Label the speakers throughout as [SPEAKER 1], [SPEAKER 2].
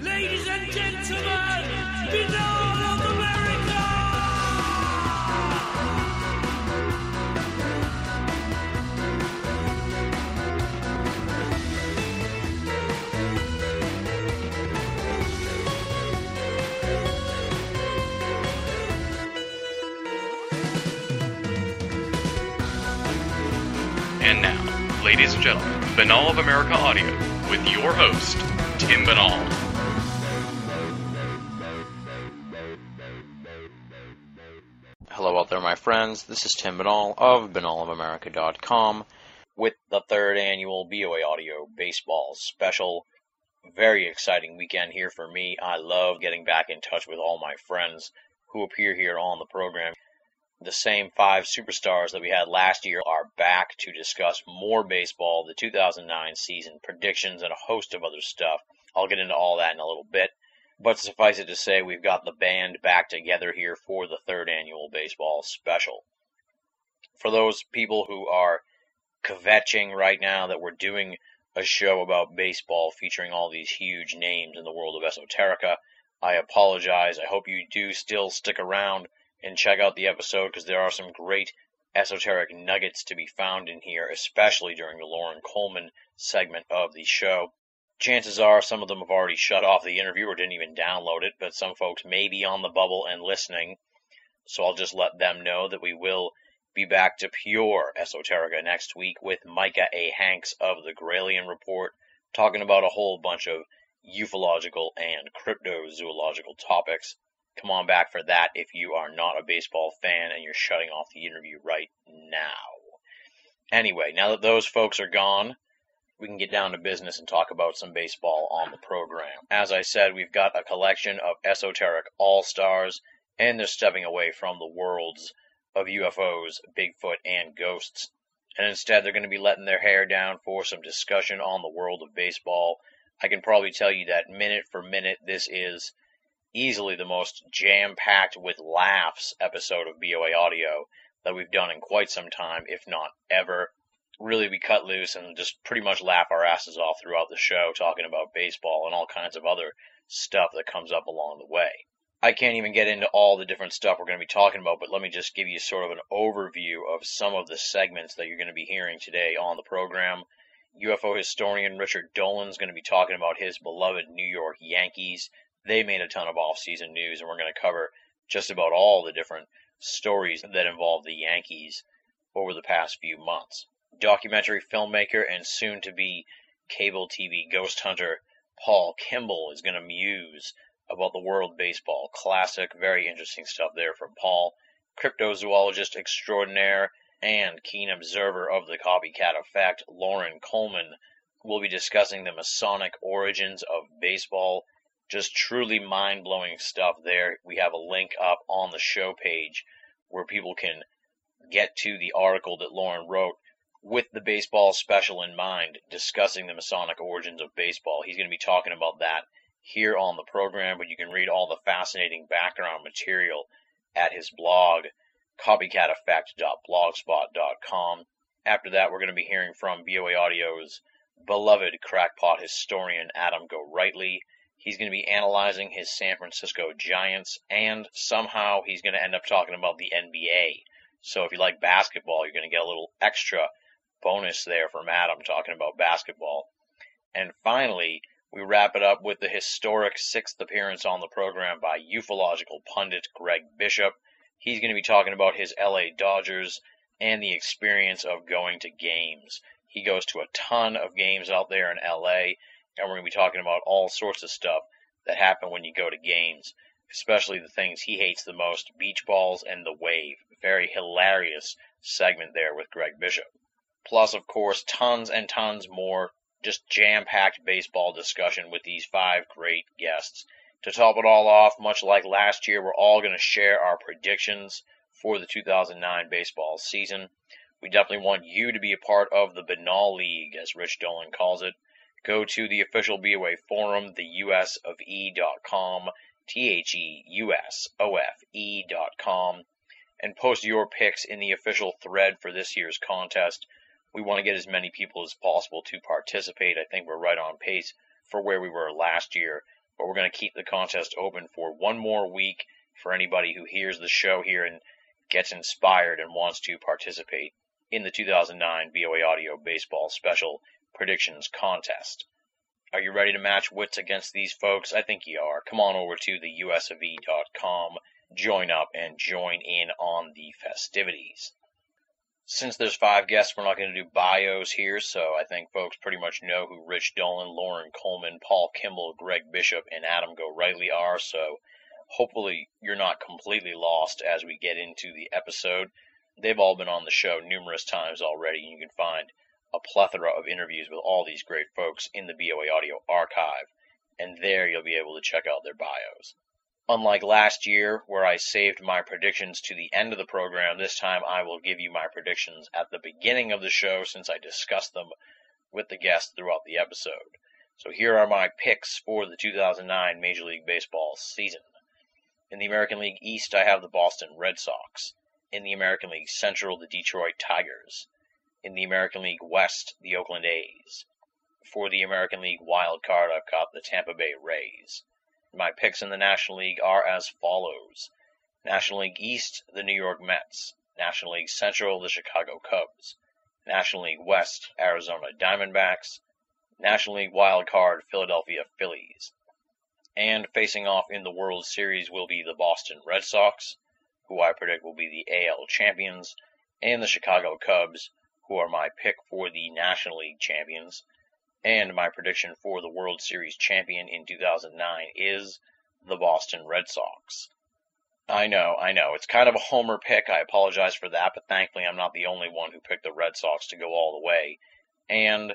[SPEAKER 1] Ladies and gentlemen, Binnall of America!
[SPEAKER 2] And now, ladies and gentlemen, Binnall of America Audio with your host, Tim
[SPEAKER 3] Binnall. Friends. This is Tim Binnall of binnallofamerica.com with the third annual BOA Audio Baseball Special. Very exciting weekend here for me. I love getting back in touch with all my friends who appear here on the program. The same five superstars that we had last year are back to discuss more baseball, the 2009 season predictions, and a host of other stuff. I'll get into all that in a little bit. But suffice it to say, we've got the band back together here for the third annual baseball special. For those people who are kvetching right now that we're doing a show about baseball featuring all these huge names in the world of esoterica, I apologize. I hope you do still stick around and check out the episode because there are some great esoteric nuggets to be found in here, especially during the Loren Coleman segment of the show. Chances are some of them have already shut off the interview or didn't even download it, but some folks may be on the bubble and listening. So I'll just let them know that we will be back to pure esoterica next week with Micah A. Hanks of the Gralien Report, talking about a whole bunch of ufological and cryptozoological topics. Come on back for that if you are not a baseball fan and you're shutting off the interview right now. Anyway, now that those folks are gone, we can get down to business and talk about some baseball on the program. As I said, we've got a collection of esoteric all stars, and they're stepping away from the worlds of UFOs, Bigfoot, and ghosts. And instead, they're going to be letting their hair down for some discussion on the world of baseball. I can probably tell you that minute for minute, this is easily the most jam packed with laughs episode of BOA Audio that we've done in quite some time, if not ever really we cut loose and just pretty much laugh our asses off throughout the show talking about baseball and all kinds of other stuff that comes up along the way. I can't even get into all the different stuff we're going to be talking about, but let me just give you sort of an overview of some of the segments that you're going to be hearing today on the program. UFO historian Richard Dolan is going to be talking about his beloved New York Yankees. They made a ton of off-season news, and we're going to cover just about all the different stories that involve the Yankees over the past few months documentary filmmaker and soon to be cable TV ghost hunter Paul Kimball is going to muse about the World Baseball Classic. Very interesting stuff there from Paul. Cryptozoologist extraordinaire and keen observer of the copycat effect, Loren Coleman, will be discussing the Masonic origins of baseball. Just truly mind blowing stuff there. We have a link up on the show page where people can get to the article that Loren wrote with the baseball special in mind, discussing the Masonic origins of baseball. He's going to be talking about that here on the program, but you can read all the fascinating background material at his blog, copycateffect.blogspot.com. After that, we're going to be hearing from BOA Audio's beloved crackpot historian Adam Gorightly. He's going to be analyzing his San Francisco Giants, and somehow he's going to end up talking about the NBA. So if you like basketball, you're going to get a little extra bonus there from Adam talking about basketball. And finally, we wrap it up with the historic sixth appearance on the program by ufological pundit Greg Bishop. He's going to be talking about his LA Dodgers and the experience of going to games. He goes to a ton of games out there in LA, and we're going to be talking about all sorts of stuff that happen when you go to games, especially the things he hates the most beach balls and the wave. Very hilarious segment there with Greg Bishop plus, of course, tons and tons more just jam packed baseball discussion with these five great guests. To top it all off, much like last year, we're all going to share our predictions for the 2009 baseball season. We definitely want you to be a part of the Binnall League, as Rich Dolan calls it. Go to the official BOA forum, theusofE.com, T-H-E-U-S-O-F-E.com, and post your picks in the official thread for this year's contest we want to get as many people as possible to participate. I think we're right on pace for where we were last year but we're going to keep the contest open for one more week for anybody who hears the show here and gets inspired and wants to participate in the 2009 BOA Audio Baseball Special Predictions Contest. Are you ready to match wits against these folks? I think you are. Come on over to the usof.com, join up, and join in on the festivities. Since there's five guests, we're not going to do bios here, so I think folks pretty much know who Rich Dolan, Loren Coleman, Paul Kimball, Greg Bishop, and Adam Gorightly are, so hopefully you're not completely lost as we get into the episode. They've all been on the show numerous times already, and you can find a plethora of interviews with all these great folks in the BOA Audio archive, and there you'll be able to check out their bios. Unlike last year, where I saved my predictions to the end of the program, this time I will give you my predictions at the beginning of the show since I discussed them with the guests throughout the episode. So here are my picks for the 2009 Major League Baseball season. In the American League East, I have the Boston Red Sox. In the American League Central, the Detroit Tigers. In the American League West, the Oakland A's. For the American League Wild Card, I've got the Tampa Bay Rays. My picks in the National League are as follows. National League East, the New York Mets. National League Central, the Chicago Cubs. National League West, Arizona Diamondbacks. National League Wild Card, Philadelphia Phillies. And facing off in the World Series will be the Boston Red Sox, who I predict will be the AL champions, and the Chicago Cubs, who are my pick for the National League champions. And my prediction for the World Series champion in 2009 is the Boston Red Sox. I know, I know. It's kind of a homer pick. I apologize for that, but thankfully I'm not the only one who picked the Red Sox to go all the way. And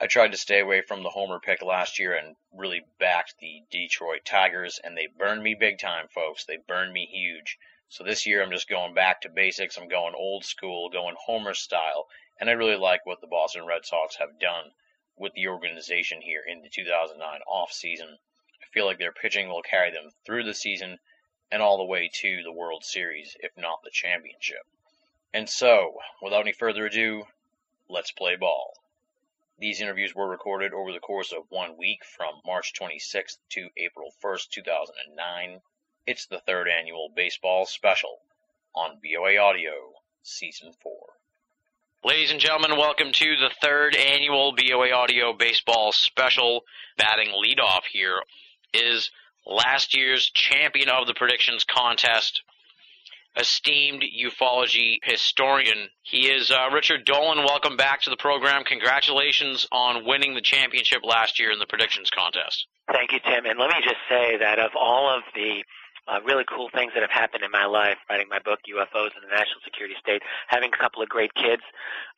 [SPEAKER 3] I tried to stay away from the homer pick last year and really backed the Detroit Tigers, and they burned me big time, folks. They burned me huge. So this year I'm just going back to basics. I'm going old school, going homer style, and I really like what the Boston Red Sox have done with the organization here in the 2009 off season. I feel like their pitching will carry them through the season and all the way to the World Series, if not the championship. And so, without any further ado, let's play ball. These interviews were recorded over the course of one week from March 26th to April 1st, 2009. It's the third annual baseball special on BOA Audio, Season 4. Ladies and gentlemen, welcome to the third annual BOA Audio Baseball Special. Batting leadoff here is last year's champion of the predictions contest, esteemed ufology historian. He is uh, Richard Dolan. Welcome back to the program. Congratulations on winning the championship last year in the predictions contest.
[SPEAKER 4] Thank you, Tim. And let me just say that of all of the uh, really cool things that have happened in my life, writing my book, UFOs in the National Security State, having a couple of great kids,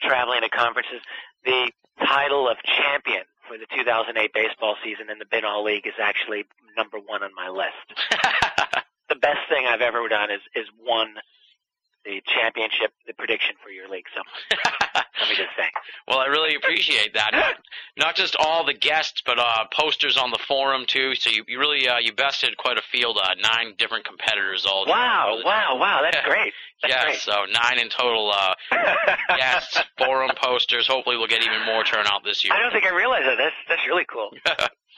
[SPEAKER 4] traveling to conferences. The title of champion for the 2008 baseball season in the Binnall League is actually number one on my list. the best thing I've ever done is, is won the championship, the prediction for your league. So let me just say.
[SPEAKER 3] Well, I really appreciate that. Not, not just all the guests, but uh, posters on the forum too. So you, you really uh, you bested quite a field, uh, nine different competitors all.
[SPEAKER 4] Wow! Wow! Wow! That's great. That's
[SPEAKER 3] yeah,
[SPEAKER 4] great.
[SPEAKER 3] so nine in total uh, guests, forum posters. Hopefully, we'll get even more turnout this year.
[SPEAKER 4] I don't think I realized that. That's that's really cool.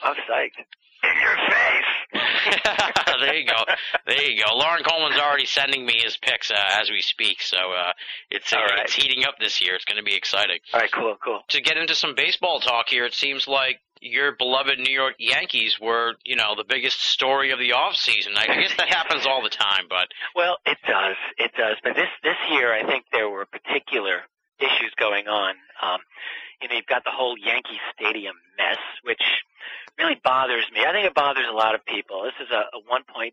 [SPEAKER 4] I'm psyched. In your face.
[SPEAKER 3] there you go. There you go. Loren Coleman's already sending me his picks uh, as we speak, so uh, it's uh,
[SPEAKER 4] right.
[SPEAKER 3] it's heating up this year. It's going to be exciting.
[SPEAKER 4] All right. Cool. Cool.
[SPEAKER 3] To get into some baseball talk here, it seems like your beloved New York Yankees were, you know, the biggest story of the off season. I guess that happens all the time, but
[SPEAKER 4] Well, it does. It does. But this this year, I think there were particular issues going on. Um, you know, you've got the whole Yankee Stadium mess, which really bothers me. I think it bothers a lot of people. This is a, a 1.3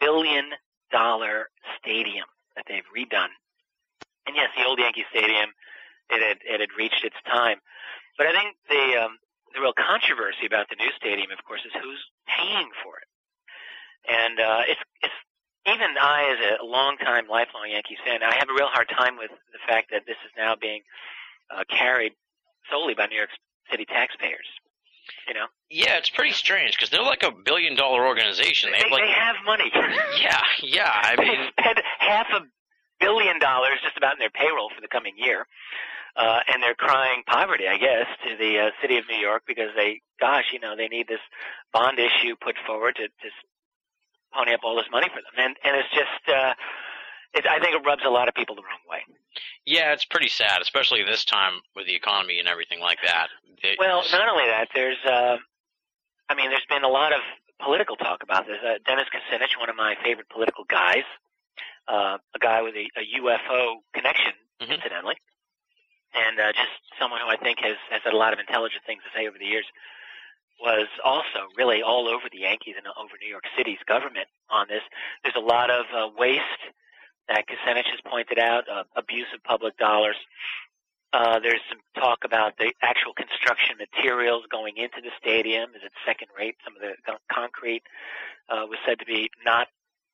[SPEAKER 4] billion dollar stadium that they've redone. And yes, the old Yankee Stadium, it had it had reached its time. But I think the um, the real controversy about the new stadium, of course, is who's paying for it. And uh, it's it's even I, as a longtime, lifelong Yankees fan, I have a real hard time with the fact that this is now being uh, carried solely by New York City taxpayers. You know,
[SPEAKER 3] yeah, it's pretty strange because they're like a billion dollar organization. They
[SPEAKER 4] they,
[SPEAKER 3] have like
[SPEAKER 4] they have money.
[SPEAKER 3] yeah, yeah. I mean, they
[SPEAKER 4] spend half a billion dollars just about in their payroll for the coming year. uh, and they're crying poverty, I guess, to the uh, city of New York because they, gosh, you know, they need this bond issue put forward to to pony up all this money for them, and and it's just. Uh, it, I think it rubs a lot of people the wrong way.
[SPEAKER 3] Yeah, it's pretty sad, especially this time with the economy and everything like that. It,
[SPEAKER 4] Well, not only that, there's, uh, I mean, there's been a lot of political talk about this. Uh, Dennis Kucinich, one of my favorite political guys, uh, a guy with a, a UFO connection,
[SPEAKER 3] Mhm.
[SPEAKER 4] incidentally, and uh, just someone who I think has has had a lot of intelligent things to say over the years, was also really all over the Yankees and over New York City's government on this. There's a lot of uh, waste that Kucinich has pointed out, uh, abuse of public dollars. Uh, there's some talk about the actual construction materials going into the stadium. Is it second rate? Some of the concrete uh, was said to be not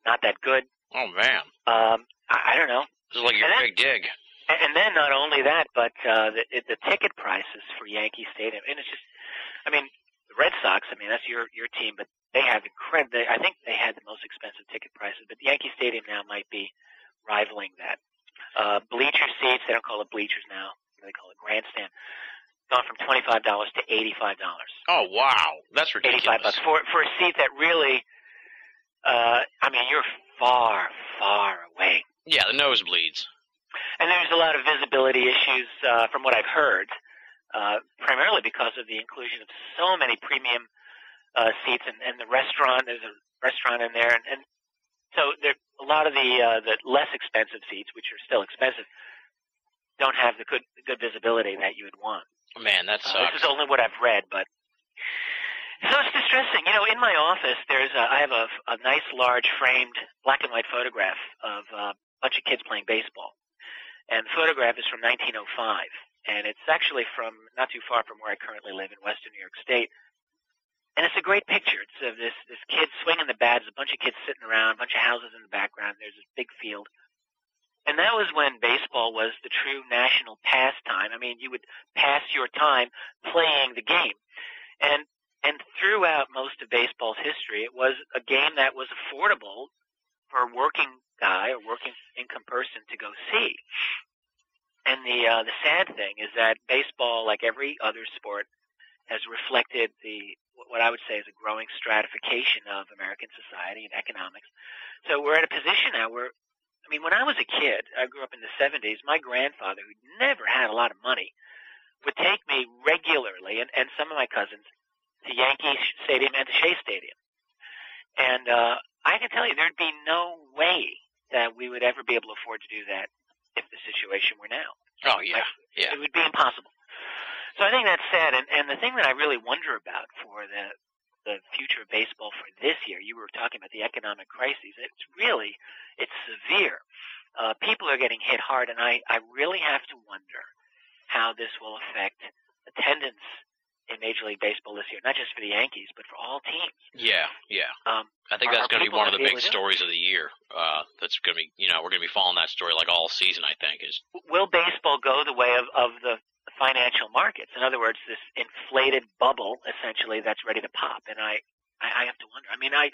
[SPEAKER 4] not that good.
[SPEAKER 3] oh man,
[SPEAKER 4] Um, I, I don't know.
[SPEAKER 3] this is like your
[SPEAKER 4] And
[SPEAKER 3] big dig.
[SPEAKER 4] And, then not only that, but uh, the, the ticket prices for Yankee Stadium, and it's just, I mean, the Red Sox. I mean, that's your your team, but they have incredible. I think they had the most expensive ticket prices, but Yankee Stadium now might be rivaling that. Uh, bleacher seats, they don't call it bleachers now. They call it grandstand. Gone from twenty five dollars to eighty five dollars.
[SPEAKER 3] Oh wow, that's ridiculous.
[SPEAKER 4] Eighty five bucks for for a seat that really. Uh, I mean, you're far, far away
[SPEAKER 3] Yeah, the nosebleeds.
[SPEAKER 4] and there's a lot of visibility issues uh, from what I've heard, uh, primarily because of the inclusion of so many premium uh, seats and, and the restaurant. There's a restaurant in there, and, and so there a lot of the uh, the less expensive seats, which are still expensive, don't have the good the good visibility that you would want.
[SPEAKER 3] Man, that
[SPEAKER 4] Uh, this is only what I've read, but so it's distressing. You know, in my office, there's a, I have a, a nice, large, framed black and white photograph of uh, a bunch of kids playing baseball, and the photograph is from 1905, and it's actually from not too far from where I currently live in Western New York State. And it's a great picture. It's of this this kid swinging the bat. There's a bunch of kids sitting around, a bunch of houses in the background. There's this big field. And that was when baseball was the true national pastime. I mean, you would pass your time playing the game. And and throughout most of baseball's history, it was a game that was affordable for a working guy or working income person to go see. And the uh, the sad thing is that baseball, like every other sport, has reflected the what I would say is a growing stratification of American society and economics. So we're at a position now where, I mean, when I was a kid, I grew up in the 70s. My grandfather, who never had a lot of money, would take me regularly, and, and some of my cousins, to Yankee Stadium and to Shea Stadium. And uh, I can tell you, there'd be no way that we would ever be able to afford to do that if the situation were now.
[SPEAKER 3] Oh yeah, yeah.
[SPEAKER 4] It would be impossible. So I think that's sad. And, and the thing that I really wonder about for the the future of baseball for this year, you were talking about the economic crises. It's really it's severe. Uh, people are getting hit hard, and I I really have to wonder how this will affect attendance in Major League Baseball this year, not just for the Yankees, but for all teams.
[SPEAKER 3] Yeah, yeah.
[SPEAKER 4] Um,
[SPEAKER 3] I think that's going to be one of the big
[SPEAKER 4] able to do it?
[SPEAKER 3] stories of the year. Uh, that's going to be, you know, we're going to be following that story like all season. I think is
[SPEAKER 4] will baseball go the way of, of the financial markets? In other words, this inflated bubble essentially that's ready to pop. And I, I, I have to wonder. I mean, I,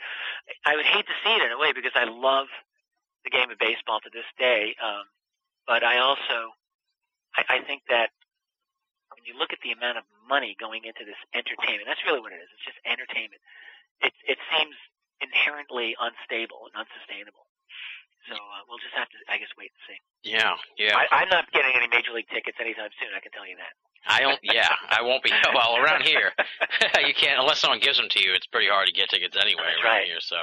[SPEAKER 4] I would hate to see it in a way because I love the game of baseball to this day. Um, but I also, I, I think that when you look at the amount of money going into this entertainment, that's really what it is. It's just entertainment. It, it seems inherently unstable and unsustainable. So uh, we'll just have to, I guess, wait and see.
[SPEAKER 3] yeah, yeah.
[SPEAKER 4] I, I'm not getting any major league tickets anytime soon. I can tell you that.
[SPEAKER 3] I don't. Yeah, I won't be. Well, around here, you can't unless someone gives them to you. It's pretty hard to get tickets anyway
[SPEAKER 4] That's
[SPEAKER 3] around
[SPEAKER 4] right.
[SPEAKER 3] here. So,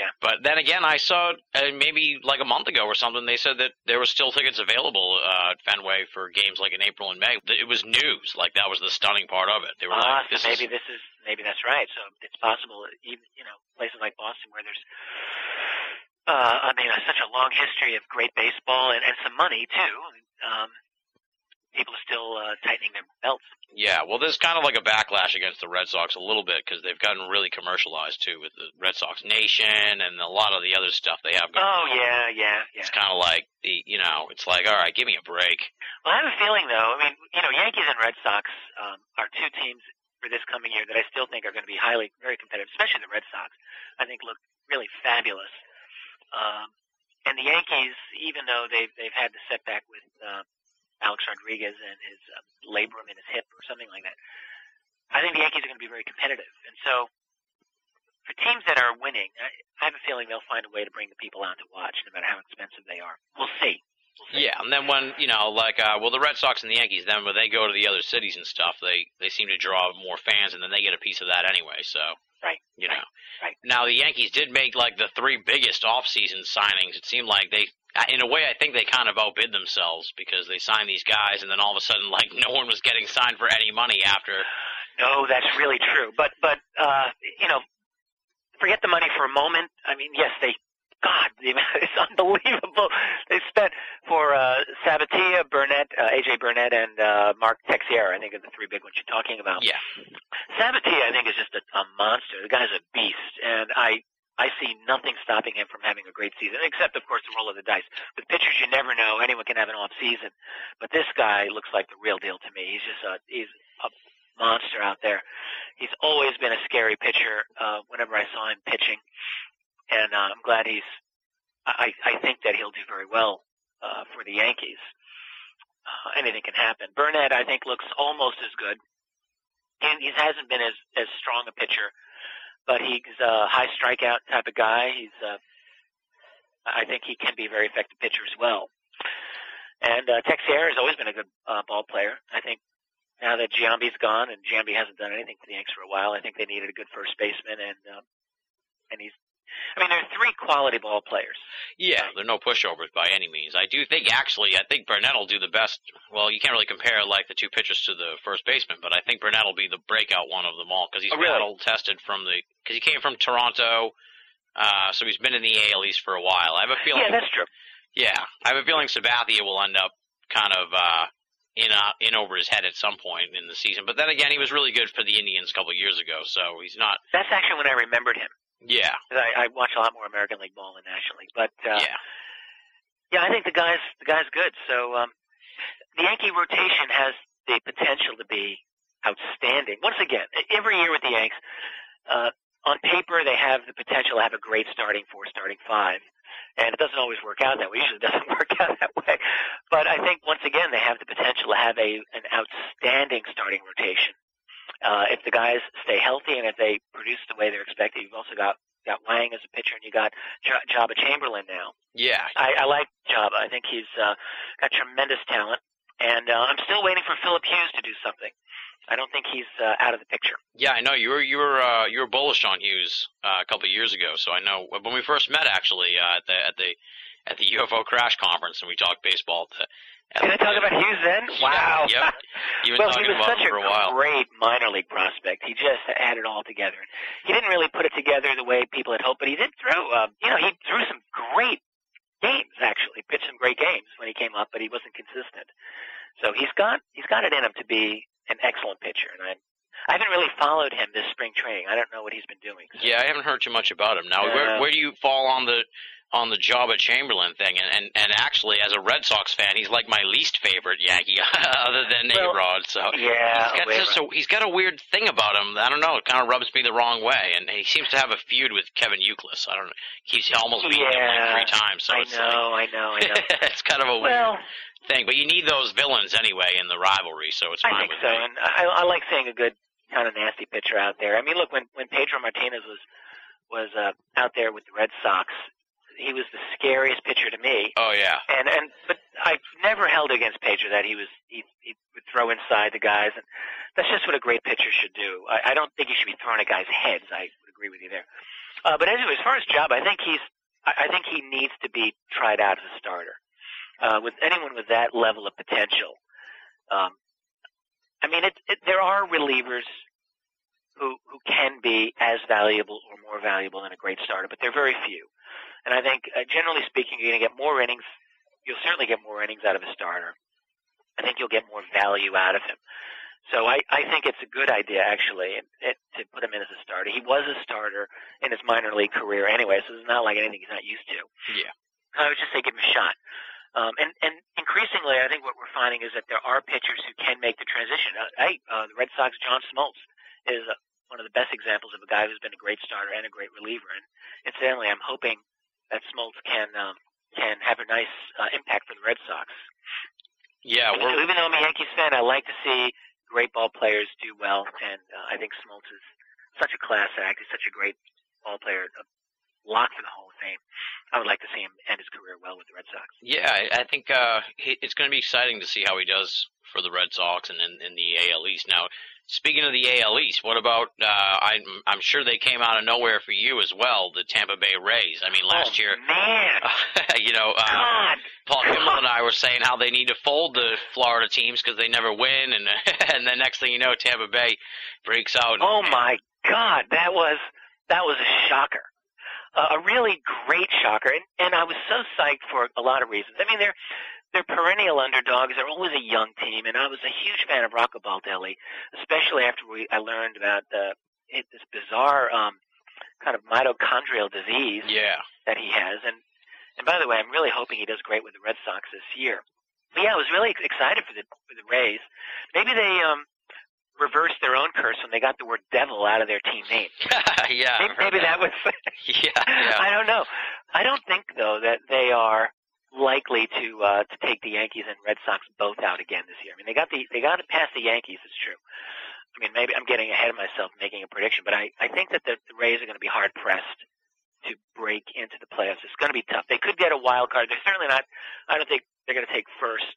[SPEAKER 4] Yeah.
[SPEAKER 3] But then again, I saw uh, maybe like a month ago or something. They said that there were still tickets available uh, at Fenway for games like in April and May. It was news. Like that was the stunning part of it. They were
[SPEAKER 4] Ah,
[SPEAKER 3] like,
[SPEAKER 4] so maybe
[SPEAKER 3] is."
[SPEAKER 4] this is maybe that's right. So it's possible, even you know, places like Boston where there's, uh, I mean, such a long history of great baseball and, and some money too. Um, people are still uh, tightening their belts.
[SPEAKER 3] Yeah, well, there's kind of like a backlash against the Red Sox a little bit because they've gotten really commercialized too with the Red Sox Nation and a lot of the other stuff they have going.
[SPEAKER 4] Oh
[SPEAKER 3] on.
[SPEAKER 4] yeah, yeah, yeah.
[SPEAKER 3] It's kind of like the, you know, it's like, all right, give me a break.
[SPEAKER 4] Well, I have a feeling though. I mean, you know, Yankees and Red Sox um, are two teams for this coming year that I still think are going to be highly, very competitive. Especially the Red Sox, I think look really fabulous. Um, and the Yankees, even though they've they've had the setback with uh, Alex Rodriguez and his uh, labrum in his hip or something like that. I think the Yankees are going to be very competitive, and so for teams that are winning, I, I have a feeling they'll find a way to bring the people out to watch, no matter how expensive they are. We'll see.
[SPEAKER 3] Yeah, and then when you know, like, uh, well, the Red Sox and the Yankees, then when they go to the other cities and stuff, they they seem to draw more fans, and then they get a piece of that anyway. So,
[SPEAKER 4] Right,
[SPEAKER 3] you know,
[SPEAKER 4] right.
[SPEAKER 3] Now the Yankees did make like the three biggest off-season signings. It seemed like they, uh, in a way, I think they kind of outbid themselves because they signed these guys, and then all of a sudden, like, no one was getting signed for any money after.
[SPEAKER 4] No, that's really true. But but uh, you know, forget the money for a moment. I mean, yes, they. God, the amount it's unbelievable. They spent for uh, Sabathia, Burnett, uh, AJ Burnett, and uh, Mark Teixeira. I think are the three big ones you're talking about.
[SPEAKER 3] Yeah,
[SPEAKER 4] Sabathia, I think, is just a, a monster. The guy's a beast, and I I see nothing stopping him from having a great season, except of course the roll of the dice. With pitchers, you never know. Anyone can have an off season, but this guy looks like the real deal to me. He's just a he's a monster out there. He's always been a scary pitcher. Uh, whenever I saw him pitching, and uh, I'm glad he's. I I think that he'll do very well uh, for the Yankees. Uh, anything can happen. Burnett, I think, looks almost as good. And he hasn't been as as strong a pitcher, but he's a high strikeout type of guy. He's uh, I think he can be a very effective pitcher as well. And uh, Teixeira has always been a good uh, ball player. I think now that Giambi's gone and Giambi hasn't done anything for the Yankees for a while, I think they needed a good first baseman, and um, and he's. I mean, there are three quality ball players.
[SPEAKER 3] yeah, they're no pushovers by any means. I do think actually, I think Burnett will do the best. Well, you can't really compare like the two pitchers to the first baseman, but I think Burnett will be the breakout one of them all because he's
[SPEAKER 4] Oh, really?
[SPEAKER 3] battle tested from the because he came from Toronto. Uh, so he's been in the AL East for a while. I have a feeling.
[SPEAKER 4] Yeah, that's true.
[SPEAKER 3] Yeah, I have a feeling Sabathia will end up kind of uh, in uh, in over his head at some point in the season. But then again, he was really good for the Indians a couple of years ago, so he's not.
[SPEAKER 4] That's actually when I remembered him.
[SPEAKER 3] Yeah,
[SPEAKER 4] I, I watch a lot more American League ball than National League, but uh,
[SPEAKER 3] yeah,
[SPEAKER 4] Yeah, I think the guy's the guy's good. So um, the Yankee rotation has the potential to be outstanding. Once again, every year with the Yanks, uh, on paper they have the potential to have a great starting four, starting five, and it doesn't always work out that way. Usually, it doesn't work out that way. But I think once again they have the potential to have a an outstanding starting rotation. Uh, if the guys stay healthy and if they produce the way they're expected, you've also got got Wang as a pitcher and you got J- Joba Chamberlain now.
[SPEAKER 3] yeah.
[SPEAKER 4] I, I like Joba. I think he's uh, got tremendous talent, and uh, I'm still waiting for Philip Hughes to do something. I don't think he's uh, out of the picture.
[SPEAKER 3] Yeah, I know you were you were uh, you were bullish on Hughes uh, a couple of years ago. So I know when we first met actually uh, at the at the at the UFO crash conference and we talked baseball. To,
[SPEAKER 4] Did I talk about Hughes then? Wow.
[SPEAKER 3] Yep. You've been
[SPEAKER 4] well, he
[SPEAKER 3] talking
[SPEAKER 4] was
[SPEAKER 3] about
[SPEAKER 4] such a
[SPEAKER 3] a while.
[SPEAKER 4] great minor league prospect. He just had it all together. He didn't really put it together the way people had hoped, but he did throw. Uh, you know, he threw some great games. Actually, pitched some great games when he came up, but he wasn't consistent. So he's got he's got it in him to be an excellent pitcher, and I I haven't really followed him this spring training. I don't know what he's been doing. So.
[SPEAKER 3] Yeah, I haven't heard too much about him. Now, where where do you fall on the on the Joba Chamberlain thing? And and, and actually, as a Red Sox fan, he's like my least favorite Yankee, other than
[SPEAKER 4] Well,
[SPEAKER 3] A-Rod. So
[SPEAKER 4] Yeah,
[SPEAKER 3] he's got
[SPEAKER 4] wait,
[SPEAKER 3] just a, he's got a weird thing about him. I don't know. It kind of rubs me the wrong way, and he seems to have a feud with Kevin Youkilis. I don't know. He's almost beaten him like three times. So
[SPEAKER 4] I
[SPEAKER 3] it's
[SPEAKER 4] know, I know, I know.
[SPEAKER 3] it's kind of a weird
[SPEAKER 4] well,
[SPEAKER 3] thing. But you need those villains anyway in the rivalry, so it's fine
[SPEAKER 4] I
[SPEAKER 3] fine
[SPEAKER 4] think
[SPEAKER 3] with
[SPEAKER 4] so,
[SPEAKER 3] me.
[SPEAKER 4] and I, I like seeing a good kind of nasty pitcher out there. I mean, look when when Pedro Martinez was was uh, out there with the Red Sox, he was the scariest pitcher to me.
[SPEAKER 3] Oh yeah,
[SPEAKER 4] And and but I've never held against Pedro that he was he he would throw inside the guys, and that's just what a great pitcher should do. I, I don't think he should be throwing at guys' heads. I would agree with you there. Uh, but anyway, as far as Joba, I think he's I, I think he needs to be tried out as a starter. Uh, with anyone with that level of potential, um, I mean, it, it, there are relievers who who can be as valuable or more valuable than a great starter, but they're very few. And I think, uh, generally speaking, you're going to get more innings. You'll certainly get more innings out of a starter. I think you'll get more value out of him. So I, I think it's a good idea, actually, it, it, to put him in as a starter. He was a starter in his minor league career anyway, so it's not like anything he's not used to.
[SPEAKER 3] Yeah.
[SPEAKER 4] I would just say give him a shot. Um, and, and increasingly, I think what we're finding is that there are pitchers who can make the transition. Uh, hey, uh, the Red Sox, John Smoltz is uh, one of the best examples of a guy who's been a great starter and a great reliever. And incidentally, I'm hoping that Smoltz can um, can have a nice uh, impact for the Red Sox.
[SPEAKER 3] Yeah,
[SPEAKER 4] So
[SPEAKER 3] we're
[SPEAKER 4] even though I'm a Yankees fan, I like to see great ball players do well, and uh, I think Smoltz is such a class act. He's such a great ball player, a lock for the Hall of Fame. I would like to see him end his career well with the Red Sox.
[SPEAKER 3] yeah. I I think uh, it's going to be exciting to see how he does for the Red Sox and in, in the AL East. Now, speaking of the AL East, what about? Uh, I'm I'm sure they came out of nowhere for you as well. The Tampa Bay Rays. I mean, last
[SPEAKER 4] oh,
[SPEAKER 3] year,
[SPEAKER 4] man,
[SPEAKER 3] you know, uh,
[SPEAKER 4] God,
[SPEAKER 3] Paul Kimball and I were saying how they need to fold the Florida teams because they never win, and and the next thing you know, Tampa Bay breaks out.
[SPEAKER 4] oh my God, that was that was a shocker. Uh, a really great shocker, and, and I was so psyched for a lot of reasons. I mean, they're they're perennial underdogs. They're always a young team, and I was a huge fan of Rocco Baldelli, especially after we I learned about the it, this bizarre um, kind of mitochondrial disease
[SPEAKER 3] Yeah,
[SPEAKER 4] that he has. And and by the way, I'm really hoping he does great with the Red Sox this year. But yeah, I was really excited for the for the Rays. Maybe they um reversed their own curse when they got the word devil out of their team name.
[SPEAKER 3] yeah.
[SPEAKER 4] Maybe, maybe that was.
[SPEAKER 3] Yeah, yeah.
[SPEAKER 4] I don't know. I don't think though that they are likely to uh to take the Yankees and Red Sox both out again this year. I mean, they got the they got it past the Yankees. It's true. I mean, maybe I'm getting ahead of myself making a prediction, but I I think that the, the Rays are going to be hard pressed to break into the playoffs. It's going to be tough. They could get a wild card. They're certainly not. I don't think they're going to take first.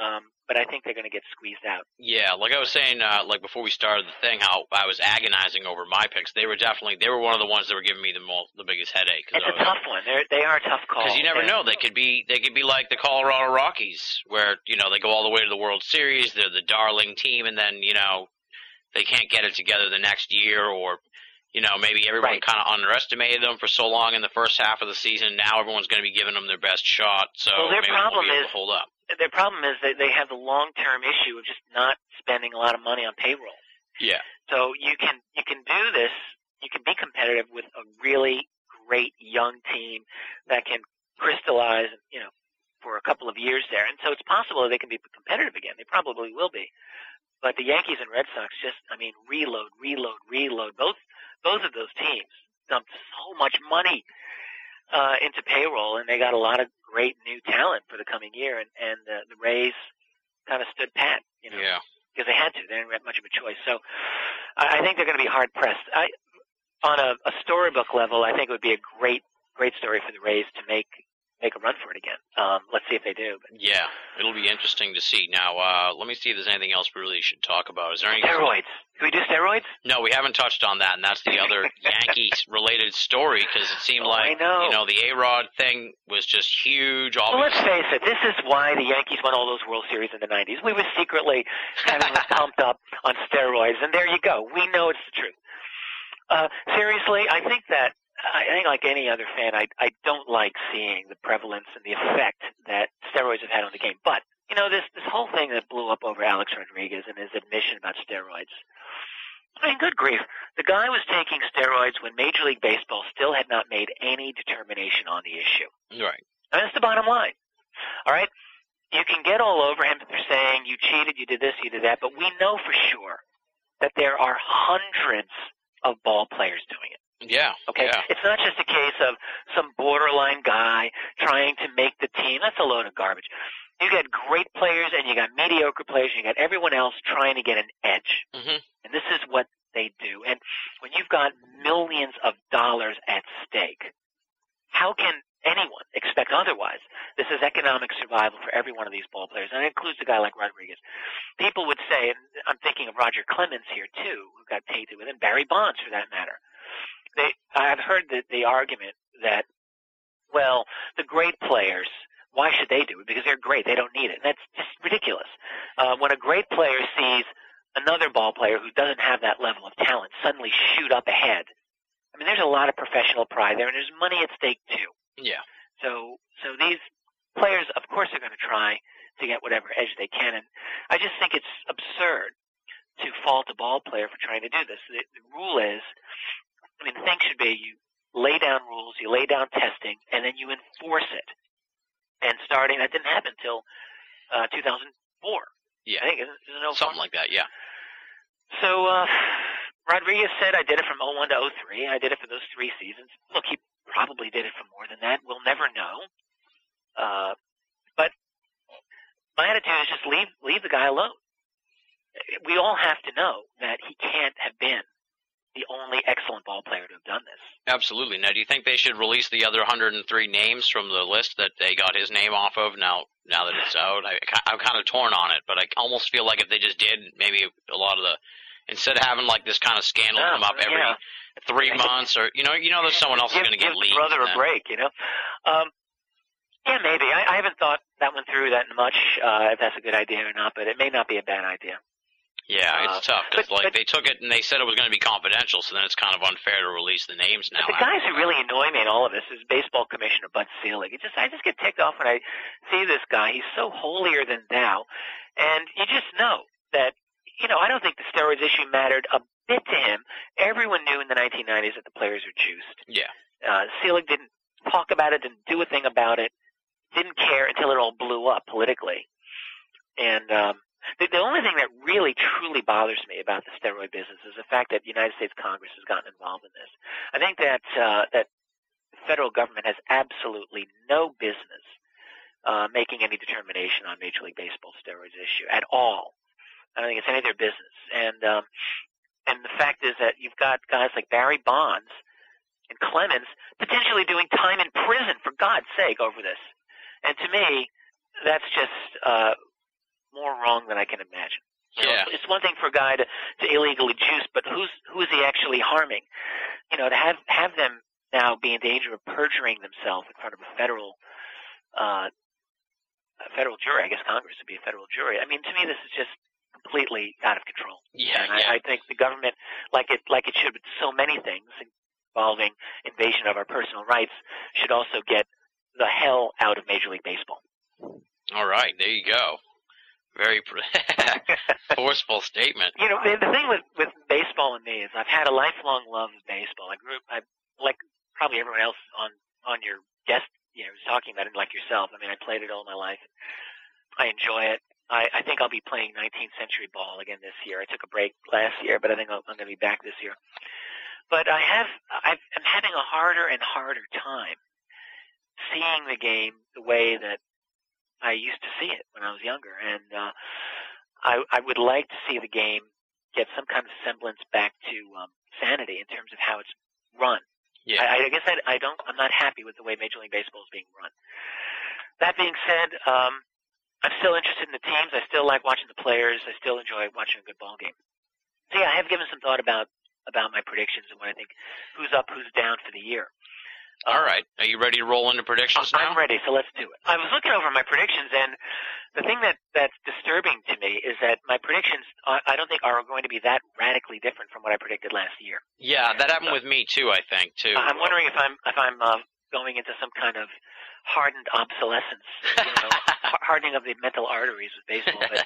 [SPEAKER 4] Um, but I think they're going to get squeezed out.
[SPEAKER 3] Yeah, like I was saying, uh, like before we started the thing, how I was agonizing over my picks. They were definitely they were one of the ones that were giving me the most, the biggest headache.
[SPEAKER 4] It's a tough one. They're they are a tough call.
[SPEAKER 3] Because you never
[SPEAKER 4] And-
[SPEAKER 3] know, they could be they could be like the Colorado Rockies, where you know they go all the way to the World Series, they're the darling team, and then you know they can't get it together the next year, or you know maybe everyone
[SPEAKER 4] Right.
[SPEAKER 3] kind of underestimated them for so long in the first half of the season. Now everyone's going to be giving them their best shot, so
[SPEAKER 4] Well, their
[SPEAKER 3] maybe
[SPEAKER 4] problem
[SPEAKER 3] be able
[SPEAKER 4] is-
[SPEAKER 3] to hold up.
[SPEAKER 4] their problem is that they have the long term issue of just not spending a lot of money on payroll.
[SPEAKER 3] Yeah,
[SPEAKER 4] So you can you can do this. You can be competitive with a really great young team that can crystallize, you know, for a couple of years there. And so it's possible that they can be competitive again. They probably will be. But the Yankees and Red Sox just, I mean, reload, reload, reload. Both both of those teams dumped so much money uh, into payroll, and they got a lot of great new talent for the coming year. And and uh, the Rays kind of stood pat, you know
[SPEAKER 3] yeah.
[SPEAKER 4] because they had to. They didn't have much of a choice. So I I think they're going to be hard pressed. I, on a, a storybook level, I think it would be a great, great story for the Rays to make make a run for it again. Um, let's see if they do. But
[SPEAKER 3] Yeah, it'll be interesting to see. Now, uh, let me see if there's anything else we really should talk about. Is there any?
[SPEAKER 4] steroids. Can we do steroids?
[SPEAKER 3] No, we haven't touched on that, and that's the other Yankees-related story because it seemed
[SPEAKER 4] Oh,
[SPEAKER 3] like
[SPEAKER 4] know.
[SPEAKER 3] you know the A Rod thing was just huge. All
[SPEAKER 4] Well, let's face it. This is why the Yankees won all those World Series in the '90s. We were secretly having pumped up on steroids, and there you go. We know it's the truth. Uh, seriously, I think that I think, like any other fan, I I don't like seeing the prevalence and the effect that steroids have had on the game. But you know, this this whole thing that blew up over Alex Rodriguez and his admission about steroids. I mean, good grief. The guy was taking steroids when Major League Baseball still had not made any determination on the issue.
[SPEAKER 3] right.
[SPEAKER 4] And that's the bottom line. All right? You can get all over him for saying you cheated, you did this, you did that, but we know for sure that there are hundreds of ball players doing it.
[SPEAKER 3] Yeah.
[SPEAKER 4] Okay?
[SPEAKER 3] Yeah.
[SPEAKER 4] It's not just a case of some borderline guy trying to make the team. That's a load of garbage. You got great players and you got mediocre players and you got everyone else trying to get an edge.
[SPEAKER 3] hmm
[SPEAKER 4] And this is what they do. And when you've got millions of dollars at stake, how can anyone expect otherwise? This is economic survival for every one of these ball players, and it includes a guy like Rodriguez. People would say, and I'm thinking of Roger Clemens here too, who got tainted with, and Barry Bonds for that matter. They, I've heard the, the argument that, well, the great players, why should they do it? Because they're great, they don't need it. And that's just ridiculous. Uh, when a great player sees another ball player who doesn't have that level of talent suddenly shoot up ahead. I mean, there's a lot of professional pride there, and there's money at stake too.
[SPEAKER 3] Yeah.
[SPEAKER 4] So, so these players, of course, are going to try to get whatever edge they can, and I just think it's absurd to fault a ball player for trying to do this. The, the rule is, I mean, the thing should be you lay down rules, you lay down testing, and then you enforce it. And starting, that didn't happen until uh, 2004.
[SPEAKER 3] Yeah.
[SPEAKER 4] I think isn't, isn't it
[SPEAKER 3] Something like that. Yeah.
[SPEAKER 4] So uh, Rodriguez said, "I did it from 01 to 03. I did it for those three seasons." Look, he probably did it for more than that. We'll never know. Uh, but my attitude is just leave leave the guy alone. We all have to know that he can't have been the only excellent ball player to have done this.
[SPEAKER 3] Absolutely. Now, do you think they should release the other 103 names from the list that they got his name off of now? Now that it's out, I, I'm kind of torn on it, but I almost feel like if they just did, maybe a lot of the instead of having like this kind of scandal
[SPEAKER 4] Yeah,
[SPEAKER 3] come up every
[SPEAKER 4] yeah.
[SPEAKER 3] three months, or you know, you know, there's someone else
[SPEAKER 4] give,
[SPEAKER 3] going to get leaked.
[SPEAKER 4] brother a break, you know. Um, yeah, maybe. I, I haven't thought that one through that much. Uh, if that's a good idea or not, but it may not be a bad idea.
[SPEAKER 3] Yeah, it's
[SPEAKER 4] Uh,
[SPEAKER 3] tough because like
[SPEAKER 4] but-
[SPEAKER 3] they took it and they said it was going to be confidential, so then it's kind of unfair to release the names now.
[SPEAKER 4] The guys who really annoy me in all of this is Baseball Commissioner Bud Selig. It just I just get ticked off when I see this guy. He's so holier than thou, and you just know that you know I don't think the steroids issue mattered a bit to him. Everyone knew in the 1990s that the players are juiced.
[SPEAKER 3] yeah,
[SPEAKER 4] Uh, Selig didn't talk about it, didn't do a thing about it, didn't care until it all blew up politically. And um, the, the only thing that really truly bothers me about the steroid business is the fact that the United States Congress has gotten involved in this. I think that uh, that federal government has absolutely no business uh, making any determination on Major League Baseball steroids issue at all. I don't think it's any of their business. And um, and the fact is that you've got guys like Barry Bonds and Clemens potentially doing time in prison for God's sake over this. And to me, that's just uh, more wrong than I can imagine. You know,
[SPEAKER 3] Yeah.
[SPEAKER 4] it's one thing for a guy to, to illegally juice, but who's who is he actually harming? You know, to have have them now be in danger of perjuring themselves in front of a federal uh, a federal jury. I guess Congress would be a federal jury. I mean, to me, this is just completely out of control.
[SPEAKER 3] yeah,
[SPEAKER 4] And
[SPEAKER 3] yeah.
[SPEAKER 4] I, I think the government, like it like it should with so many things involving invasion of our personal rights, should also get the hell out of Major League Baseball.
[SPEAKER 3] All right, there you go. Very forceful statement.
[SPEAKER 4] you know, the, the thing with with baseball and me is I've had a lifelong love of baseball. I grew up, I like probably everyone else on on your guest, you know, talking about it, like yourself. I mean, I played it all my life. I enjoy it. I, I think I'll be playing 19th century ball again this year. I took a break last year, but I think I'll, I'm going to be back this year. But I have, I've, I'm having a harder and harder time seeing the game the way that I used to see it when I was younger, and uh, I, I would like to see the game get some kind of semblance back to um, sanity in terms of how it's run.
[SPEAKER 3] Yeah,
[SPEAKER 4] I, I guess I, I don't. I'm not happy with the way Major League Baseball is being run. That being said, um, I'm still interested in the teams. I still like watching the players. I still enjoy watching a good ball game. So yeah, I have given some thought about about my predictions and what I think who's up, who's down for the year.
[SPEAKER 3] All right, are you ready to roll into predictions now?
[SPEAKER 4] I'm ready, so let's do it. I was looking over my predictions, and the thing that that's disturbing to me is that my predictions I I don't think are going to be that radically different from what I predicted last year.
[SPEAKER 3] Yeah, that happened with me too. I think too.
[SPEAKER 4] I'm wondering if I'm if I'm uh, going into some kind of hardened obsolescence, you know, hardening of the mental arteries with baseball. But,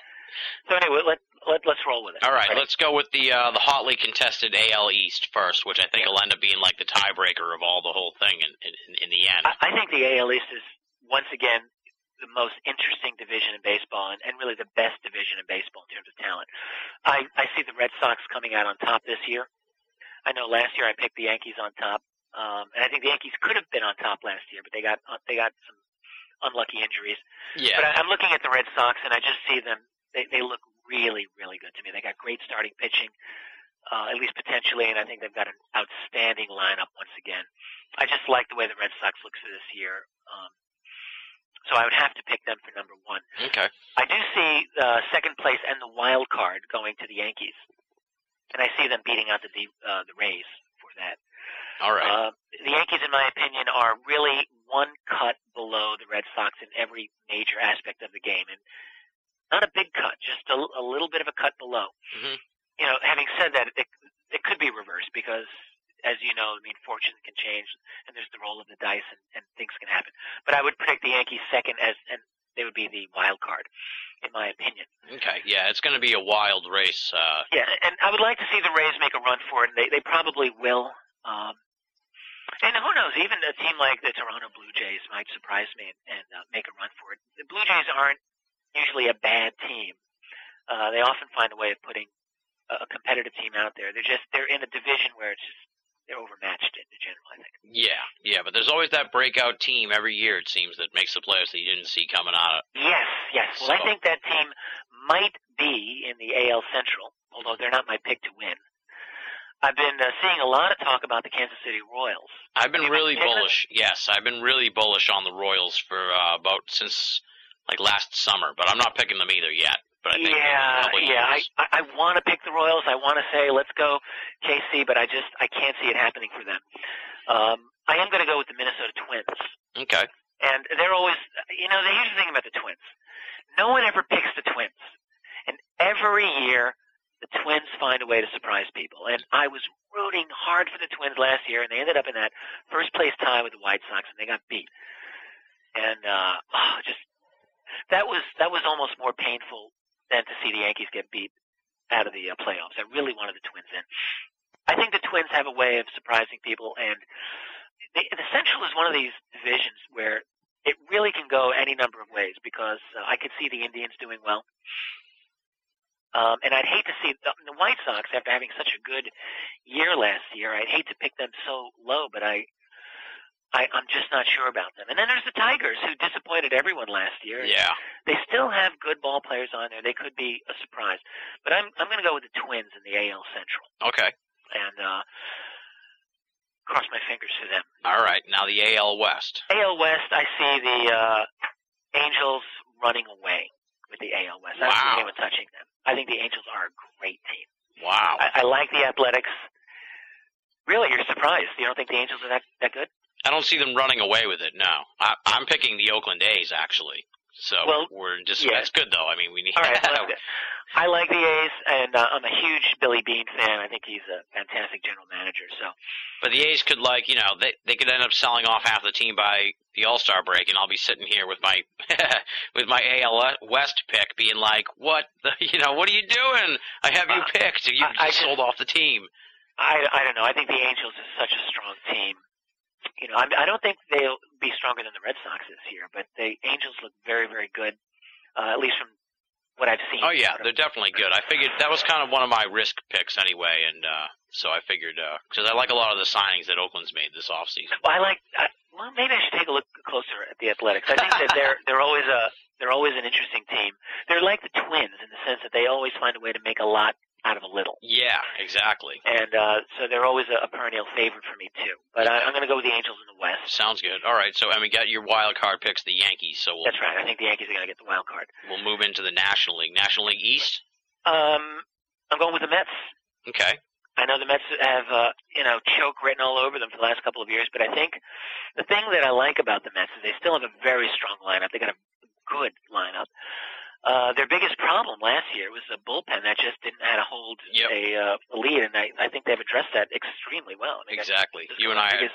[SPEAKER 4] so anyway, let let let's roll with it.
[SPEAKER 3] All right, let's go with the uh, the hotly contested AL East first, which I think will end up being like the tiebreaker of all the whole thing in in, in the end.
[SPEAKER 4] I, I think the AL East is once again the most interesting division in baseball, and, and really the best division in baseball in terms of talent. I I see the Red Sox coming out on top this year. I know last year I picked the Yankees on top, um, and I think the Yankees could have been on top last year, but they got uh, they got some unlucky injuries.
[SPEAKER 3] Yeah,
[SPEAKER 4] But I, I'm looking at the Red Sox, and I just see them. They they look really really good to me. They got great starting pitching, uh, at least potentially, and I think they've got an outstanding lineup once again. I just like the way the Red Sox looks for this year. Um, so I would have to pick them for number one.
[SPEAKER 3] okay.
[SPEAKER 4] I do see uh, second place and the wild card going to the Yankees, and I see them beating out the uh, the Rays for that.
[SPEAKER 3] All right.
[SPEAKER 4] Uh, the Yankees, in my opinion, are really one cut below the Red Sox in every major aspect of the game, and not a big cut, just a, a little bit of a cut below.
[SPEAKER 3] Mhm.
[SPEAKER 4] You know, having said that, it, it could be reversed because, as you know, I mean, fortune can change, and there's the roll of the dice, and, and things can happen. But I would predict the Yankees second, as and they would be the wild card, in my opinion.
[SPEAKER 3] okay. Yeah, it's going to be a wild race. Uh,
[SPEAKER 4] Yeah, and I would like to see the Rays make a run for it, and they they probably will. Um, and who knows? Even a team like the Toronto Blue Jays might surprise me and, and uh, make a run for it. The Blue Jays aren't usually a bad team. Uh, they often find a way of putting a, competitive team out there. They're just they're in a division where it's just they're overmatched in general. I think.
[SPEAKER 3] yeah, yeah, but there's always that breakout team every year. It seems that makes the players that you didn't see coming out. Of,
[SPEAKER 4] Yes, Yes. Well, I think that team might be in the AL Central, although they're not my pick to win. I've been uh, seeing a lot of talk about the Kansas City Royals.
[SPEAKER 3] I've been really
[SPEAKER 4] them?
[SPEAKER 3] bullish. Yes, I've been really bullish on the Royals for uh, about since like last summer, but I'm not picking them either yet. But I think maybe in a
[SPEAKER 4] yeah, yeah. I
[SPEAKER 3] years.
[SPEAKER 4] I, I want to pick the Royals. I want to say let's go KC, but I just I can't see it happening for them. Um, I am going to go with the Minnesota Twins.
[SPEAKER 3] okay.
[SPEAKER 4] And they're always, you know, here's the thing about the Twins. No one ever picks the Twins. And every year, the Twins find a way to surprise people. And I was rooting hard for the Twins last year, and they ended up in that first place tie with the White Sox, and they got beat. And, uh, oh, just, that was, that was almost more painful than to see the Yankees get beat out of the uh, playoffs. I really wanted the Twins in. I think the Twins have a way of surprising people, and the, the Central is one of these divisions where it really can go any number of ways because uh, I could see the Indians doing well. Um, and I'd hate to see the, the White Sox after having such a good year last year. I'd hate to pick them so low, but I, I, I'm just not sure about them. And then there's the Tigers, who disappointed everyone last year.
[SPEAKER 3] Yeah.
[SPEAKER 4] They still have good ball players on there. They could be a surprise. But I'm I'm going to go with the Twins in the AL Central
[SPEAKER 3] Okay.
[SPEAKER 4] and uh, cross my fingers for them.
[SPEAKER 3] All right. Now the AL West.
[SPEAKER 4] AL West, I see the uh, Angels running away with the AL West. I don't see anyone touching them. I think the Angels are a great team.
[SPEAKER 3] Wow.
[SPEAKER 4] I, I like the Athletics. Really, you're surprised. You don't think the Angels are that that good?
[SPEAKER 3] I don't see them running away with it. No, I, I'm picking the Oakland A's actually. So
[SPEAKER 4] Well,
[SPEAKER 3] we're just
[SPEAKER 4] yeah.
[SPEAKER 3] that's good though. I mean, we need.
[SPEAKER 4] All right, I like. I like the A's, and uh, I'm a huge Billy Beane fan. I think he's a fantastic general manager. So
[SPEAKER 3] But the A's could like you know they they could end up selling off half the team by the All Star break, and I'll be sitting here with my with my AL West pick, being like, "What the you know what are you doing? I have you
[SPEAKER 4] Uh,
[SPEAKER 3] picked. You
[SPEAKER 4] I-
[SPEAKER 3] just- sold off the team."
[SPEAKER 4] I, I don't know. I think the Angels is such a strong team. You know, I, I don't think they'll be stronger than the Red Sox this year, but the Angels look very, very good, uh, at least from what I've seen.
[SPEAKER 3] Oh yeah, they're definitely good. I figured that was kind of one of my risk picks anyway, and uh so I figured because I like a lot of the signings that Oakland's made this offseason.
[SPEAKER 4] Well, I like. I, well, maybe I should take a look closer at the Athletics. I think that they're they're always a they're always an interesting team. They're like the Twins in the sense that they always find a way to make a lot out of a little,
[SPEAKER 3] Yeah, exactly.
[SPEAKER 4] and uh, so they're always a, a perennial favorite for me too. But I, I'm going to go with the Angels in the West.
[SPEAKER 3] Sounds good. All right, so I mean, got your wild card picks, the Yankees. So we'll
[SPEAKER 4] That's right. I think the Yankees are going to get the wild card.
[SPEAKER 3] we'll move into the National League, National League East.
[SPEAKER 4] Um, I'm going with the Mets.
[SPEAKER 3] Okay.
[SPEAKER 4] I know the Mets have, uh, you know, choke written all over them for the last couple of years, but I think the thing that I like about the Mets is they still have a very strong lineup. They got a good lineup. Uh, their biggest problem last year was the bullpen that just didn't how to hold
[SPEAKER 3] Yep.
[SPEAKER 4] a, uh, a lead, and I, I think they've addressed that extremely well. I mean,
[SPEAKER 3] Exactly. You and I
[SPEAKER 4] biggest-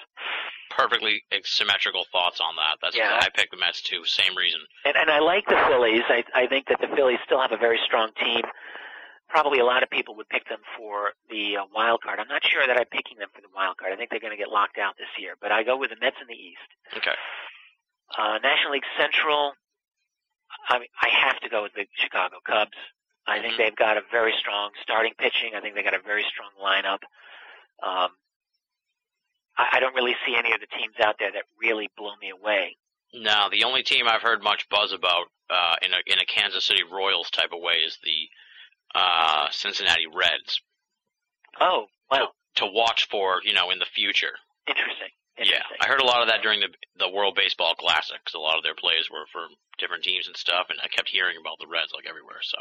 [SPEAKER 3] perfectly symmetrical thoughts on that. That's
[SPEAKER 4] Yeah.
[SPEAKER 3] why I picked the Mets too. Same reason.
[SPEAKER 4] and, and I like the Phillies. I, I think that the Phillies still have a very strong team. Probably a lot of people would pick them for the uh, wild card. I'm not sure that I'm picking them for the wild card. I think they're going to get locked out this year. But I go with the Mets in the East.
[SPEAKER 3] Okay.
[SPEAKER 4] Uh, National League Central, I mean, I have to go with the Chicago Cubs. I think
[SPEAKER 3] Mhm.
[SPEAKER 4] they've got a very strong starting pitching. I think they got a very strong lineup. Um, I, I don't really see any of the teams out there that really blow me away.
[SPEAKER 3] Now, the only team I've heard much buzz about uh, in a in a Kansas City Royals type of way is the uh, Cincinnati Reds.
[SPEAKER 4] Oh, well,
[SPEAKER 3] To watch for, you know, in the future.
[SPEAKER 4] interesting.
[SPEAKER 3] Yeah. I heard a lot of that during the the World Baseball Classic 'cause a lot of their plays were for different teams and stuff, and I kept hearing about the Reds like everywhere. So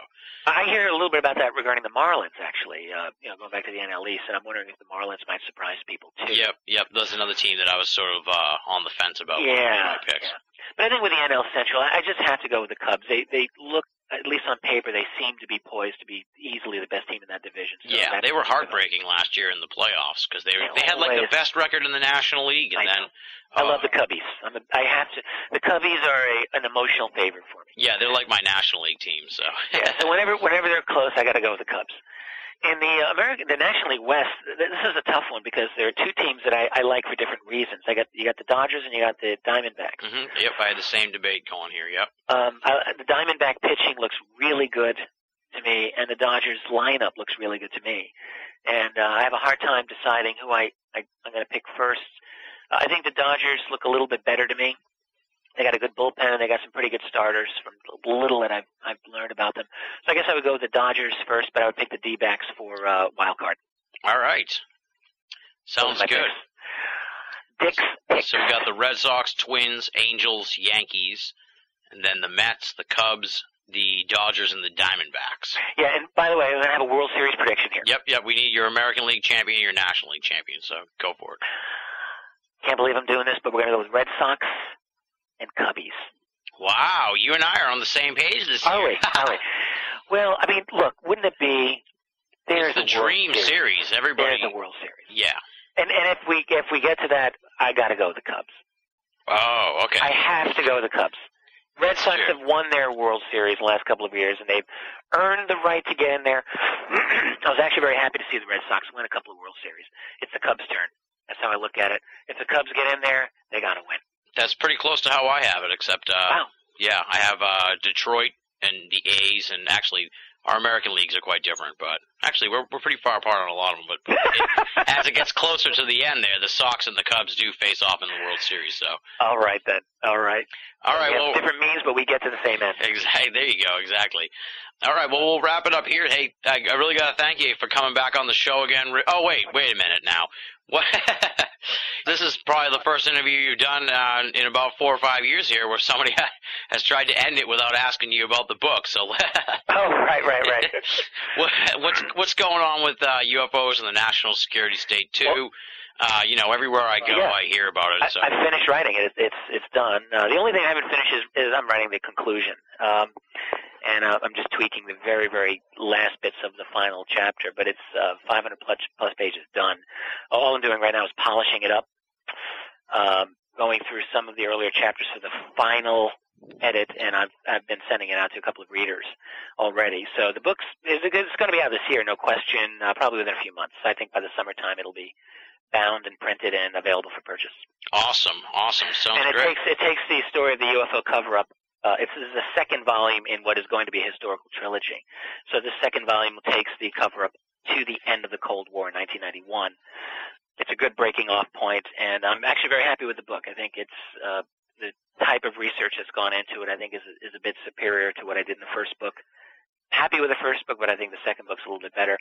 [SPEAKER 4] I hear a little bit about that regarding the Marlins, actually. Uh, you know, going back to the NL East, and I'm wondering if the Marlins might surprise people too.
[SPEAKER 3] yep, yep, that's another team that I was sort of uh, on the fence about.
[SPEAKER 4] Yeah,
[SPEAKER 3] my picks.
[SPEAKER 4] yeah. But I think with the NL Central, I I just have to go with the Cubs. They they look, at least on paper, they seem to be poised to be easily the best team in that division. So
[SPEAKER 3] Yeah, they were heartbreaking last year in the playoffs because they
[SPEAKER 4] They
[SPEAKER 3] they had like the best record in the National League, and
[SPEAKER 4] I
[SPEAKER 3] then
[SPEAKER 4] know. I love
[SPEAKER 3] uh,
[SPEAKER 4] the Cubbies. I'm a, I have to. The Cubbies are a, an emotional favorite for me.
[SPEAKER 3] Yeah, they're like my National League team. So
[SPEAKER 4] Yeah. So whenever whenever they're close, I got to go with the Cubs. In the American, the National League West, this is a tough one because there are two teams that I, I like for different reasons. I got you got the Dodgers and you got the Diamondbacks.
[SPEAKER 3] hmm Yep, I had the same debate going here. Yep.
[SPEAKER 4] Um, I, the Diamondback pitching looks really good to me, and the Dodgers lineup looks really good to me. And uh, I have a hard time deciding who I, I I'm going to pick first. Uh, I think the Dodgers look a little bit better to me. They got a good bullpen, they got some pretty good starters from little that I've, I've learned about them. So I guess I would go with the Dodgers first, but I would pick the D-backs for uh, wild card.
[SPEAKER 3] All right. Sounds good.
[SPEAKER 4] picks. Dick's picks.
[SPEAKER 3] So we got the Red Sox, Twins, Angels, Yankees, and then the Mets, the Cubs, the Dodgers, and the Diamondbacks.
[SPEAKER 4] Yeah, and by the way, I'm going to have a World Series prediction here.
[SPEAKER 3] Yep, yep. We need your American League champion and your National League champion. So go for it.
[SPEAKER 4] Can't believe I'm doing this, but we're going to go with Red Sox and Cubbies.
[SPEAKER 3] Wow, you and I are on the same page this year.
[SPEAKER 4] Are we? Well, I mean, look, wouldn't it be? There's
[SPEAKER 3] it's the dream
[SPEAKER 4] Series.
[SPEAKER 3] series. Everybody.
[SPEAKER 4] There's a World Series.
[SPEAKER 3] Yeah.
[SPEAKER 4] And and if we if we get to that, I got to go with the Cubs.
[SPEAKER 3] Oh, okay.
[SPEAKER 4] I have to go with the Cubs. Red Sox have won their World Series in the last couple of years, and they've earned the right to get in there. I was actually very happy to see the Red Sox win a couple of World Series. It's the Cubs' turn. That's how I look at it. If the Cubs get in there, they got to win.
[SPEAKER 3] That's pretty close to how I have it, except uh,
[SPEAKER 4] Wow.
[SPEAKER 3] yeah, I have uh, Detroit and the A's, and actually our American leagues are quite different. But actually, we're we're pretty far apart on a lot of them. But it, as it gets closer to the end, there, the Sox and the Cubs do face off in the World Series. So,
[SPEAKER 4] All right then. All right.
[SPEAKER 3] all right,
[SPEAKER 4] We have
[SPEAKER 3] well,
[SPEAKER 4] different means, but we get to the same end.
[SPEAKER 3] Exactly. There you go. Exactly. All right. Well, we'll wrap it up here. Hey, I, I really got to thank you for coming back on the show again. Oh, wait, wait a minute now. What? this is probably the first interview you've done uh, in about four or five years here, where somebody has tried to end it without asking you about the book. So,
[SPEAKER 4] Oh, right, right, right.
[SPEAKER 3] what, what's what's going on with uh, UFOs and the national security state too? Uh, you know, everywhere I go,
[SPEAKER 4] Yeah.
[SPEAKER 3] I hear about it.
[SPEAKER 4] I,
[SPEAKER 3] So,
[SPEAKER 4] I finished writing it. It's it's, it's done. Uh, the only thing I haven't finished is, is I'm writing the conclusion, um, and uh, I'm just tweaking the very very last bits of the final chapter. But it's uh, 500 plus plus pages done. All I'm doing right now is polishing it up, um, going through some of the earlier chapters for the final edit, and I've I've been sending it out to a couple of readers already. So the book's is it's going to be out this year, no question. Uh, probably within a few months. I think by the summertime it'll be bound and printed and available for purchase.
[SPEAKER 3] awesome, awesome. Sounds
[SPEAKER 4] and it
[SPEAKER 3] great.
[SPEAKER 4] takes it takes the story of the UFO cover up. Uh, it's this is the second volume in what is going to be a historical trilogy. So the second volume takes the cover up to the end of the Cold War in 1991. It's a good breaking off point, and I'm actually very happy with the book. I think it's uh, the type of research that's gone into it. I think is is a bit superior to what I did in the first book. Happy with the first book, but I think the second book's a little bit better.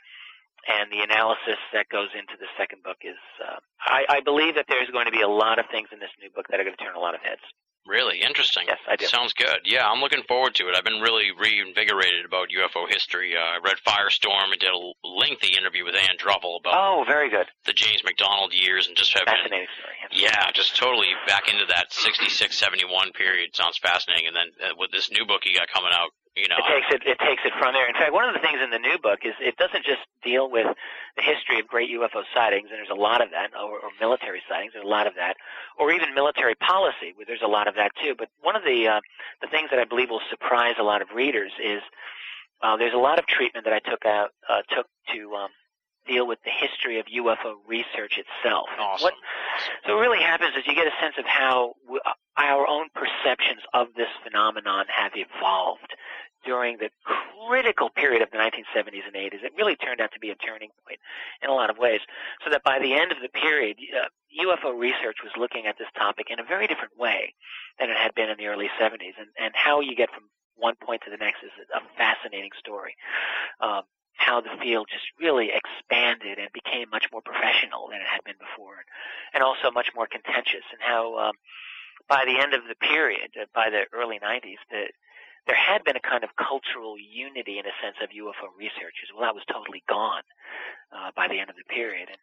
[SPEAKER 4] And the analysis that goes into the second book is, uh, I, I believe that there's going to be a lot of things in this new book that are going to turn a lot of heads.
[SPEAKER 3] Really interesting.
[SPEAKER 4] Yes, I do.
[SPEAKER 3] Sounds good. Yeah, I'm looking forward to it. I've been really reinvigorated about UFO history. Uh, I read Firestorm and did a lengthy interview with Ann Druffel about
[SPEAKER 4] Oh, very good.
[SPEAKER 3] the James McDonald years and just have
[SPEAKER 4] Fascinating story.
[SPEAKER 3] yeah, just totally back into that 66, 71 period. Sounds fascinating. And then uh, with this new book you got coming out, you know,
[SPEAKER 4] It takes it. It takes it from there. In fact, one of the things in the new book is it doesn't just deal with the history of great UFO sightings, and there's a lot of that, or, or military sightings. There's a lot of that, or even military policy. Where there's a lot of that too. But one of the uh, the things that I believe will surprise a lot of readers is uh, there's a lot of treatment that I took out uh, took to um, deal with the history of UFO research itself.
[SPEAKER 3] awesome.
[SPEAKER 4] What so what really happens is you get a sense of how w- our own perceptions of this phenomenon have evolved during the critical period of the 1970s and 80s. It really turned out to be a turning point in a lot of ways. So that by the end of the period, uh, UFO research was looking at this topic in a very different way than it had been in the early 70s. And, and how you get from one point to the next is a fascinating story. Um, how the field just really expanded and became much more professional than it had been before, and also much more contentious. And how um, by the end of the period, uh, by the early 90s, the, there had been a kind of cultural unity in a sense of UFO researchers. Well, that was totally gone uh, by the end of the period. And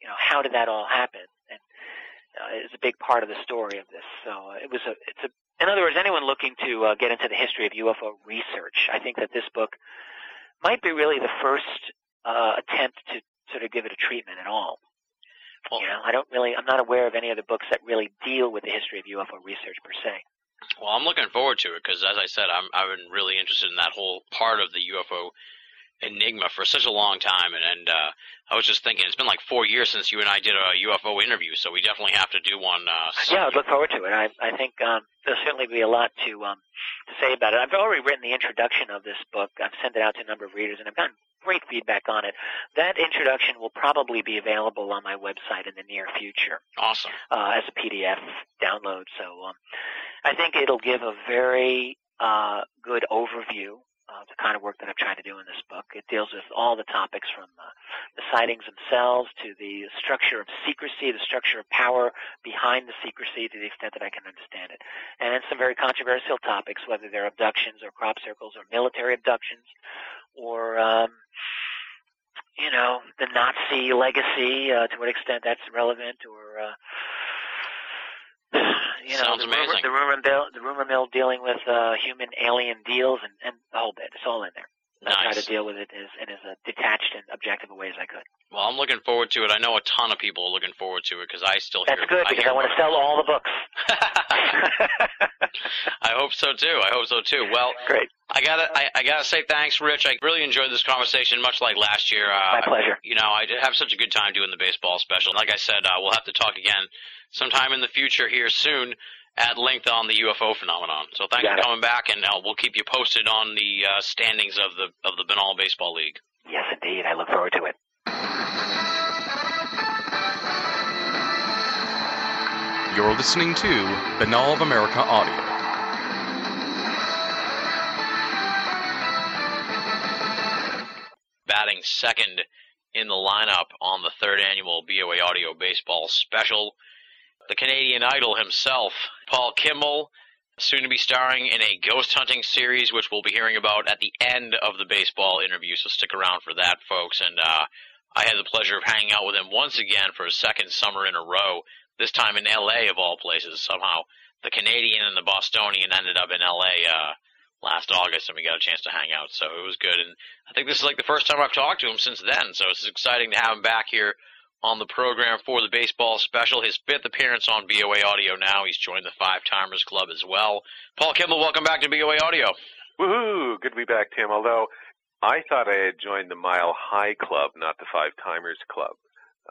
[SPEAKER 4] you know, how did that all happen? And uh, it's a big part of the story of this. So uh, it was a, it's a, in other words, anyone looking to uh, get into the history of UFO research, I think that this book might be really the first uh, attempt to sort of give it a treatment at all.
[SPEAKER 3] Well-
[SPEAKER 4] you know, I don't really, I'm not aware of any other books that really deal with the history of UFO research per se.
[SPEAKER 3] Well, I'm looking forward to it because, as I said, I'm I've been really interested in that whole part of the UFO enigma for such a long time, and, and uh, I was just thinking it's been like four years since you and I did a UFO interview, so we definitely have to do one. Uh,
[SPEAKER 4] Yeah, I'd look forward to it. I, I think um, there'll certainly be a lot to um, to say about it. I've already written the introduction of this book. I've sent it out to a number of readers, and I've gotten great feedback on it. That introduction will probably be available on my website in the near future
[SPEAKER 3] Awesome.
[SPEAKER 4] uh, as a PDF download. So um, I think it'll give a very uh, good overview of the kind of work that I'm trying to do in this book. It deals with all the topics from uh, the sightings themselves to the structure of secrecy, the structure of power behind the secrecy to the extent that I can understand it. And it's some very controversial topics, whether they're abductions or crop circles or military abductions or um, you know, the Nazi legacy, uh, to what extent that's relevant, or uh, you know,
[SPEAKER 3] Sounds
[SPEAKER 4] the rumor,
[SPEAKER 3] amazing.
[SPEAKER 4] the rumor mill, the rumor mill dealing with uh, human alien deals, and, and the whole bit. It's all in there. I try to deal with it as in as a detached and objective a way as I could.
[SPEAKER 3] Well, I'm looking forward to it. I know a ton of people are looking forward to it because I still
[SPEAKER 4] That's
[SPEAKER 3] hear.
[SPEAKER 4] good because
[SPEAKER 3] hear
[SPEAKER 4] I want to sell all the books.
[SPEAKER 3] I hope so too. I hope so too. Well,
[SPEAKER 4] Great,
[SPEAKER 3] I gotta, I, I gotta say thanks, Rich. I really enjoyed this conversation, much like last year. Uh,
[SPEAKER 4] my pleasure.
[SPEAKER 3] you know, I did have such a good time doing the baseball special. Like I said, uh, we'll have to talk again sometime in the future here soon at length on the UFO phenomenon. So thanks
[SPEAKER 4] Got
[SPEAKER 3] for
[SPEAKER 4] it.
[SPEAKER 3] coming back, and uh, we'll keep you posted on the uh, standings of the of the Binnall Baseball League.
[SPEAKER 4] Yes, indeed. I look forward to it.
[SPEAKER 2] You're listening to Binnall of America Audio.
[SPEAKER 3] batting second in the lineup on the third annual BOA Audio Baseball Special. The Canadian Idol himself, Paul Kimball, soon to be starring in a ghost hunting series, which we'll be hearing about at the end of the baseball interview. So stick around for that, folks. And uh, I had the pleasure of hanging out with him once again for a second summer in a row. This time in L.A. of all places. Somehow the Canadian and the Bostonian ended up in L.A. Uh, last August, and we got a chance to hang out. So it was good. And I think this is like the first time I've talked to him since then. So it's exciting to have him back here on the program for the baseball special. His fifth appearance on BOA Audio now. He's joined the Five Timers Club as well. Paul Kimball, welcome back to BOA Audio.
[SPEAKER 5] Woohoo! Good to be back, Tim. Although I thought I had joined the Mile High Club, not the Five Timers Club.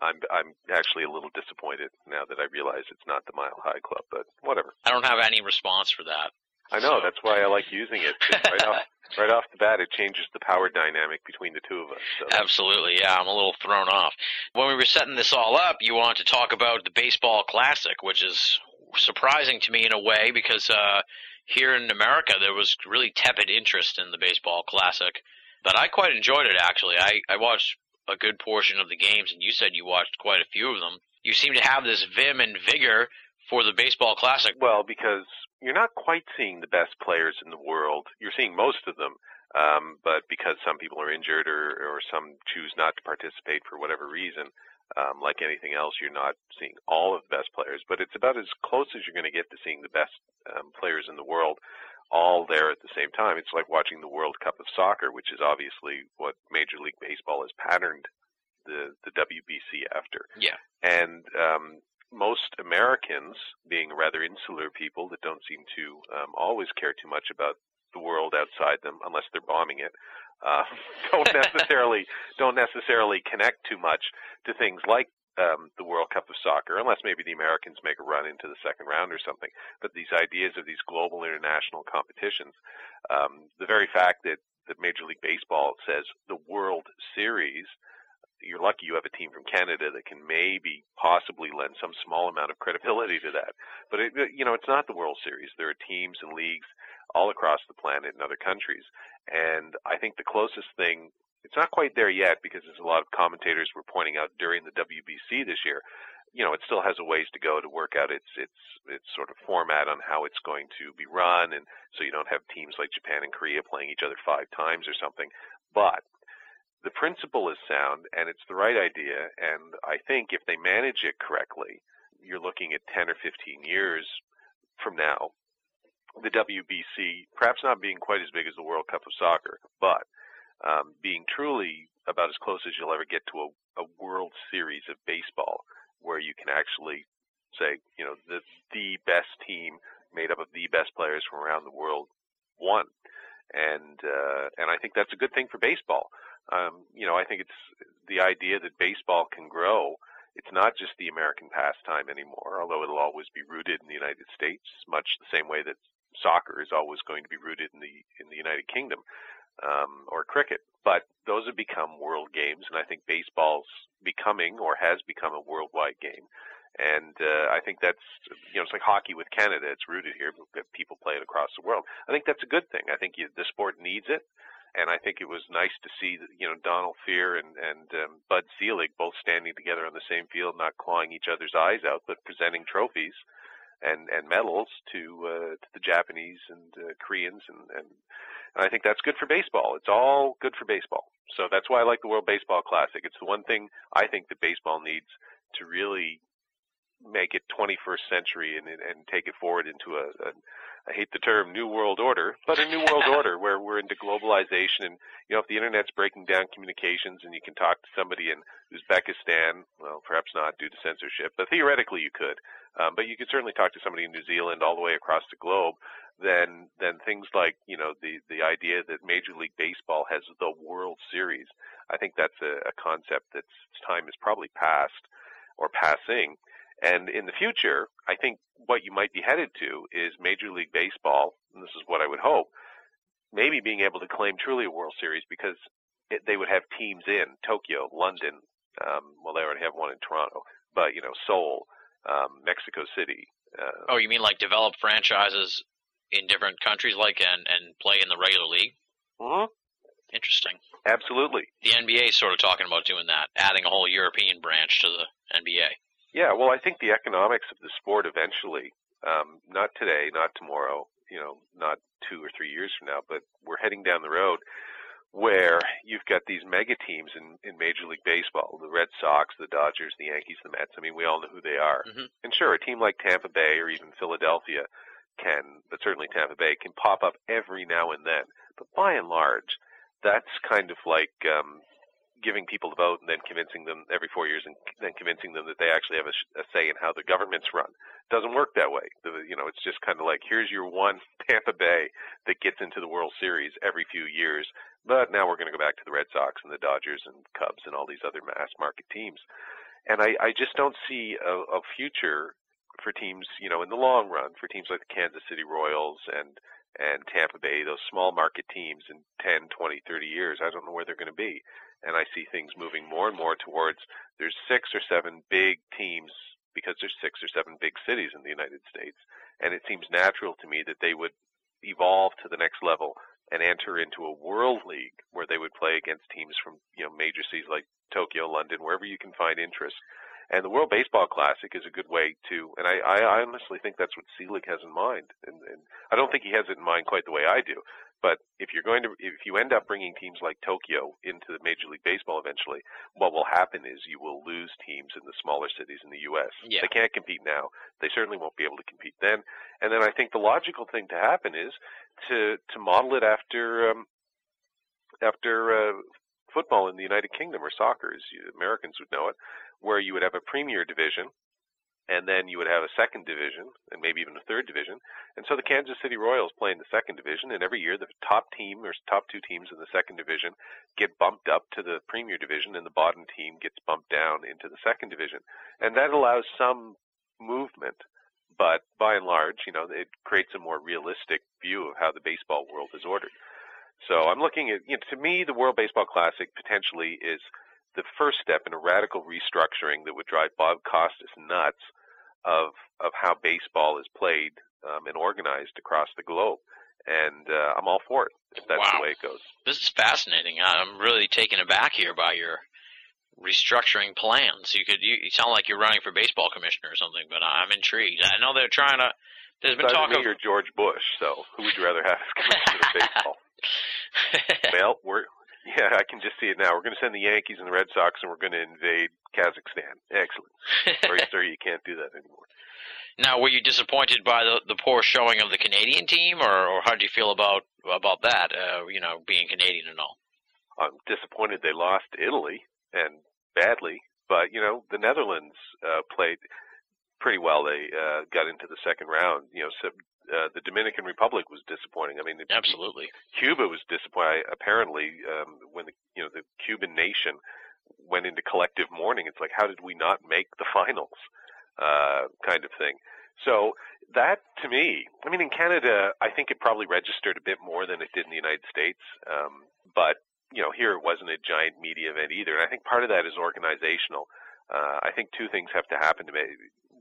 [SPEAKER 5] I'm I'm actually a little disappointed now that I realize it's not the Mile High Club, but whatever.
[SPEAKER 3] I don't have any response for that.
[SPEAKER 5] I know that's why I like using it. Right off, right off the bat, it changes the power dynamic between the two of us. So
[SPEAKER 3] Absolutely, yeah. I'm a little thrown off. When we were setting this all up, you wanted to talk about the baseball classic, which is surprising to me in a way because uh, here in America there was really tepid interest in the baseball classic, but I quite enjoyed it actually. I I watched a good portion of the games, and you said you watched quite a few of them. You seem to have this vim and vigor for the baseball classic.
[SPEAKER 5] Well, because you're not quite seeing the best players in the world. You're seeing most of them, um, but because some people are injured or, or some choose not to participate for whatever reason, um, like anything else, you're not seeing all of the best players. But it's about as close as you're going to get to seeing the best um, players in the world all there at the same time. It's like watching the World Cup of Soccer, which is obviously what Major League Baseball has patterned the the WBC after.
[SPEAKER 3] Yeah.
[SPEAKER 5] And um, most Americans, being rather insular people that don't seem to um, always care too much about the world outside them, unless they're bombing it, uh, don't necessarily don't necessarily connect too much to things like um, the World Cup of Soccer, unless maybe the Americans make a run into the second round or something. But these ideas of these global international competitions, um, the very fact that that Major League Baseball says the World Series you're lucky you have a team from Canada that can maybe possibly lend some small amount of credibility to that. But it, you know, it's not the World Series. There are teams and leagues all across the planet in other countries, and I think the closest thing. It's not quite there yet because there's a lot of commentators were pointing out during the WBC this year. You know, it still has a ways to go to work out its its its sort of format on how it's going to be run, and so you don't have teams like Japan and Korea playing each other five times or something. But the principle is sound and it's the right idea. And I think if they manage it correctly, you're looking at 10 or 15 years from now, the WBC perhaps not being quite as big as the World Cup of Soccer, but um, being truly about as close as you'll ever get to a, a World Series of baseball, where you can actually say, you know, the the best team made up of the best players from around the world won, and uh, and I think that's a good thing for baseball Um, you know, I think it's the idea that baseball can grow. It's not just the American pastime anymore, although it'll always be rooted in the United States, much the same way that soccer is always going to be rooted in the in the United Kingdom um, or cricket. But those have become world games, and I think baseball's becoming or has become a worldwide game. And uh, I think that's you know it's like hockey with Canada. It's rooted here. But people play it across the world. I think that's a good thing. I think you, the sport needs it, and I think it was nice to see you know Donald Fehr and and um, Bud Selig both standing together on the same field, not clawing each other's eyes out, but presenting trophies and and medals to uh, to the Japanese and uh, Koreans and, and and I think that's good for baseball. It's all good for baseball. So that's why I like the World Baseball Classic. It's the one thing I think that baseball needs to really make it 21st century and and take it forward into a, a I hate the term new world order, but a new world order where we're into globalization and you know if the internet's breaking down communications and you can talk to somebody in Uzbekistan, well perhaps not due to censorship, but theoretically you could. Um, but you could certainly talk to somebody in New Zealand all the way across the globe. Then, then things like you know the the idea that Major League Baseball has the World Series. I think that's a, a concept that's time is probably past or passing. And in the future, I think what you might be headed to is Major League Baseball, and this is what I would hope, maybe being able to claim truly a World Series because it, they would have teams in Tokyo, London, um, well, they already have one in Toronto, but you know, Seoul, um, Mexico City. Uh,
[SPEAKER 3] oh, you mean like develop franchises in different countries, like and and play in the regular league?
[SPEAKER 5] Mm-hmm.
[SPEAKER 3] Interesting.
[SPEAKER 5] Absolutely.
[SPEAKER 3] The NBA is sort of talking about doing that, adding a whole European branch to the NBA.
[SPEAKER 5] Yeah, well, I think the economics of the sport eventually, um, not today, not tomorrow, you know, not two or three years from now, but we're heading down the road where you've got these mega teams in, in Major League Baseball, the Red Sox, the Dodgers, the Yankees, the Mets. I mean, we all know who they are.
[SPEAKER 3] Mm-hmm.
[SPEAKER 5] And sure, a team like Tampa Bay or even Philadelphia can, but certainly Tampa Bay can pop up every now and then. But by and large, that's kind of like um, giving people the vote and then convincing them every four years and then convincing them that they actually have a, a say in how the government's run. It doesn't work that way. The, you know, it's just kind of like here's your one Tampa Bay that gets into the World Series every few years, but now we're going to go back to the Red Sox and the Dodgers and Cubs and all these other mass market teams. And I, I just don't see a, a future for teams, you know, in the long run, for teams like the Kansas City Royals and and Tampa Bay, those small market teams in 10, 20, 30 years, I don't know where they're going to be. And I see things moving more and more towards there's six or seven big teams because there's six or seven big cities in the United States. And it seems natural to me that they would evolve to the next level and enter into a world league where they would play against teams from you know major cities like Tokyo, London, wherever you can find interest. And the World Baseball Classic is a good way to, and I, I honestly think that's what Selig has in mind. And, and I don't think he has it in mind quite the way I do. But if you're going to, if you end up bringing teams like Tokyo into the Major League Baseball eventually, what will happen is you will lose teams in the smaller cities in the U.S.
[SPEAKER 3] Yeah.
[SPEAKER 5] They can't compete now. They certainly won't be able to compete then. And then I think the logical thing to happen is to to model it after um, after uh, football in the United Kingdom or soccer, as you, Americans would know it, where you would have a premier division, and then you would have a second division, and maybe even a third division. And so the Kansas City Royals play in the second division, and every year the top team or top two teams in the second division get bumped up to the premier division, and the bottom team gets bumped down into the second division. And that allows some movement but by and large, you know, it creates a more realistic view of how the baseball world is ordered. So I'm looking at, you know, to me, the World Baseball Classic potentially is the first step in a radical restructuring that would drive Bob Costas nuts of of how baseball is played um, and organized across the globe. And uh, I'm all for it if that's
[SPEAKER 3] Wow.
[SPEAKER 5] the way it goes.
[SPEAKER 3] This is fascinating. I'm really taken aback here by your restructuring plans. You could you, you sound like you're running for baseball commissioner or something, but I'm intrigued. I know they're trying to. There's been talk of
[SPEAKER 5] or George Bush. So who would you rather have as commissioner of baseball? well, we're yeah, I can just see it now. We're going to send the Yankees and the Red Sox, and we're going to invade Kazakhstan. Excellent. Very Sorry, you can't do that anymore.
[SPEAKER 3] now, were you disappointed by the the poor showing of the Canadian team, or or how did you feel about about that? Uh, you know, being Canadian and all.
[SPEAKER 5] I'm disappointed they lost Italy and badly, but you know the Netherlands uh, played. Pretty well. They uh, got into the second round. You know, so, uh, the Dominican Republic was disappointing. I mean, the,
[SPEAKER 3] Absolutely.
[SPEAKER 5] Cuba was disappointing. Apparently, um, when the you know the Cuban nation went into collective mourning, it's like, how did we not make the finals? Uh, kind of thing. So that to me, I mean, in Canada, I think it probably registered a bit more than it did in the United States. Um, but you know, here it wasn't a giant media event either. And I think part of that is organizational. Uh, I think two things have to happen to me.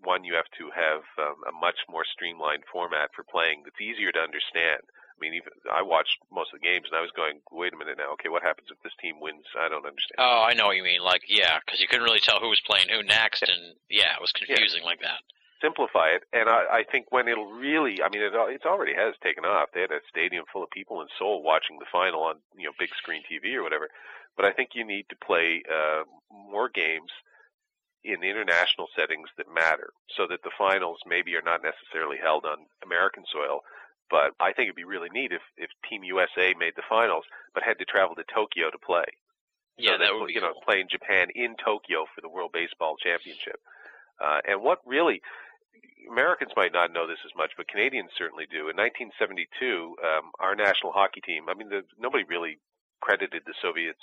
[SPEAKER 5] One, you have to have um, a much more streamlined format for playing that's easier to understand. I mean, even I watched most of the games and I was going, wait a minute now. Okay, what happens if this team wins? I don't understand.
[SPEAKER 3] Oh, I know what you mean. Like, yeah, because you couldn't really tell who was playing who next, and yeah, it was confusing like that.
[SPEAKER 5] simplify it. And I, I think when it'll really, I mean, it it's already has taken off. They had a stadium full of people in Seoul watching the final on you know big screen TV or whatever. But I think you need to play uh, more games in international settings that matter, so that the finals maybe are not necessarily held on American soil. But I think it'd be really neat if if Team USA made the finals, but had to travel to Tokyo to play.
[SPEAKER 3] Yeah,
[SPEAKER 5] so
[SPEAKER 3] that would
[SPEAKER 5] you know
[SPEAKER 3] cool.
[SPEAKER 5] play in Japan in Tokyo for the World Baseball Championship. Uh, and what really Americans might not know this as much, but Canadians certainly do. In 1972, um, our national hockey team. I mean, the, nobody really credited the Soviets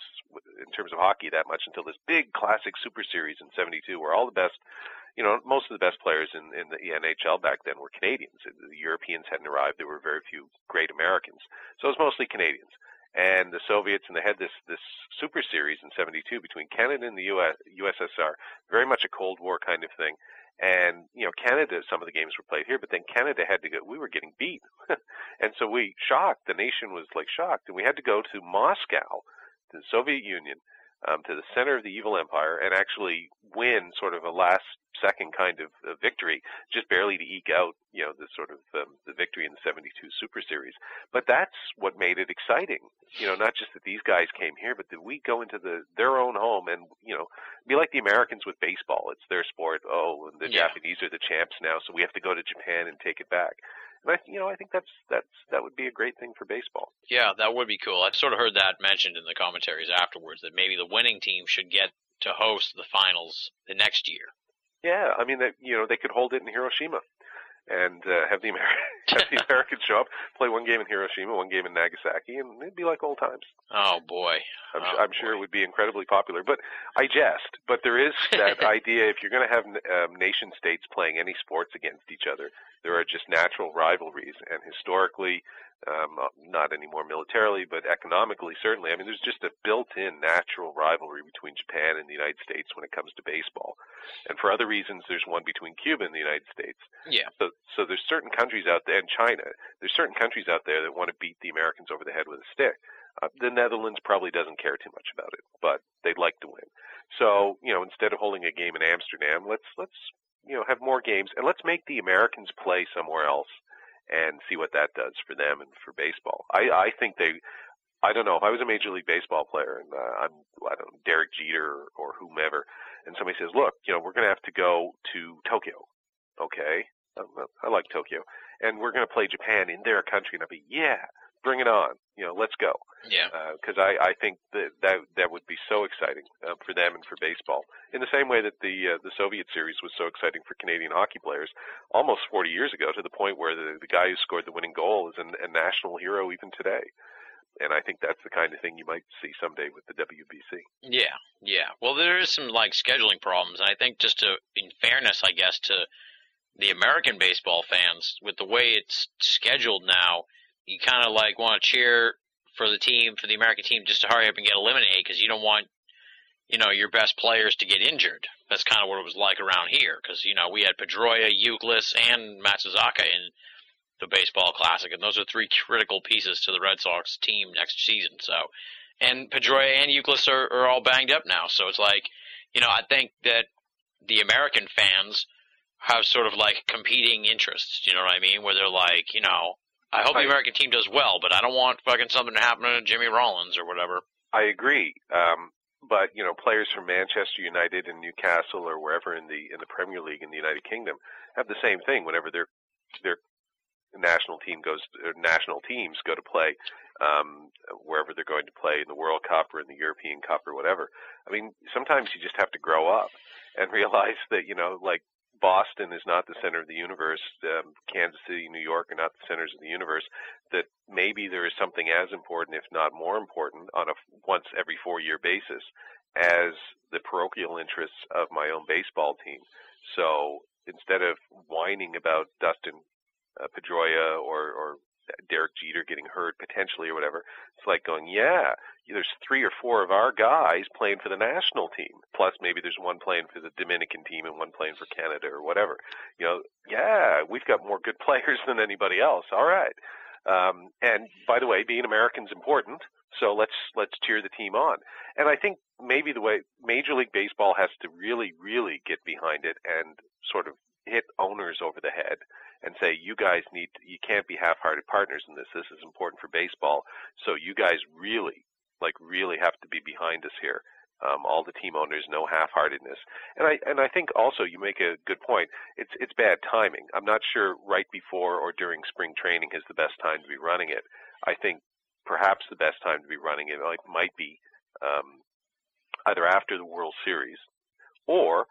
[SPEAKER 5] in terms of hockey that much until this big classic Super Series in '72, where all the best, you know, most of the best players in, in the NHL back then were Canadians. The Europeans hadn't arrived. There were very few great Americans, so it was mostly Canadians. And the Soviets, and they had this this Super Series in '72 between Canada and the US, USSR, very much a Cold War kind of thing. And you know, Canada, some of the games were played here, but then Canada had to go. We were getting beat, and so we shocked. The nation was like shocked, and we had to go to Moscow, to the Soviet Union, um, to the center of the evil empire, and actually win sort of a last second kind of uh, victory, just barely to eke out, you know, the sort of um, the victory in the '72 Super Series. But that's what made it exciting. You know, not just that these guys came here, but that we go into the their own home and you know be like the Americans with baseball. It's their sport. Oh, and the
[SPEAKER 3] Yeah.
[SPEAKER 5] Japanese are the champs now, so we have to go to Japan and take it back. And I, you know, I think that's that's that would be a great thing for baseball.
[SPEAKER 3] Yeah, that would be cool. I sort of heard that mentioned in the commentaries afterwards that maybe the winning team should get to host the finals the next year.
[SPEAKER 5] Yeah, I mean that you know they could hold it in Hiroshima, and uh, have the Amer- have the Americans show up, play one game in Hiroshima, one game in Nagasaki, and it'd be like old times.
[SPEAKER 3] Oh boy.
[SPEAKER 5] I'm,
[SPEAKER 3] Oh,
[SPEAKER 5] I'm sure it would be incredibly popular. But I jest. But there is that idea if you're going to have um, nation states playing any sports against each other, there are just natural rivalries, and historically, um, uh, not anymore militarily, but economically, certainly. I mean, there's just a built-in natural rivalry between Japan and the United States when it comes to baseball, and for other reasons, there's one between Cuba and the United States.
[SPEAKER 3] Yeah.
[SPEAKER 5] So, so there's certain countries out there, and China. There's certain countries out there that want to beat the Americans over the head with a stick. Uh, the Netherlands probably doesn't care too much about it, but they'd like to win. So, you know, instead of holding a game in Amsterdam, let's let's you know have more games and let's make the Americans play somewhere else and see what that does for them and for baseball. I I think they. I don't know if I was a major league baseball player and uh, I'm I don't know Derek Jeter or, whomever, and somebody says, "Look, you know, we're going to have to go to Tokyo." Okay, I, I like Tokyo, and we're going to play Japan in their country, and I'll be, "Yeah, bring it on." You know, let's go
[SPEAKER 3] Yeah.
[SPEAKER 5] because I, I think that, that that would be so exciting uh, for them and for baseball. In the same way that the uh, the Soviet series was so exciting for Canadian hockey players almost 40 years ago, to the point where the the guy who scored the winning goal is an, a national hero even today. And I think that's the kind of thing you might see someday with the WBC.
[SPEAKER 3] Yeah, yeah. Well, there is some like scheduling problems, and I think just to, in fairness, I guess to the American baseball fans, with the way it's scheduled now, you kind of like want to cheer for the team, for the American team, just to hurry up and get eliminated because you don't want, you know, your best players to get injured. That's kind of what it was like around here because you know we had Pedroia, Youkilis, and Matsuzaka in the baseball classic, and those are three critical pieces to the Red Sox team next season. So, and Pedroia and Youkilis are, are all banged up now. So it's like, you know, I think that the American fans have sort of like competing interests. You know what I mean? Where they're like, you know, I hope
[SPEAKER 5] Right.
[SPEAKER 3] the American team does well, but I don't want fucking something to happen to Jimmy Rollins or whatever.
[SPEAKER 5] I agree. Um, but you know, players from Manchester United and Newcastle or wherever in the in the Premier League in the United Kingdom have the same thing. Whenever their their national team goes, or national teams go to play um, wherever they're going to play in the World Cup or in the European Cup or whatever. I mean, sometimes you just have to grow up and realize that you know, like Boston is not the center of the universe, um, Kansas City, New York are not the centers of the universe, that maybe there is something as important, if not more important, on a once every four year basis as the parochial interests of my own baseball team. So instead of whining about Dustin uh, Pedroia or, or Derek Jeter getting hurt potentially or whatever. It's like going, yeah, there's three or four of our guys playing for the national team. Plus maybe there's one playing for the Dominican team and one playing for Canada or whatever. You know, yeah, we've got more good players than anybody else. All right. Um, and by the way, being American is important. So let's let's cheer the team on. And I think maybe the way Major League Baseball has to really, really get behind it and sort of hit owners over the head and say, you guys need, you can't be half-hearted partners in this. This is important for baseball. So you guys really, like really have to be behind us here. Um, all the team owners, no half-heartedness, and I and I think also you make a good point. It's it's bad timing. I'm not sure right before or during spring training is the best time to be running it. I think perhaps the best time to be running it like might be um, either after the World Series or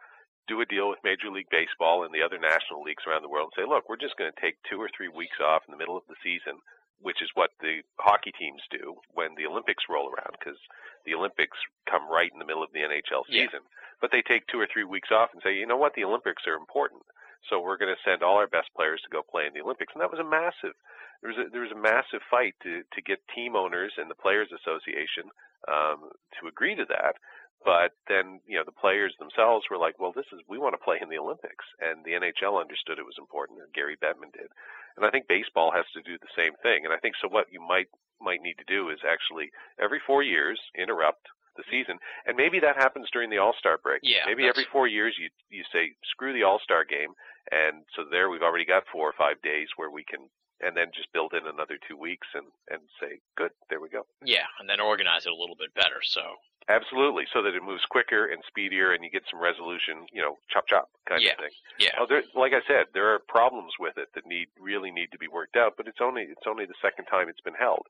[SPEAKER 5] do a deal with Major League Baseball and the other national leagues around the world and say, look, we're just going to take two or three weeks off in the middle of the season, which is what the hockey teams do when the Olympics roll around, because the Olympics come right in the middle of the NHL season. Yeah. But they take two or three weeks off and say, you know what, the Olympics are important. So we're going to send all our best players to go play in the Olympics, and that was a massive. There was a, there was a massive fight to to get team owners and the Players Association um, to agree to that. But then, you know, the players themselves were like, well, this is, we want to play in the Olympics. And the NHL understood it was important, and Gary Bettman did. And I think baseball has to do the same thing. And I think so what you might, might need to do is actually every four years interrupt the season. And maybe that happens during the All-Star break.
[SPEAKER 3] Yeah.
[SPEAKER 5] Maybe every four years you, you say, screw the All-Star game. And so there we've already got four or five days where we can and then just build in another two weeks and and say good there we go
[SPEAKER 3] yeah and then organize it a little bit better so
[SPEAKER 5] Absolutely, so that it moves quicker and speedier, and you get some resolution. You know, chop chop kind
[SPEAKER 3] yeah.
[SPEAKER 5] of thing.
[SPEAKER 3] Yeah.
[SPEAKER 5] Oh, there, like I said, there are problems with it that need really need to be worked out. But it's only it's only the second time it's been held.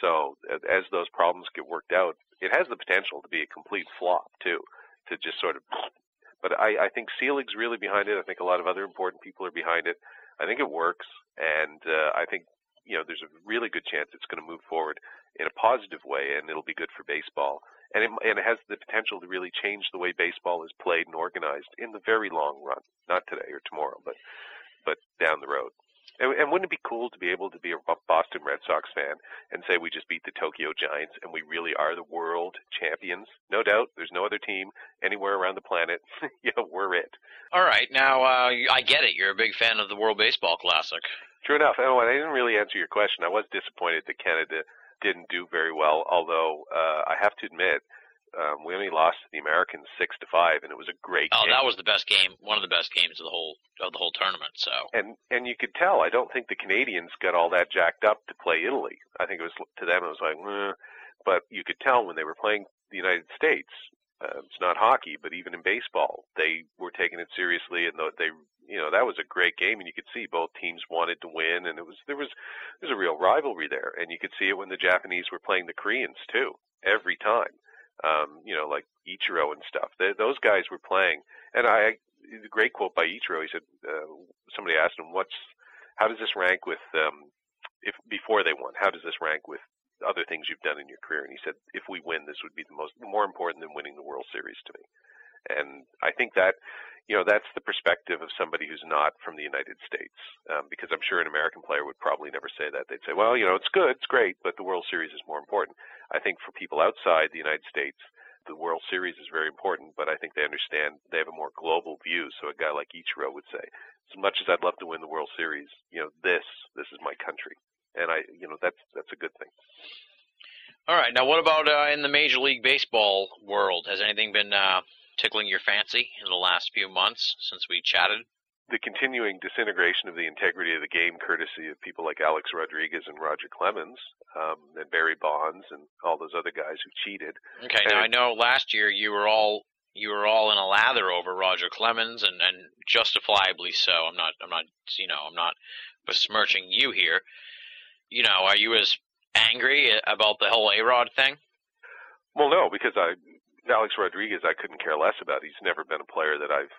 [SPEAKER 5] So as those problems get worked out, it has the potential to be a complete flop too. To just sort of, but I, I think Selig's really behind it. I think a lot of other important people are behind it. I think it works, and uh, I think you know there's a really good chance it's going to move forward in a positive way, and it'll be good for baseball and it, and it has the potential to really change the way baseball is played and organized in the very long run. Not today or tomorrow, but but down the road. And, and wouldn't it be cool to be able to be a Boston Red Sox fan and say we just beat the Tokyo Giants and we really are the world champions? No doubt, there's no other team anywhere around the planet. yeah, we're it.
[SPEAKER 3] All right, now uh, I get it. You're a big fan of the World Baseball Classic.
[SPEAKER 5] True enough. Oh, and I didn't really answer your question. I was disappointed that Canada didn't do very well. Although uh, I have to admit, um, we only lost to the Americans six to five, and it was a great.
[SPEAKER 3] Oh,
[SPEAKER 5] game.
[SPEAKER 3] that was the best game, one of the best games of the whole of the whole tournament. So.
[SPEAKER 5] And and you could tell. I don't think the Canadians got all that jacked up to play Italy. I think it was to them it was like, eh. but you could tell when they were playing the United States. Uh, it's not hockey, but even in baseball, they were taking it seriously, and they you know that was a great game and you could see both teams wanted to win and it was there was there's a real rivalry there and you could see it when the Japanese were playing the Koreans too every time um you know like Ichiro and stuff. They, those guys were playing and I the great quote by Ichiro he said uh, somebody asked him what's how does this rank with um if before they won how does this rank with other things you've done in your career? And he said if we win this would be the most more important than winning the World Series to me. And I think that you know, that's the perspective of somebody who's not from the United States. Um, because I'm sure an American player would probably never say that. They'd say, well, you know, it's good, it's great, but the World Series is more important. I think for people outside the United States, the World Series is very important, but I think they understand they have a more global view. So a guy like Ichiro would say, as much as I'd love to win the World Series, you know, this, this is my country. And I, you know, that's, that's a good thing.
[SPEAKER 3] All right. Now, what about uh, in the Major League Baseball world? Has anything been uh, tickling your fancy in the last few months since we chatted?
[SPEAKER 5] The continuing disintegration of the integrity of the game, courtesy of people like Alex Rodriguez and Roger Clemens, um, and Barry Bonds, and all those other guys who cheated.
[SPEAKER 3] Okay, and now I know last year you were all you were all in a lather over Roger Clemens, and, and justifiably so. I'm not, I'm not, you know, I'm not besmirching you here. You know, are you as angry about the whole A Rod thing?
[SPEAKER 5] Well, no, because I Alex Rodriguez, I couldn't care less about. He's never been a player that I've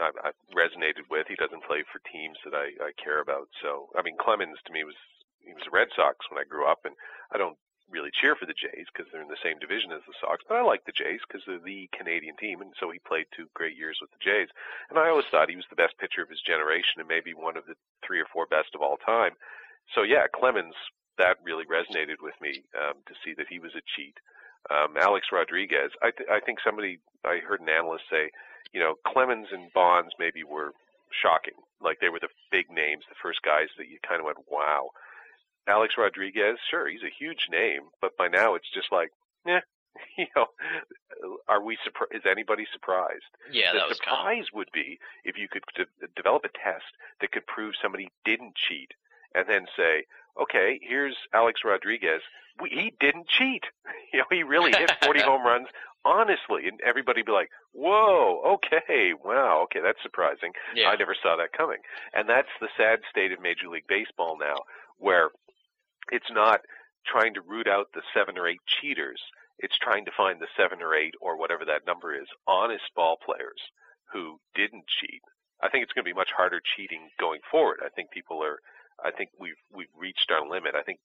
[SPEAKER 5] I, I resonated with. He doesn't play for teams that I, I care about. So, I mean, Clemens to me was he was a Red Sox when I grew up, and I don't really cheer for the Jays because they're in the same division as the Sox, but I like the Jays because they're the Canadian team, and so he played two great years with the Jays. And I always thought he was the best pitcher of his generation and maybe one of the three or four best of all time. So yeah, Clemens, that really resonated with me um, to see that he was a cheat. Um, Alex Rodriguez, I, th- I think somebody, I heard an analyst say, you know, Clemens and Bonds maybe were shocking. Like they were the big names, the first guys that you kind of went, wow. Alex Rodriguez, sure, he's a huge name, but by now it's just like, yeah, you know, are we surprised? Is anybody surprised?
[SPEAKER 3] Yeah,
[SPEAKER 5] the
[SPEAKER 3] that was
[SPEAKER 5] surprise
[SPEAKER 3] kind of,
[SPEAKER 5] would be if you could de- develop a test that could prove somebody didn't cheat, and then say, okay, here's Alex Rodriguez. We, he didn't cheat. You know, he really hit 40 home runs honestly, and everybody would be like, "Whoa, okay, wow, okay, that's surprising.
[SPEAKER 3] yeah.
[SPEAKER 5] I never saw that coming." And that's the sad state of Major League Baseball now, where it's not trying to root out the seven or eight cheaters. It's trying to find the seven or eight or whatever that number is, honest ball players who didn't cheat. I think it's going to be much harder cheating going forward. I think people are. I think we've we've reached our limit. I think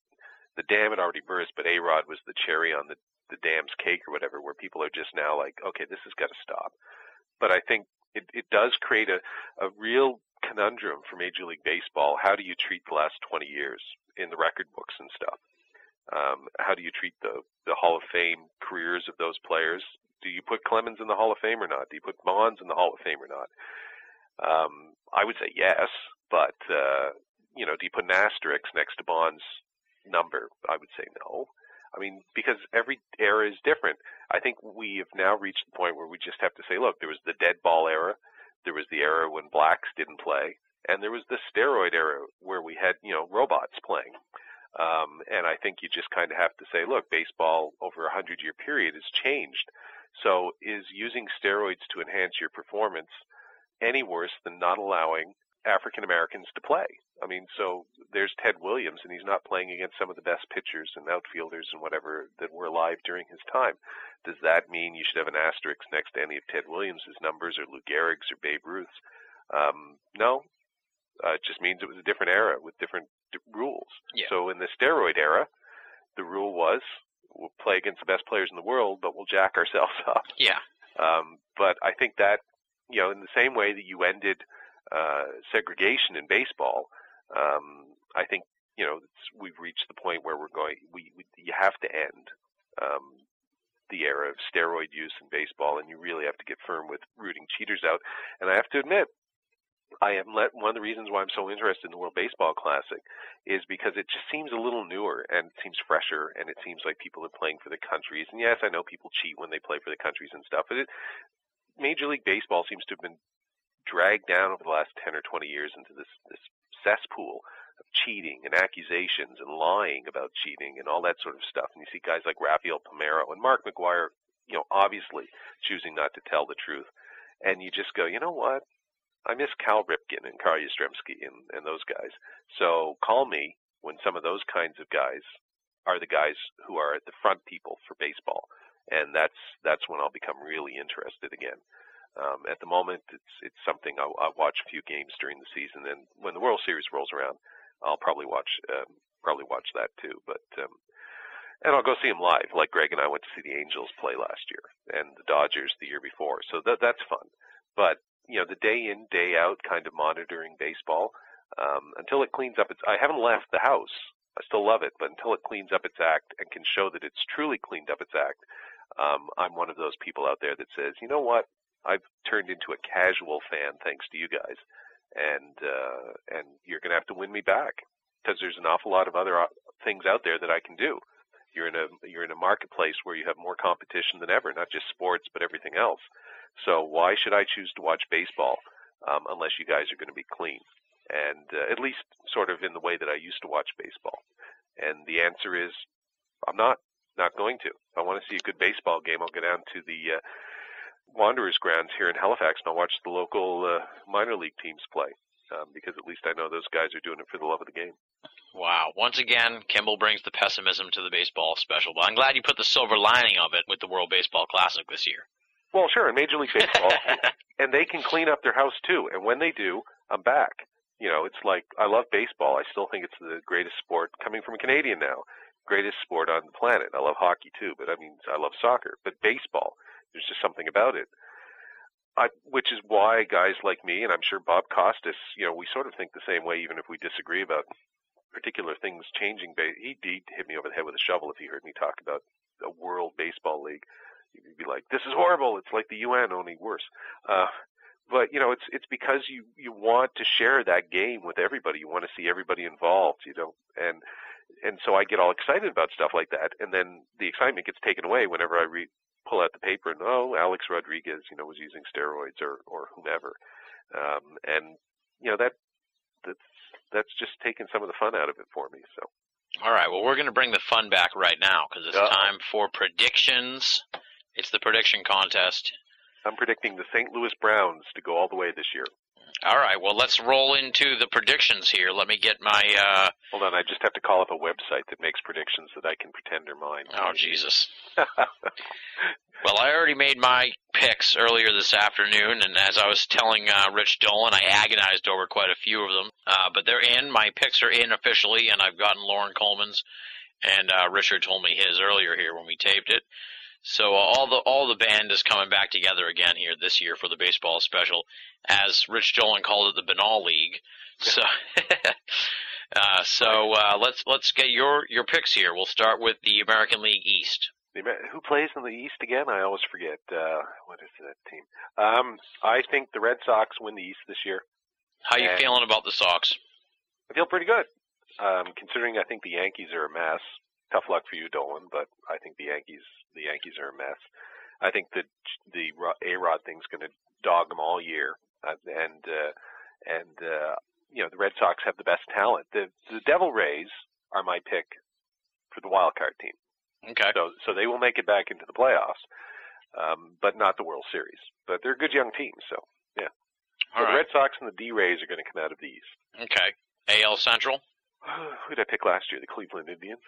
[SPEAKER 5] the dam had already burst, but A Rod was the cherry on the the dam's cake or whatever, where people are just now like, okay, this has got to stop. But I think it it does create a a real conundrum for Major League Baseball. How do you treat the last 20 years in the record books and stuff? Um, how do you treat the the Hall of Fame careers of those players? Do you put Clemens in the Hall of Fame or not? Do you put Bonds in the Hall of Fame or not? Um, I would say yes, but uh, you know, do you put an asterisk next to Bonds' number? I would say no. I mean, because every era is different. I think we have now reached the point where we just have to say, look, there was the dead ball era, there was the era when blacks didn't play, and there was the steroid era where we had, you know, robots playing. Um, and I think you just kind of have to say, look, baseball over a hundred year period has changed. So is using steroids to enhance your performance any worse than not allowing African Americans to play? I mean, so there's Ted Williams, and he's not playing against some of the best pitchers and outfielders and whatever that were alive during his time. Does that mean you should have an asterisk next to any of Ted Williams' numbers or Lou Gehrig's or Babe Ruth's? Um, no. Uh, it just means it was a different era with different d- rules.
[SPEAKER 3] Yeah.
[SPEAKER 5] So in the steroid era, the rule was we'll play against the best players in the world, but we'll jack ourselves up.
[SPEAKER 3] Yeah.
[SPEAKER 5] Um, but I think that, you know, in the same way that you ended uh, segregation in baseball, um, I think you know we've reached the point where we're going. We, we you have to end um, the era of steroid use in baseball, and you really have to get firm with rooting cheaters out. And I have to admit, I am let one of the reasons why I'm so interested in the World Baseball Classic is because it just seems a little newer and it seems fresher, and it seems like people are playing for the countries. And yes, I know people cheat when they play for the countries and stuff, but it, Major League Baseball seems to have been dragged down over the last 10 or 20 years into this this cesspool of cheating and accusations and lying about cheating and all that sort of stuff. And you see guys like Rafael Palmeiro and Mark McGwire, you know, obviously choosing not to tell the truth. And you just go, you know what? I miss Cal Ripken and Carl Yastrzemski and, and those guys. So call me when some of those kinds of guys are the guys who are at the front people for baseball. And that's that's when I'll become really interested again. Um, at the moment, it's it's something I'll, I'll watch a few games during the season, and when the World Series rolls around, I'll probably watch um, probably watch that too. But um, and I'll go see them live, like Greg and I went to see the Angels play last year, and the Dodgers the year before. So that that's fun. But you know, the day in day out kind of monitoring baseball um, until it cleans up its. I haven't left the house. I still love it, but until it cleans up its act and can show that it's truly cleaned up its act, um, I'm one of those people out there that says, you know what, I've turned into a casual fan thanks to you guys, and uh, and you're gonna have to win me back because there's an awful lot of other o- things out there that I can do. You're in a you're in a marketplace where you have more competition than ever, not just sports but everything else. So why should I choose to watch baseball um, unless you guys are going to be clean and uh, at least sort of in the way that I used to watch baseball? And the answer is I'm not not going to. If I want to see a good baseball game, I'll go down to the uh, Wanderers grounds here in Halifax and I'll watch the local uh, minor league teams play um, because at least I know those guys are doing it for the love of the game.
[SPEAKER 3] Wow. Once again, Kimball brings the pessimism to the baseball special, but I'm glad you put the silver lining of it with the World Baseball Classic this year.
[SPEAKER 5] Well, sure, in Major League Baseball, and they can clean up their house too. And when they do, I'm back. You know, it's like I love baseball. I still think it's the greatest sport. Coming from a Canadian now, greatest sport on the planet. I love hockey too, but I mean, I love soccer. But baseball, there's just something about it. I, which is why guys like me, and I'm sure Bob Costas, you know, we sort of think the same way, even if we disagree about particular things changing. He'd, he'd hit me over the head with a shovel if he heard me talk about a World Baseball League. He'd be like, "This is horrible. It's like the UN, only worse." Uh, but you know, it's it's because you you want to share that game with everybody. You want to see everybody involved. You know, and and so I get all excited about stuff like that, and then the excitement gets taken away whenever I read pull out the paper and oh, Alex Rodriguez, you know, was using steroids or or whomever, um, and you know that that's that's just taking some of the fun out of it for me. So.
[SPEAKER 3] All right. Well, we're going to bring the fun back right now because it's
[SPEAKER 5] Uh-oh.
[SPEAKER 3] time for predictions. It's the prediction contest.
[SPEAKER 5] I'm predicting the St. Louis Browns to go all the way this year.
[SPEAKER 3] All right. Well, let's roll into the predictions here. Let me get my. uh
[SPEAKER 5] Hold on, I just have to call up a website that makes predictions that I can pretend are mine.
[SPEAKER 3] Oh Jesus. Well, I already made my picks earlier this afternoon, and as I was telling uh, Rich Dolan, I agonized over quite a few of them. Uh, but they're in. My picks are in officially, and I've gotten Loren Coleman's, and uh, Richard told me his earlier here when we taped it. So uh, all the all the band is coming back together again here this year for the baseball special, as Rich Dolan called it, the Binnall League. So. Uh, so uh, let's let's get your your picks here. We'll start with the American League East.
[SPEAKER 5] The Who plays in the East again? I always forget. Uh, what is that team? Um, I think the Red Sox win the East this year.
[SPEAKER 3] How you
[SPEAKER 5] And-
[SPEAKER 3] feeling about the Sox?
[SPEAKER 5] I feel pretty good, um, considering I think the Yankees are a mess. Tough luck for you, Dolan, but I think the Yankees the Yankees are a mess. I think that the A Rod thing's going to dog them all year, uh, and uh, and uh, you know the Red Sox have the best talent. The the Devil Rays are my pick for the wild card team.
[SPEAKER 3] Okay.
[SPEAKER 5] So so they will make it back into the playoffs, um, but not the World Series. But they're a good young team. So yeah.
[SPEAKER 3] All
[SPEAKER 5] so the. Red Sox and the D Rays are going to come out of the East.
[SPEAKER 3] Okay. AL Central.
[SPEAKER 5] Who did I pick last year? The Cleveland Indians.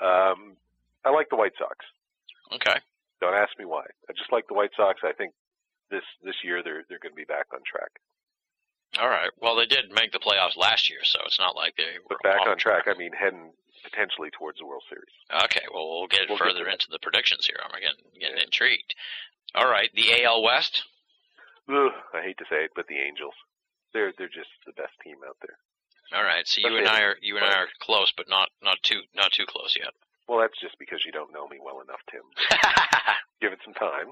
[SPEAKER 5] um, I like the White Sox.
[SPEAKER 3] Okay.
[SPEAKER 5] Don't ask me why. I just like the White Sox. I think this this year they're they're going to be back on track.
[SPEAKER 3] All right. Well, they did make the playoffs last year, so it's not like they were
[SPEAKER 5] But back on track. I mean, heading potentially towards the World Series.
[SPEAKER 3] Okay. Well, we'll get
[SPEAKER 5] We'll
[SPEAKER 3] further
[SPEAKER 5] that.
[SPEAKER 3] into the predictions here. I'm getting getting
[SPEAKER 5] Yeah.
[SPEAKER 3] intrigued. All right. The AL West.
[SPEAKER 5] Ugh, I hate to say it, but the Angels. They're they're just the best team out there.
[SPEAKER 3] All right. So you and I are you and I are close, but not not too not too close yet.
[SPEAKER 5] Well, that's just because you don't know me well enough, Tim. Give it some time.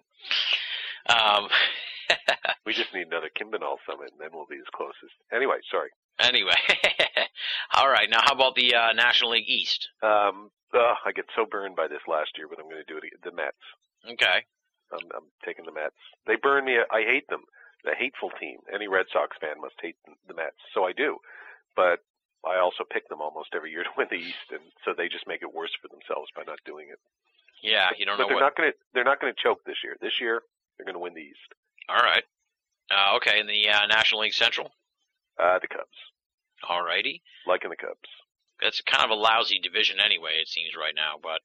[SPEAKER 3] um.
[SPEAKER 5] We just need another Kimbanal summit, and then we'll be as close as. Anyway, sorry.
[SPEAKER 3] anyway. All right. Now, how about the uh, National League East?
[SPEAKER 5] Um, ugh, I get so burned by this last year, but I'm going to do it. again. The Mets.
[SPEAKER 3] Okay.
[SPEAKER 5] I'm, I'm taking the Mets. They burn me. I hate them. The hateful team. Any Red Sox fan must hate the Mets. So I do. But I also pick them almost every year to win the East, and so they just make it worse for themselves by not doing it.
[SPEAKER 3] Yeah. You don't
[SPEAKER 5] but
[SPEAKER 3] know
[SPEAKER 5] they're
[SPEAKER 3] what.
[SPEAKER 5] not going to. They're not going to choke this year. This year they're going to win the East.
[SPEAKER 3] All right. Uh, okay. In the uh, National League Central.
[SPEAKER 5] Uh, the Cubs.
[SPEAKER 3] All righty.
[SPEAKER 5] Liking the Cubs.
[SPEAKER 3] That's kind of a lousy division anyway. It seems right now, but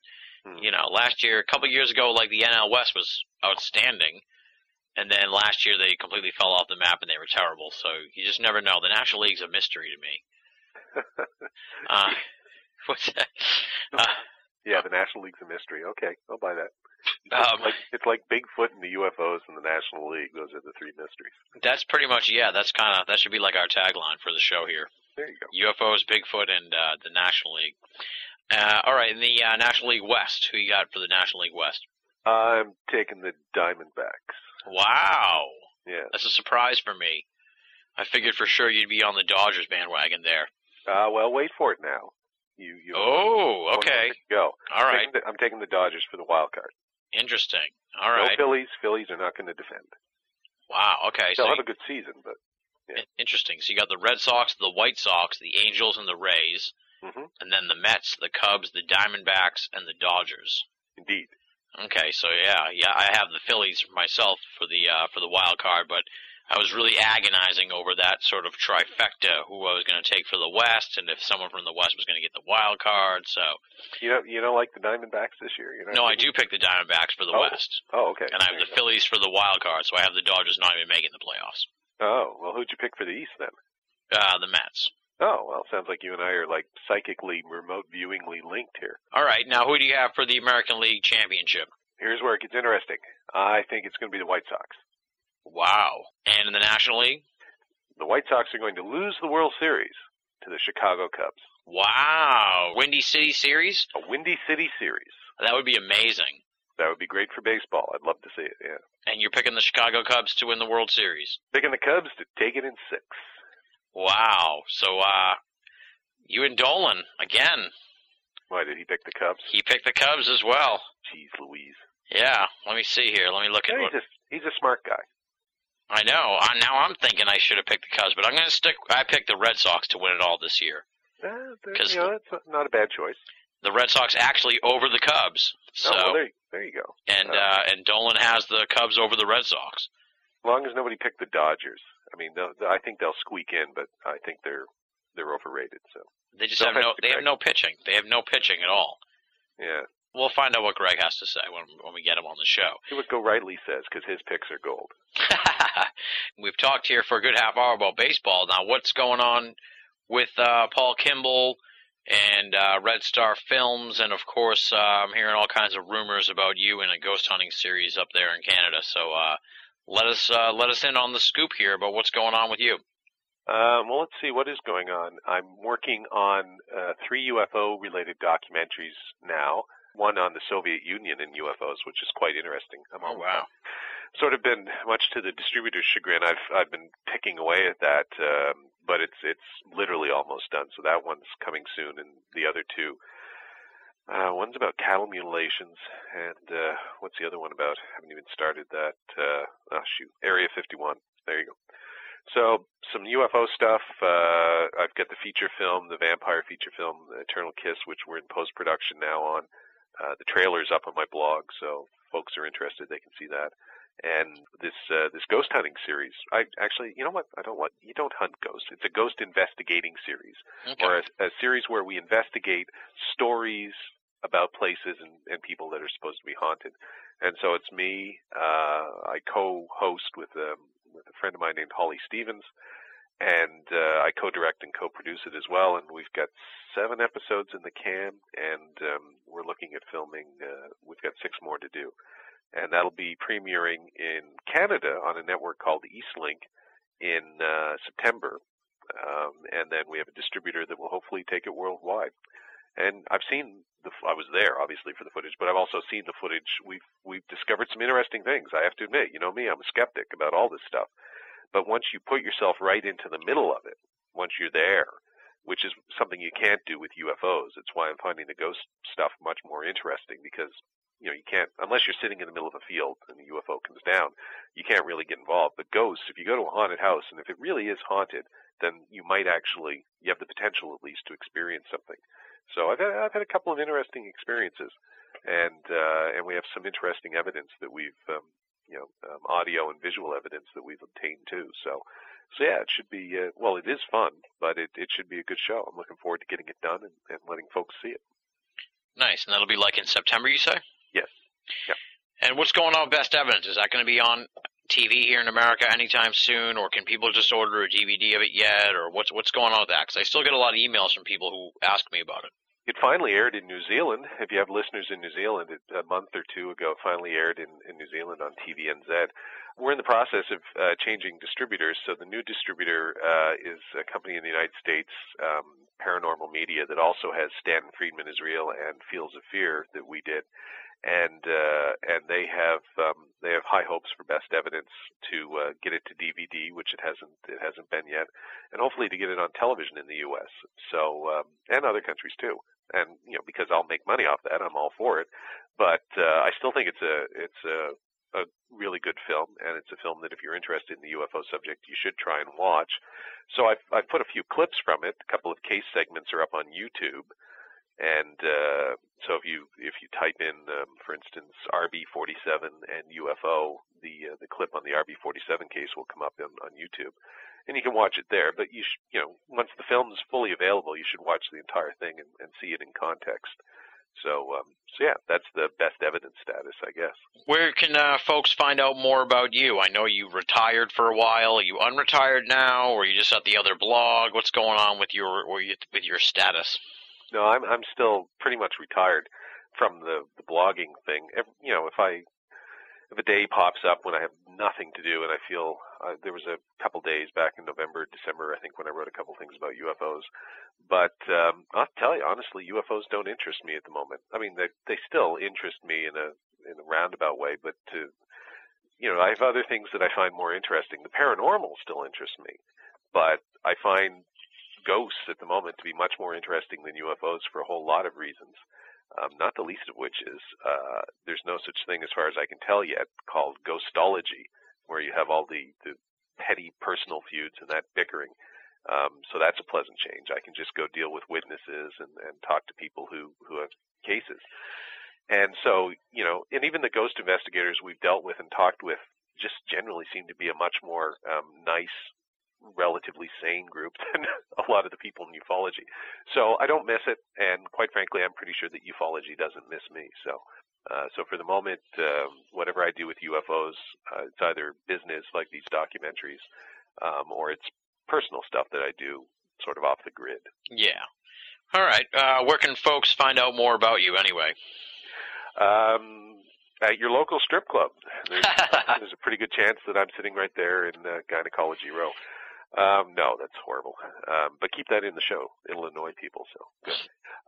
[SPEAKER 5] Hmm.
[SPEAKER 3] you know, last year, a couple of years ago, like the NL West was outstanding, and then last year they completely fell off the map and they were terrible. So you just never know. The National League's a mystery to me. Uh, what's that? Uh,
[SPEAKER 5] Yeah, the National League's a mystery. Okay, I'll buy that. It's
[SPEAKER 3] Um,
[SPEAKER 5] like it's like Bigfoot and the UFOs and the National League. Those are the three mysteries.
[SPEAKER 3] that's pretty much yeah. That's kind of that should be like our tagline for the show here:
[SPEAKER 5] There you go.
[SPEAKER 3] UFOs, Bigfoot, and uh, the National League. Uh, all right, in the uh, National League West, who you got for the National League West?
[SPEAKER 5] I'm taking the Diamondbacks.
[SPEAKER 3] Wow,
[SPEAKER 5] Yeah.
[SPEAKER 3] that's a surprise for me. I figured for sure you'd be on the Dodgers bandwagon there.
[SPEAKER 5] Uh, well, wait for it now. You you.
[SPEAKER 3] Oh, okay.
[SPEAKER 5] Go.
[SPEAKER 3] All right.
[SPEAKER 5] I'm taking the- I'm taking the Dodgers for the wild card.
[SPEAKER 3] Interesting. All right. No.
[SPEAKER 5] Phillies. Phillies are not going to defend.
[SPEAKER 3] Wow. Okay. So
[SPEAKER 5] They'll have a good season, but yeah.
[SPEAKER 3] in- interesting. So you got the Red Sox, the White Sox, the Angels, and the Rays,
[SPEAKER 5] Mhm.
[SPEAKER 3] and then the Mets, the Cubs, the Diamondbacks, and the Dodgers.
[SPEAKER 5] indeed.
[SPEAKER 3] Okay. So yeah, yeah, I have the Phillies myself for the uh, for the wild card, but I was really agonizing over that sort of trifecta, who I was going to take for the West, and if someone from the West was going to get the wild card. So,
[SPEAKER 5] You don't you don't like the Diamondbacks this year? You're not
[SPEAKER 3] no, I do pick the Diamondbacks for the
[SPEAKER 5] Oh,
[SPEAKER 3] West,
[SPEAKER 5] Oh, okay.
[SPEAKER 3] and I have
[SPEAKER 5] There
[SPEAKER 3] the
[SPEAKER 5] you.
[SPEAKER 3] Phillies for the wild card. So I have the Dodgers not even making the playoffs.
[SPEAKER 5] Oh, well, who'd you pick for the East then?
[SPEAKER 3] Uh, the Mets.
[SPEAKER 5] Oh, well, sounds like you and I are like psychically, remote viewingly linked here.
[SPEAKER 3] All right, now who do you have for the American League Championship?
[SPEAKER 5] Here's where it gets interesting. I think it's going to be the White Sox.
[SPEAKER 3] Wow. And in the National League?
[SPEAKER 5] The White Sox are going to lose the World Series to the Chicago Cubs.
[SPEAKER 3] Wow. Windy City Series?
[SPEAKER 5] A Windy City series.
[SPEAKER 3] That would be amazing.
[SPEAKER 5] That would be great for baseball. I'd love to see it. Yeah.
[SPEAKER 3] And you're picking the Chicago Cubs to win the World Series.
[SPEAKER 5] Picking the Cubs to take it in six.
[SPEAKER 3] Wow. So, uh, you and Dolan, again,
[SPEAKER 5] Why did he pick the Cubs?
[SPEAKER 3] he picked the Cubs as well.
[SPEAKER 5] Jeez Louise.
[SPEAKER 3] Yeah, let me see here. Let me look at
[SPEAKER 5] Yeah,
[SPEAKER 3] what
[SPEAKER 5] he's, a, he's a smart guy.
[SPEAKER 3] I know. I, now I'm thinking I should have picked the Cubs, but I'm going to stick. I picked the Red Sox to win it all this year.
[SPEAKER 5] Uh,
[SPEAKER 3] 'Cause-
[SPEAKER 5] you know, that's not a bad choice.
[SPEAKER 3] The Red Sox actually over the Cubs. So,
[SPEAKER 5] oh, well, there, there you go.
[SPEAKER 3] and
[SPEAKER 5] uh,
[SPEAKER 3] uh, and Dolan has the Cubs over the Red Sox.
[SPEAKER 5] As long as nobody picked the Dodgers. I mean, I think they'll squeak in, but I think they're they're overrated. So
[SPEAKER 3] They just
[SPEAKER 5] No
[SPEAKER 3] have no. They have no pitching. They have no pitching at all.
[SPEAKER 5] yeah,
[SPEAKER 3] We'll find out what Greg has to say when when we get him on the show.
[SPEAKER 5] see what Gorightly says because his picks are gold.
[SPEAKER 3] We've talked here for a good half hour about baseball. Now, what's going on with uh, Paul Kimball and uh, Red Star Films, and of course, uh, I'm hearing all kinds of rumors about you in a ghost hunting series up there in Canada. So, uh, let us uh, let us in on the scoop here about what's going on with you.
[SPEAKER 5] Um, well, let's see what is going on. I'm working on uh, three UFO related documentaries now. One on the Soviet Union and UFOs, which is quite interesting. I'm
[SPEAKER 3] Oh wow!
[SPEAKER 5] sort of been much to the distributor's chagrin. I've I've been picking away at that, um, but it's it's literally almost done. So that one's coming soon, and the other two. Uh, one's about cattle mutilations, and uh, what's the other one about? haven't even started that. Uh, oh shoot, Area 51. There you go. So some UFO stuff. Uh, I've got the feature film, the vampire feature film, Eternal Kiss, which we're in post production now on. Uh, the trailer's up on my blog, so folks are interested, they can see that and this uh, this ghost hunting series. I actually, you know what? I don't want you don't hunt ghosts. It's a ghost investigating series,
[SPEAKER 3] Okay.
[SPEAKER 5] or a, a series where we investigate stories about places and, and people that are supposed to be haunted. And so it's me. Uh, I co-host with um, with a friend of mine named Holly Stevens, and uh, I co-direct and co-produce it as well. And we've got seven episodes in the can, and um, we're looking at filming. Uh, we've got six more to do and that'll be premiering in Canada on a network called Eastlink in uh, September. Um, and then we have a distributor that will hopefully take it worldwide. And I've seen the I was there obviously for the footage, but I've also seen the footage. We've we've discovered some interesting things. I have to admit, you know me, I'm a skeptic about all this stuff. But once you put yourself right into the middle of it, once you're there, which is something you can't do with UFOs. It's why I'm finding the ghost stuff much more interesting because you know, you can't unless you're sitting in the middle of a field and the UFO comes down, you can't really get involved. But ghosts, if you go to a haunted house and if it really is haunted, then you might actually you have the potential at least to experience something. So I've had, I've had a couple of interesting experiences, and uh, and we have some interesting evidence that we've um, you know um, audio and visual evidence that we've obtained too. So so yeah, it should be uh, well, it is fun, but it it should be a good show. I'm looking forward to getting it done and, and letting folks see it.
[SPEAKER 3] Nice, and that'll be like in September, you say?
[SPEAKER 5] Yes. Yep.
[SPEAKER 3] And what's going on with Best Evidence? Is that going to be on TV here in America anytime soon, or can people just order a DVD of it yet, or what's what's going on with that? Because I still get a lot of emails from people who ask me about it.
[SPEAKER 5] It finally aired in New Zealand. If you have listeners in New Zealand, it, a month or two ago, it finally aired in, in New Zealand on TVNZ. We're in the process of uh, changing distributors. So the new distributor uh, is a company in the United States, um, Paranormal Media, that also has Stanton Friedman is Real and Fields of Fear that we did, and uh, and they have um, they have high hopes for Best Evidence to uh, get it to DVD, which it hasn't it hasn't been yet, and hopefully to get it on television in the U.S. So um, and other countries too and you know because I'll make money off that, I'm all for it. But uh, I still think it's a it's a a really good film, and it's a film that if you're interested in the UFO subject, you should try and watch. So I've I've put a few clips from it. A couple of case segments are up on YouTube, And uh, so if you if you type in, um, for instance, RB47 and UFO, the uh, the clip on the RB47 case will come up on, on YouTube, and you can watch it there. But you sh- you know once the film is fully available, you should watch the entire thing and, and see it in context. So um, so yeah, that's the best evidence status, I guess.
[SPEAKER 3] Where can uh, folks find out more about you? I know you retired for a while. Are you unretired now, or are you just at the other blog? What's going on with your or you, with your status?
[SPEAKER 5] No, I'm I'm still pretty much retired from the the blogging thing. Every, you know, if I if a day pops up when I have nothing to do and I feel uh, there was a couple days back in November, December, I think, when I wrote a couple things about UFOs. But um, I'll tell you honestly, UFOs don't interest me at the moment. I mean, they they still interest me in a in a roundabout way, but to you know, I have other things that I find more interesting. The paranormal still interests me, but I find ghosts at the moment to be much more interesting than UFOs for a whole lot of reasons. Um, not the least of which is uh, there's no such thing, as far as I can tell yet, called ghostology, where you have all the, the petty personal feuds and that bickering. Um, so that's a pleasant change. I can just go deal with witnesses and, and talk to people who, who have cases. And so, you know, and even the ghost investigators we've dealt with and talked with just generally seem to be a much more um, nice, relatively sane group than a lot of the people in ufology. So I don't miss it, and quite frankly, I'm pretty sure that ufology doesn't miss me. So, uh, so for the moment, um, whatever I do with UFOs, uh, it's either business like these documentaries, um, or it's personal stuff that I do sort of off the grid.
[SPEAKER 3] Yeah. All right. Uh, where can folks find out more about you anyway?
[SPEAKER 5] Um, at your local strip club. There's, there's a pretty good chance that I'm sitting right there in uh, Gynecology Row. Um, no, that's horrible. Um, but keep that in the show. It'll annoy people. So good.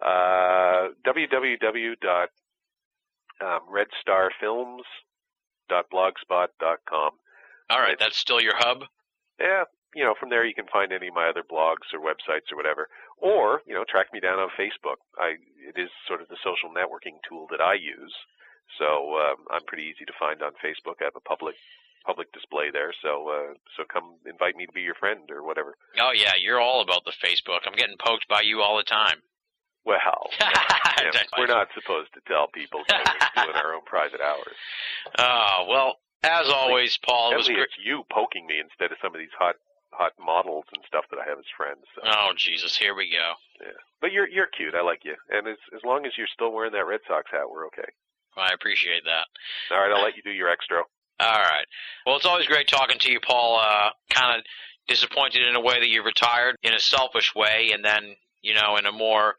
[SPEAKER 5] Uh, www.redstarfilms.blogspot.com.
[SPEAKER 3] All right, that's still your hub.
[SPEAKER 5] Yeah, you know, from there you can find any of my other blogs or websites or whatever. Or, you know, track me down on Facebook. I it is sort of the social networking tool that I use. So um, I'm pretty easy to find on Facebook. I have a public public display there. So uh, so come invite me to be your friend or whatever.
[SPEAKER 3] Oh yeah, you're all about the Facebook. I'm getting poked by you all the time.
[SPEAKER 5] Well, yeah, we're not supposed to tell people we're doing our own private hours.
[SPEAKER 3] Oh well, as always, Paul. It was great.
[SPEAKER 5] you poking me instead of some of these hot hot models and stuff that I have as friends. So.
[SPEAKER 3] Oh Jesus, here we go.
[SPEAKER 5] Yeah, but you're you're cute. I like you, and as as long as you're still wearing that Red Sox hat, we're okay.
[SPEAKER 3] I appreciate that.
[SPEAKER 5] All right, I'll let you do your extra.
[SPEAKER 3] All right. Well, it's always great talking to you, Paul. Uh, kind of disappointed in a way that you retired in a selfish way, and then you know in a more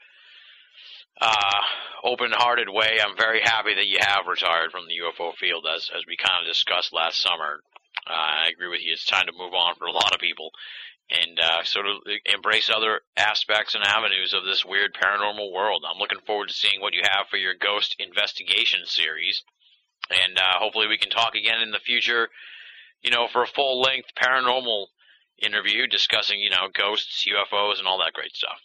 [SPEAKER 3] uh, open-hearted way. I'm very happy that you have retired from the UFO field, as as we kind of discussed last summer. Uh, I agree with you. It's time to move on for a lot of people, and uh, sort of embrace other aspects and avenues of this weird paranormal world. I'm looking forward to seeing what you have for your ghost investigation series, and uh, hopefully we can talk again in the future. You know, for a full-length paranormal interview discussing, you know, ghosts, UFOs, and all that great stuff.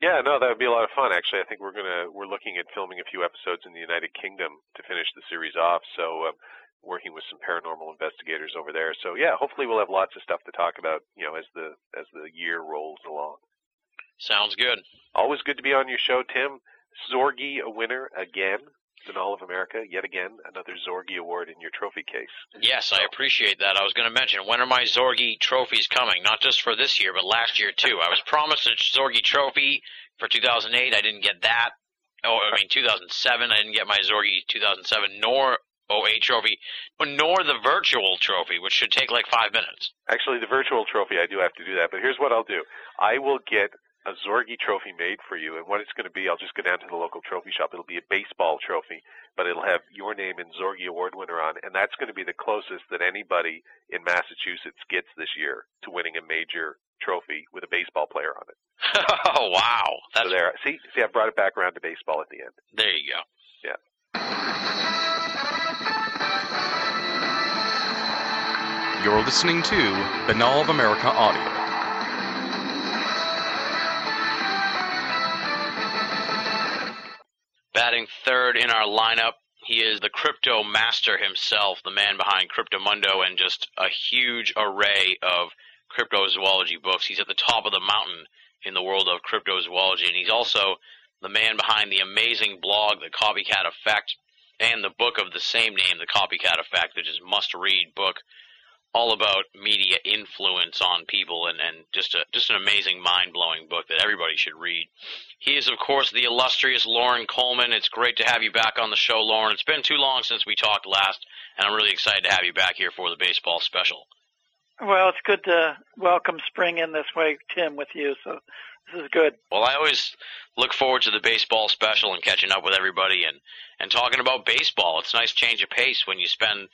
[SPEAKER 5] Yeah, no, that would be a lot of fun. Actually, I think we're gonna we're looking at filming a few episodes in the United Kingdom to finish the series off. So, um, working with some paranormal investigators over there. So, yeah, hopefully we'll have lots of stuff to talk about. You know, as the as the year rolls along.
[SPEAKER 3] Sounds good.
[SPEAKER 5] Always good to be on your show, Tim. Zorgi, a winner again. In all of America, yet again, another Zorgi award in your trophy case.
[SPEAKER 3] Yes, I appreciate that. I was going to mention when are my Zorgi trophies coming? Not just for this year, but last year too. I was promised a Zorgi trophy for 2008. I didn't get that. Oh, I mean 2007. I didn't get my Zorgi 2007 nor 08 trophy, nor the virtual trophy, which should take like five minutes.
[SPEAKER 5] Actually, the virtual trophy, I do have to do that. But here's what I'll do: I will get a Zorgi trophy made for you, and what it's going to be, I'll just go down to the local trophy shop. It'll be a baseball trophy, but it'll have your name and Zorgi Award winner on, and that's going to be the closest that anybody in Massachusetts gets this year to winning a major trophy with a baseball player on it.
[SPEAKER 3] oh wow, that's
[SPEAKER 5] so there. See, see, I brought it back around to baseball at the end.
[SPEAKER 3] there you go.
[SPEAKER 5] Yeah.
[SPEAKER 2] You're listening to Binnall of America Audio.
[SPEAKER 3] Batting third in our lineup, he is the crypto master himself, the man behind Cryptomundo and just a huge array of cryptozoology books. He's at the top of the mountain in the world of cryptozoology, and he's also the man behind the amazing blog, The Copycat Effect, and the book of the same name, The Copycat Effect, which is a must-read book all about media influence on people and, and just a just an amazing mind blowing book that everybody should read. He is of course the illustrious Loren Coleman. It's great to have you back on the show, Loren. It's been too long since we talked last, and I'm really excited to have you back here for the baseball special.
[SPEAKER 6] Well, it's good to welcome spring in this way, Tim, with you. So this is good.
[SPEAKER 3] Well, I always look forward to the baseball special and catching up with everybody and and talking about baseball. It's a nice change of pace when you spend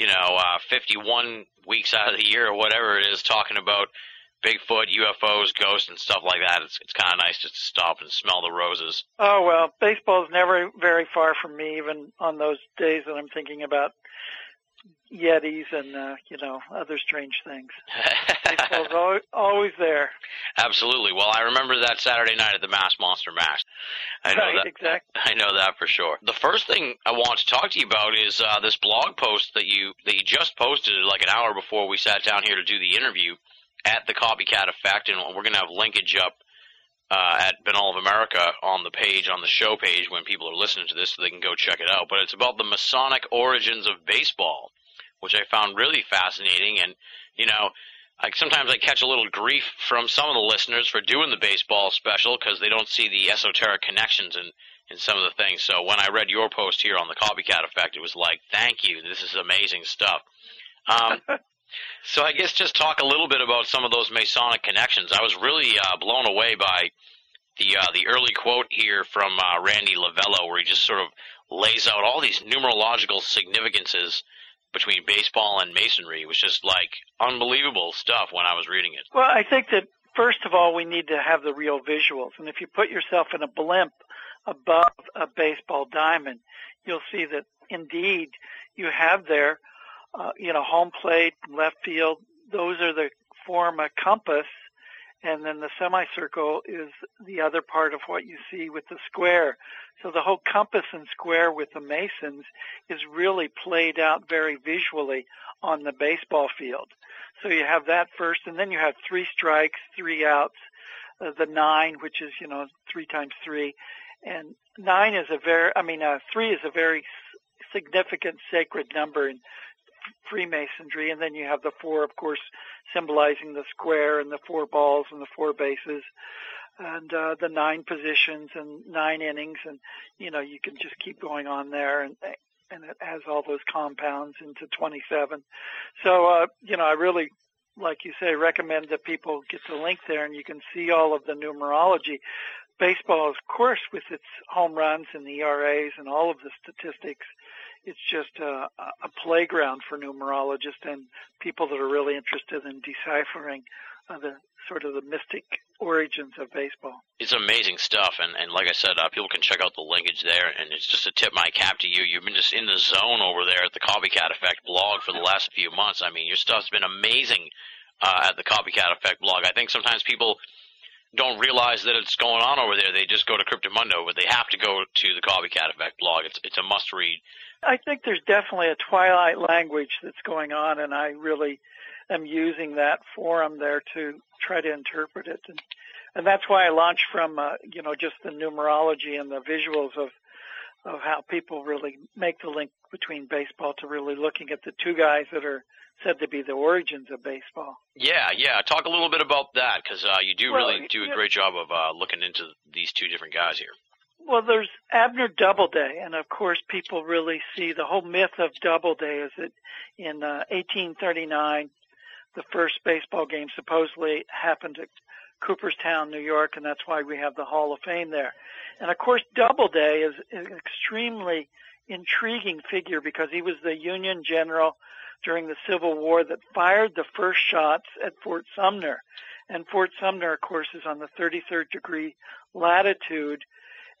[SPEAKER 3] you know, uh, 51 weeks out of the year or whatever it is, talking about Bigfoot, UFOs, ghosts, and stuff like that. It's it's kind of nice just to stop and smell the roses.
[SPEAKER 6] Oh well, baseball's never very far from me, even on those days that I'm thinking about Yetis and uh, you know other strange things. Baseball's always, always there.
[SPEAKER 3] Absolutely. Well, I remember that Saturday night at the Mass Monster Mash. I know
[SPEAKER 6] right,
[SPEAKER 3] that.
[SPEAKER 6] exactly.
[SPEAKER 3] I know that for sure. The first thing I want to talk to you about is uh, this blog post that you that you just posted like an hour before we sat down here to do the interview at the Copycat Effect, and we're going to have linkage up uh, at Binnall of America on the page on the show page when people are listening to this, so they can go check it out. But it's about the Masonic origins of baseball, which I found really fascinating. And you know, like sometimes I catch a little grief from some of the listeners for doing the baseball special because they don't see the esoteric connections in in some of the things. So when I read your post here on the Copycat Effect, it was like, thank you, this is amazing stuff. Um, so I guess just talk a little bit about some of those Masonic connections. I was really uh, blown away by the uh, the early quote here from uh, Randy Lavello, where he just sort of lays out all these numerological significances between baseball and masonry. Was just like unbelievable stuff when I was reading it.
[SPEAKER 6] Well, I think that first of all we need to have the real visuals, and if you put yourself in a blimp above a baseball diamond, you'll see that indeed you have there, uh, you know, home plate, left field. Those are the form a compass, and then the semicircle is the other part of what you see with the square. So the whole compass and square with the Masons is really played out very visually on the baseball field. So you have that first, and then you have three strikes, three outs, uh, the nine, which is you know three times three, and nine is a very, I mean, uh, three is a very significant sacred number in Freemasonry, and then you have the four, of course, symbolizing the square and the four balls and the four bases, and uh, the nine positions and nine innings, and you know you can just keep going on there, and and it has all those compounds into 27. So uh, you know I really like you say, recommend that people get the link there and you can see all of the numerology. Baseball, of course, with its home runs and the ERAs and all of the statistics, it's just a, a playground for numerologists and people that are really interested in deciphering uh, the sort of the mystic origins of baseball.
[SPEAKER 3] It's amazing stuff, and, and like I said, uh, people can check out the linkage there, and it's just a tip my cap to you. You've been just in the zone over there at the Copycat Effect blog for the last few months. I mean, your stuff's been amazing uh, at the Copycat Effect blog. I think sometimes people don't realize that it's going on over there. They just go to Cryptomundo, but they have to go to the Copycat Effect blog. It's it's a must read.
[SPEAKER 6] I think there's definitely a twilight language that's going on, and I really am using that forum there to try to interpret it, and and that's why I launched from uh, you know just the numerology and the visuals of of how people really make the link between baseball to really looking at the two guys that are said to be the origins of baseball.
[SPEAKER 3] Yeah, yeah. Talk a little bit about that because uh, you do
[SPEAKER 6] Well,
[SPEAKER 3] really do a great job of uh, looking into these two different guys here.
[SPEAKER 6] Well, there's Abner Doubleday, and of course, people really see the whole myth of Doubleday is that in uh, 1839, the first baseball game supposedly happened at Cooperstown, New York, and that's why we have the Hall of Fame there. And of course, Doubleday is an extremely intriguing figure because he was the Union general during the Civil War that fired the first shots at Fort Sumner. And Fort Sumner, of course, is on the 33rd degree latitude.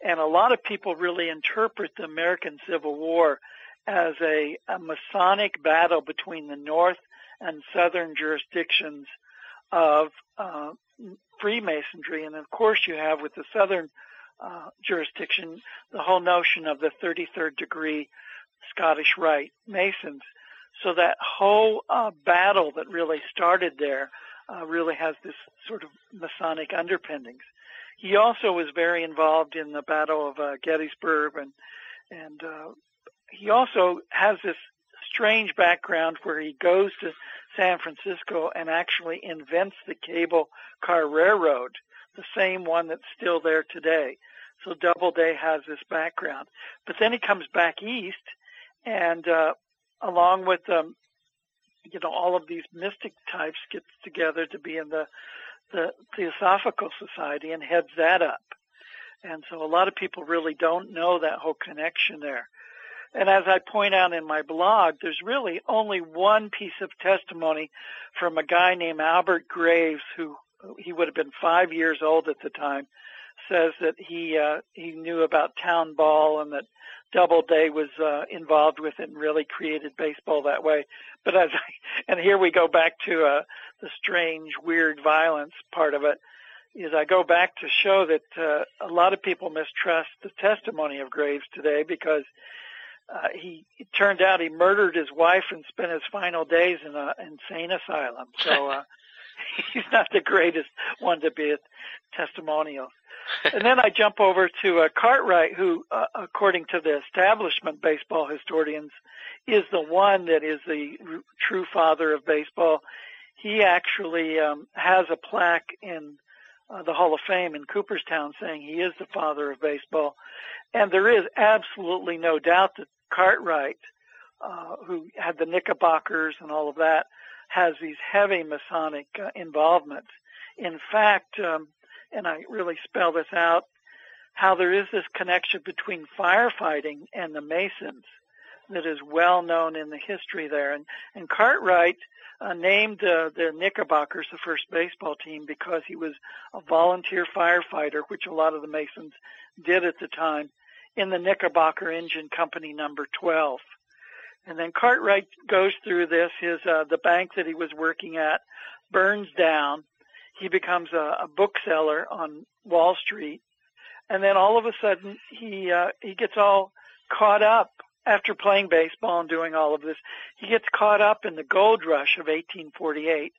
[SPEAKER 6] And a lot of people really interpret the American Civil War as a, a Masonic battle between the North and Southern jurisdictions of uh, Freemasonry. And of course, you have with the Southern uh, jurisdiction the whole notion of the 33rd degree Scottish Rite Masons. So that whole uh, battle that really started there uh, really has this sort of Masonic underpinnings. he also was very involved in the Battle of uh, Gettysburg, and and uh, he also has this strange background where he goes to San Francisco and actually invents the cable car railroad, the same one that's still there today. So Doubleday has this background, but then he comes back east, and uh, along with um, you know all of these mystic types gets together to be in the the Theosophical Society and heads that up. And so a lot of people really don't know that whole connection there. And as I point out in my blog, there's really only one piece of testimony from a guy named Albert Graves, who he would have been five years old at the time, says that he uh, he knew about town ball and that Doubleday was uh, involved with and really created baseball that way. But as I, and here we go back to uh, the strange, weird violence part of it. Is I go back to show that uh, a lot of people mistrust the testimony of Graves today because uh, he it turned out he murdered his wife and spent his final days in an insane asylum. So uh, he's not the greatest one to be a testimonial and then I jump over to uh, Cartwright, who, uh, according to the establishment baseball historians, is the one that is the r- true father of baseball. He actually um, has a plaque in uh, the Hall of Fame in Cooperstown saying he is the father of baseball. And there is absolutely no doubt that Cartwright, uh, who had the Knickerbockers and all of that, has these heavy Masonic uh, involvements. In fact, um, and I really spell this out, how there is this connection between firefighting and the Masons that is well known in the history there. And, and Cartwright uh, named uh, the Knickerbockers the first baseball team because he was a volunteer firefighter, which a lot of the Masons did at the time, in the Knickerbocker Engine Company number 12. And then Cartwright goes through this. His uh, the bank that he was working at burns down, he becomes a, a bookseller on Wall Street, and then all of a sudden he uh, he gets all caught up after playing baseball and doing all of this. He gets caught up in the gold rush of 1848,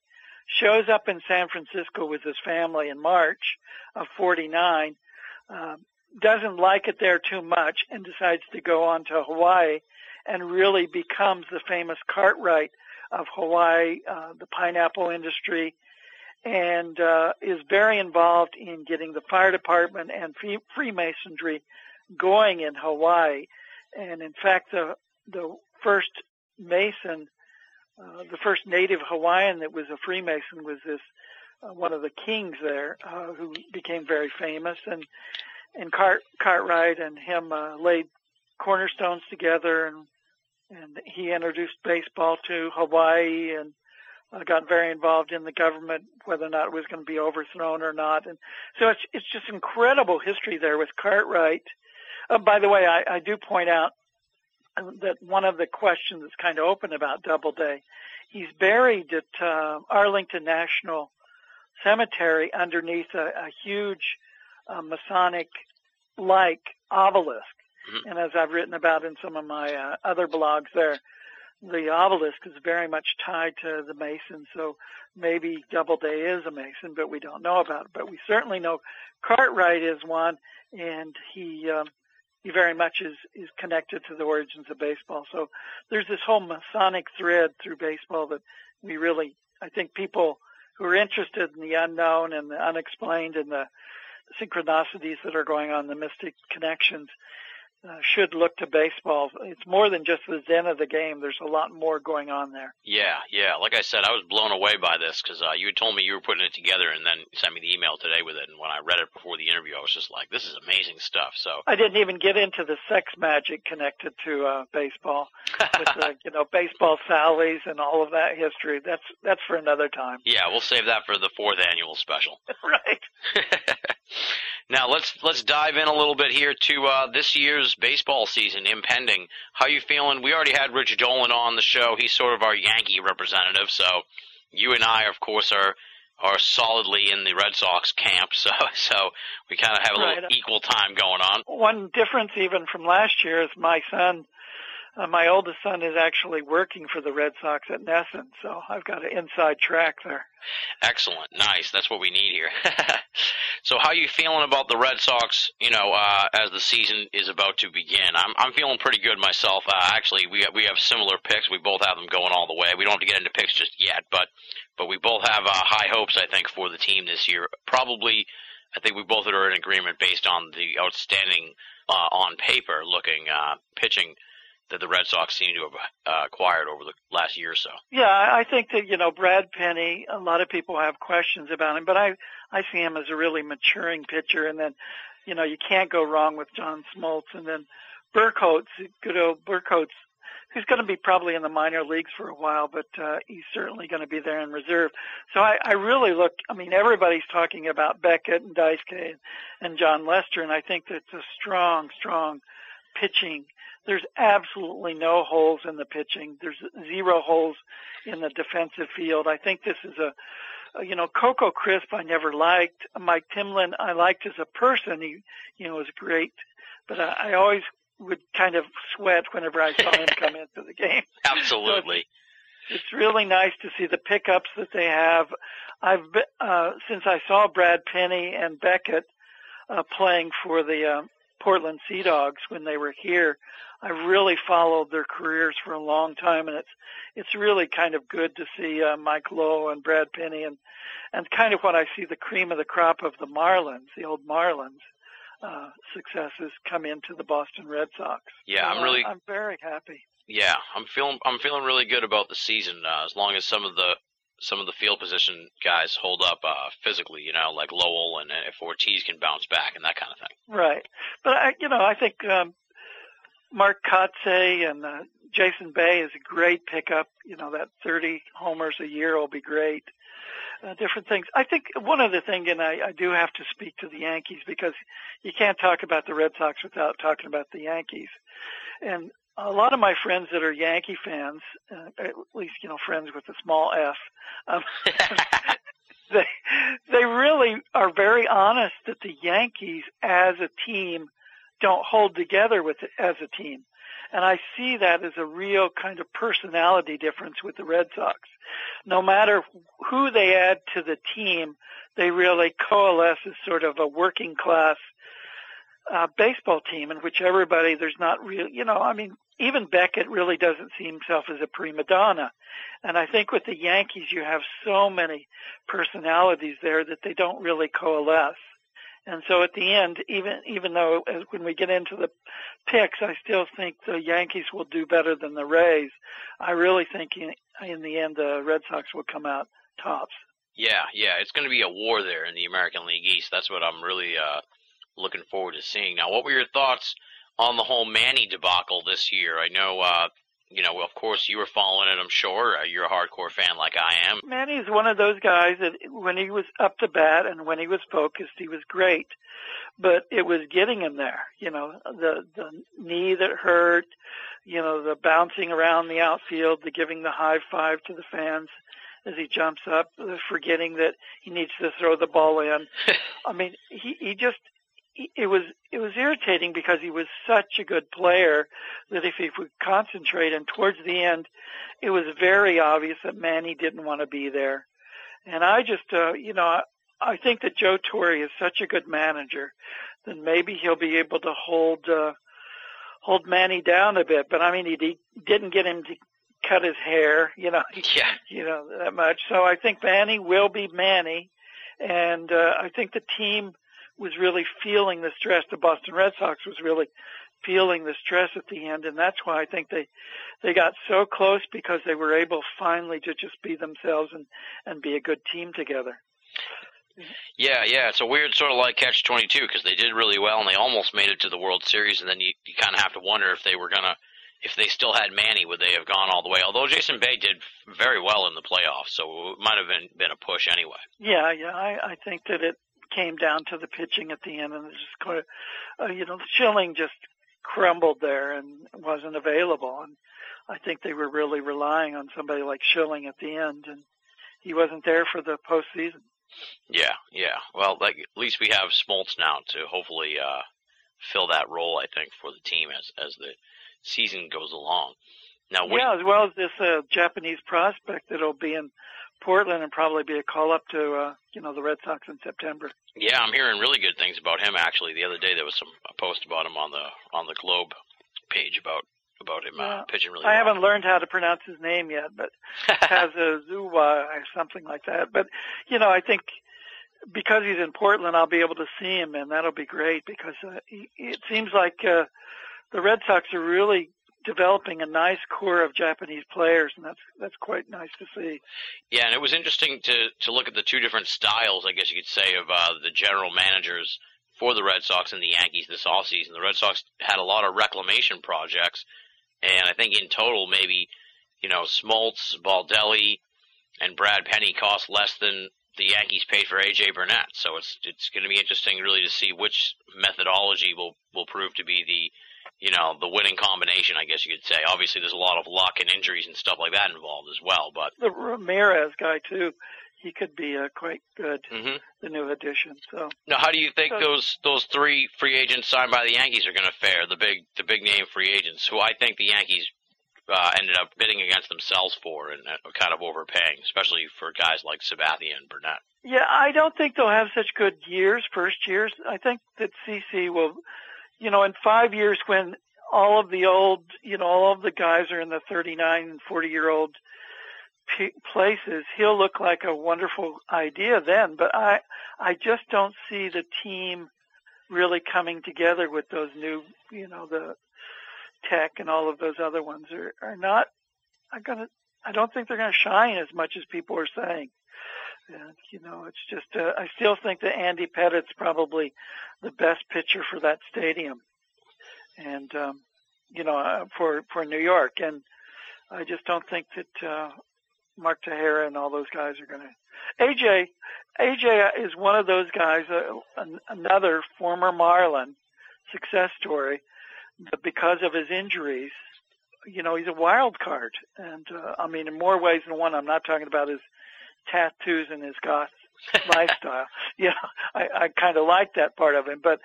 [SPEAKER 6] shows up in San Francisco with his family in March of 49, uh, doesn't like it there too much, and decides to go on to Hawaii and really becomes the famous Cartwright of Hawaii, uh, the pineapple industry, and uh, is very involved in getting the fire department and Freemasonry going in Hawaii. And in fact, the the first Mason, uh, the first native Hawaiian that was a Freemason was this uh, one of the kings there, uh, who became very famous. And and Cart, Cartwright and him uh, laid cornerstones together, and and he introduced baseball to Hawaii and uh, got very involved in the government, whether or not it was going to be overthrown or not. And so it's it's just incredible history there with Cartwright. Uh, by the way, I, I do point out that one of the questions that's kind of open about Doubleday, he's buried at uh, Arlington National Cemetery underneath a, a huge uh, Masonic-like obelisk. Mm-hmm. And as I've written about in some of my uh, other blogs there, the obelisk is very much tied to the Mason, so maybe Doubleday is a Mason, but we don't know about it. But we certainly know Cartwright is one, and he um, he very much is is connected to the origins of baseball. So there's this whole Masonic thread through baseball that we really, I think, people who are interested in the unknown and the unexplained and the synchronicities that are going on, the mystic connections, uh, should look to baseball. It's more than just the zen of the game. There's a lot more going on there.
[SPEAKER 3] Yeah, yeah. Like I said, I was blown away by this because uh, you had told me you were putting it together, and then sent me the email today with it. And when I read it before the interview, I was just like, "This is amazing stuff." So
[SPEAKER 6] I didn't even get into the sex magic connected to uh, baseball, with the, you know baseball Sallies and all of that history. That's that's for another time.
[SPEAKER 3] Yeah, we'll save that for the fourth annual special.
[SPEAKER 6] right.
[SPEAKER 3] Now let's let's dive in a little bit here to uh, this year's baseball season impending. How you feeling? We already had Rich Dolan on the show. He's sort of our Yankee representative. So you and I, of course, are are solidly in the Red Sox camp. So so we kind of have a
[SPEAKER 6] right.
[SPEAKER 3] little equal time going on.
[SPEAKER 6] One difference even from last year is my son. Uh, my oldest son is actually working for the Red Sox at NESN, so I've got an inside track there.
[SPEAKER 3] Excellent, nice. That's what we need here. So how you feeling about the Red Sox? You know, uh, as the season is about to begin, I'm I'm feeling pretty good myself. Uh, actually, we we have similar picks. We both have them going all the way. We don't have to get into picks just yet, but but we both have uh, high hopes. I think for the team this year. Probably, I think we both are in agreement based on the outstanding uh, on paper looking uh, pitching that the Red Sox seem to have uh, acquired over the last year or so.
[SPEAKER 6] Yeah, I think that you know Brad Penny. A lot of people have questions about him, but I I see him as a really maturing pitcher. And then, you know, you can't go wrong with John Smoltz. And then Buchholz, good old Buchholz, who's going to be probably in the minor leagues for a while, but uh, he's certainly going to be there in reserve. So I, I really look. I mean, everybody's talking about Beckett and Daisuke and Jon Lester, and I think that's a strong, strong pitching there's absolutely no holes in the pitching. There's zero holes in the defensive field. I think this is a, you know, Coco Crisp I never liked. Mike Timlin I liked as a person. He, you know, was great, but I, I always would kind of sweat whenever I saw him come into the game.
[SPEAKER 3] Absolutely.
[SPEAKER 6] So it's, it's really nice to see the pickups that they have. I've been, uh, since I saw Brad Penny and Beckett uh, playing for the uh, Portland Sea Dogs when they were here. I've really followed their careers for a long time, and it's it's really kind of good to see uh, Mike Lowell and Brad Penny and and kind of what I see the cream of the crop of the Marlins, the old Marlins uh, successes come into the Boston Red Sox.
[SPEAKER 3] Yeah, I'm really
[SPEAKER 6] I'm very happy.
[SPEAKER 3] Yeah, I'm feeling I'm feeling really good about the season uh, as long as some of the some of the field position guys hold up uh, physically, you know, like Lowell and, if Ortiz can bounce back and that kind of thing.
[SPEAKER 6] Right, but I, you know, I think um, Mark Kotsay and uh, Jason Bay is a great pickup. You know, that 30 homers a year will be great. Uh, different things. I think one other thing, and I, I do have to speak to the Yankees because you can't talk about the Red Sox without talking about the Yankees. And a lot of my friends that are Yankee fans, uh, at least you know friends with a small f, um, they they really are very honest that the Yankees as a team don't hold together with it as a team. And I see that as a real kind of personality difference with the Red Sox. No matter who they add to the team, they really coalesce as sort of a working class uh, baseball team in which everybody, there's not real, you know, I mean, even Beckett really doesn't see himself as a prima donna. And I think with the Yankees, you have so many personalities there that they don't really coalesce. And so at the end, even even though as, when we get into the picks, I still think the Yankees will do better than the Rays. I really think in, in the end the Red Sox will come out tops.
[SPEAKER 3] Yeah, yeah, it's going to be a war there in the American League East. That's what I'm really uh, looking forward to seeing. Now, what were your thoughts on the whole Manny debacle this year? I know uh, you know, of course, you were following it. I'm sure uh, you're a hardcore fan like I am.
[SPEAKER 6] Manny's one of those guys that when he was up to bat and when he was focused, he was great. But it was getting him there. You know, the the knee that hurt, you know, the bouncing around the outfield, the giving the high five to the fans as he jumps up, forgetting that he needs to throw the ball in. I mean, he he just it was it was irritating because he was such a good player that if he would concentrate and towards the end it was very obvious that Manny didn't want to be there. And I just uh you know I, I think that Joe Torre is such a good manager that maybe he'll be able to hold uh hold Manny down a bit. But I mean he, he didn't get him to cut his hair, you know,
[SPEAKER 3] yeah.
[SPEAKER 6] you know that much. So I think Manny will be Manny and uh I think the team was really feeling the stress. The Boston Red Sox was really feeling the stress at the end, and that's why I think they they got so close because they were able finally to just be themselves and and be a good team together.
[SPEAKER 3] Yeah, yeah, it's a weird sort of like catch twenty two because they did really well and they almost made it to the World Series, and then you you kind of have to wonder if they were gonna. If they still had Manny, would they have gone all the way? Although Jason Bay did very well in the playoffs, so it might have been been a push anyway.
[SPEAKER 6] Yeah, yeah, I, I think that it came down to the pitching at the end, and just kind of, uh, you know, Schilling just crumbled there and wasn't available. And I think they were really relying on somebody like Schilling at the end, and he wasn't there for the postseason.
[SPEAKER 3] Yeah, yeah. Well, like at least we have Smoltz now to hopefully uh, fill that role. I think for the team as as the season goes along. Now,
[SPEAKER 6] yeah, as well as this uh, Japanese prospect that'll be in Portland and probably be a call up to uh, you know the Red Sox in September.
[SPEAKER 3] Yeah, I'm hearing really good things about him. Actually, the other day there was some a post about him on the on the Globe page about about him uh, pitching really.
[SPEAKER 6] I
[SPEAKER 3] well.
[SPEAKER 6] haven't learned how to pronounce his name yet, but Kazuwa or something like that. But you know, I think because he's in Portland, I'll be able to see him, and that'll be great because uh, he, it seems like uh, the Red Sox are really developing a nice core of Japanese players, and that's that's quite nice to see.
[SPEAKER 3] Yeah, and it was interesting to to look at the two different styles, I guess you could say, of uh, the general managers for the Red Sox and the Yankees this offseason. The Red Sox had a lot of reclamation projects, and I think in total maybe you know Smoltz, Baldelli, and Brad Penny cost less than the Yankees paid for AJ Burnett. So it's it's going to be interesting, really, to see which methodology will will prove to be the you know the winning combination. I guess you could say. Obviously, there's a lot of luck and injuries and stuff like that involved as well, but.
[SPEAKER 6] The Ramirez guy too, he could be uh, quite good,
[SPEAKER 3] hmm
[SPEAKER 6] the new addition. So
[SPEAKER 3] Now, how do you think
[SPEAKER 6] So-
[SPEAKER 3] those those three free agents signed by the Yankees are going to fare? The big the big name free agents, who I think the Yankees uh, ended up bidding against themselves for and uh, kind of overpaying, especially for guys like Sabathia and Burnett.
[SPEAKER 6] Yeah, I don't think they'll have such good years, first years. I think that CC will, you know, in five years when all of the old, you know, all of the guys are in the 39 and 40 year old p- places, he'll look like a wonderful idea then. But I, I just don't see the team really coming together with those new, you know, the tech and all of those other ones are, are not, are gonna, I don't think they're gonna shine as much as people are saying. And, you know, it's just, uh, I still think that Andy Pettitte's probably the best pitcher for that stadium. And, um, you know, uh, for, for New York. And I just don't think that, uh, Mark Teixeira and all those guys are going to, AJ, AJ is one of those guys, uh, an, another former Marlin success story, but because of his injuries, you know, he's a wild card. And, uh, I mean, in more ways than one, I'm not talking about his tattoos and his goth lifestyle. You know, I, I kind of like that part of him, but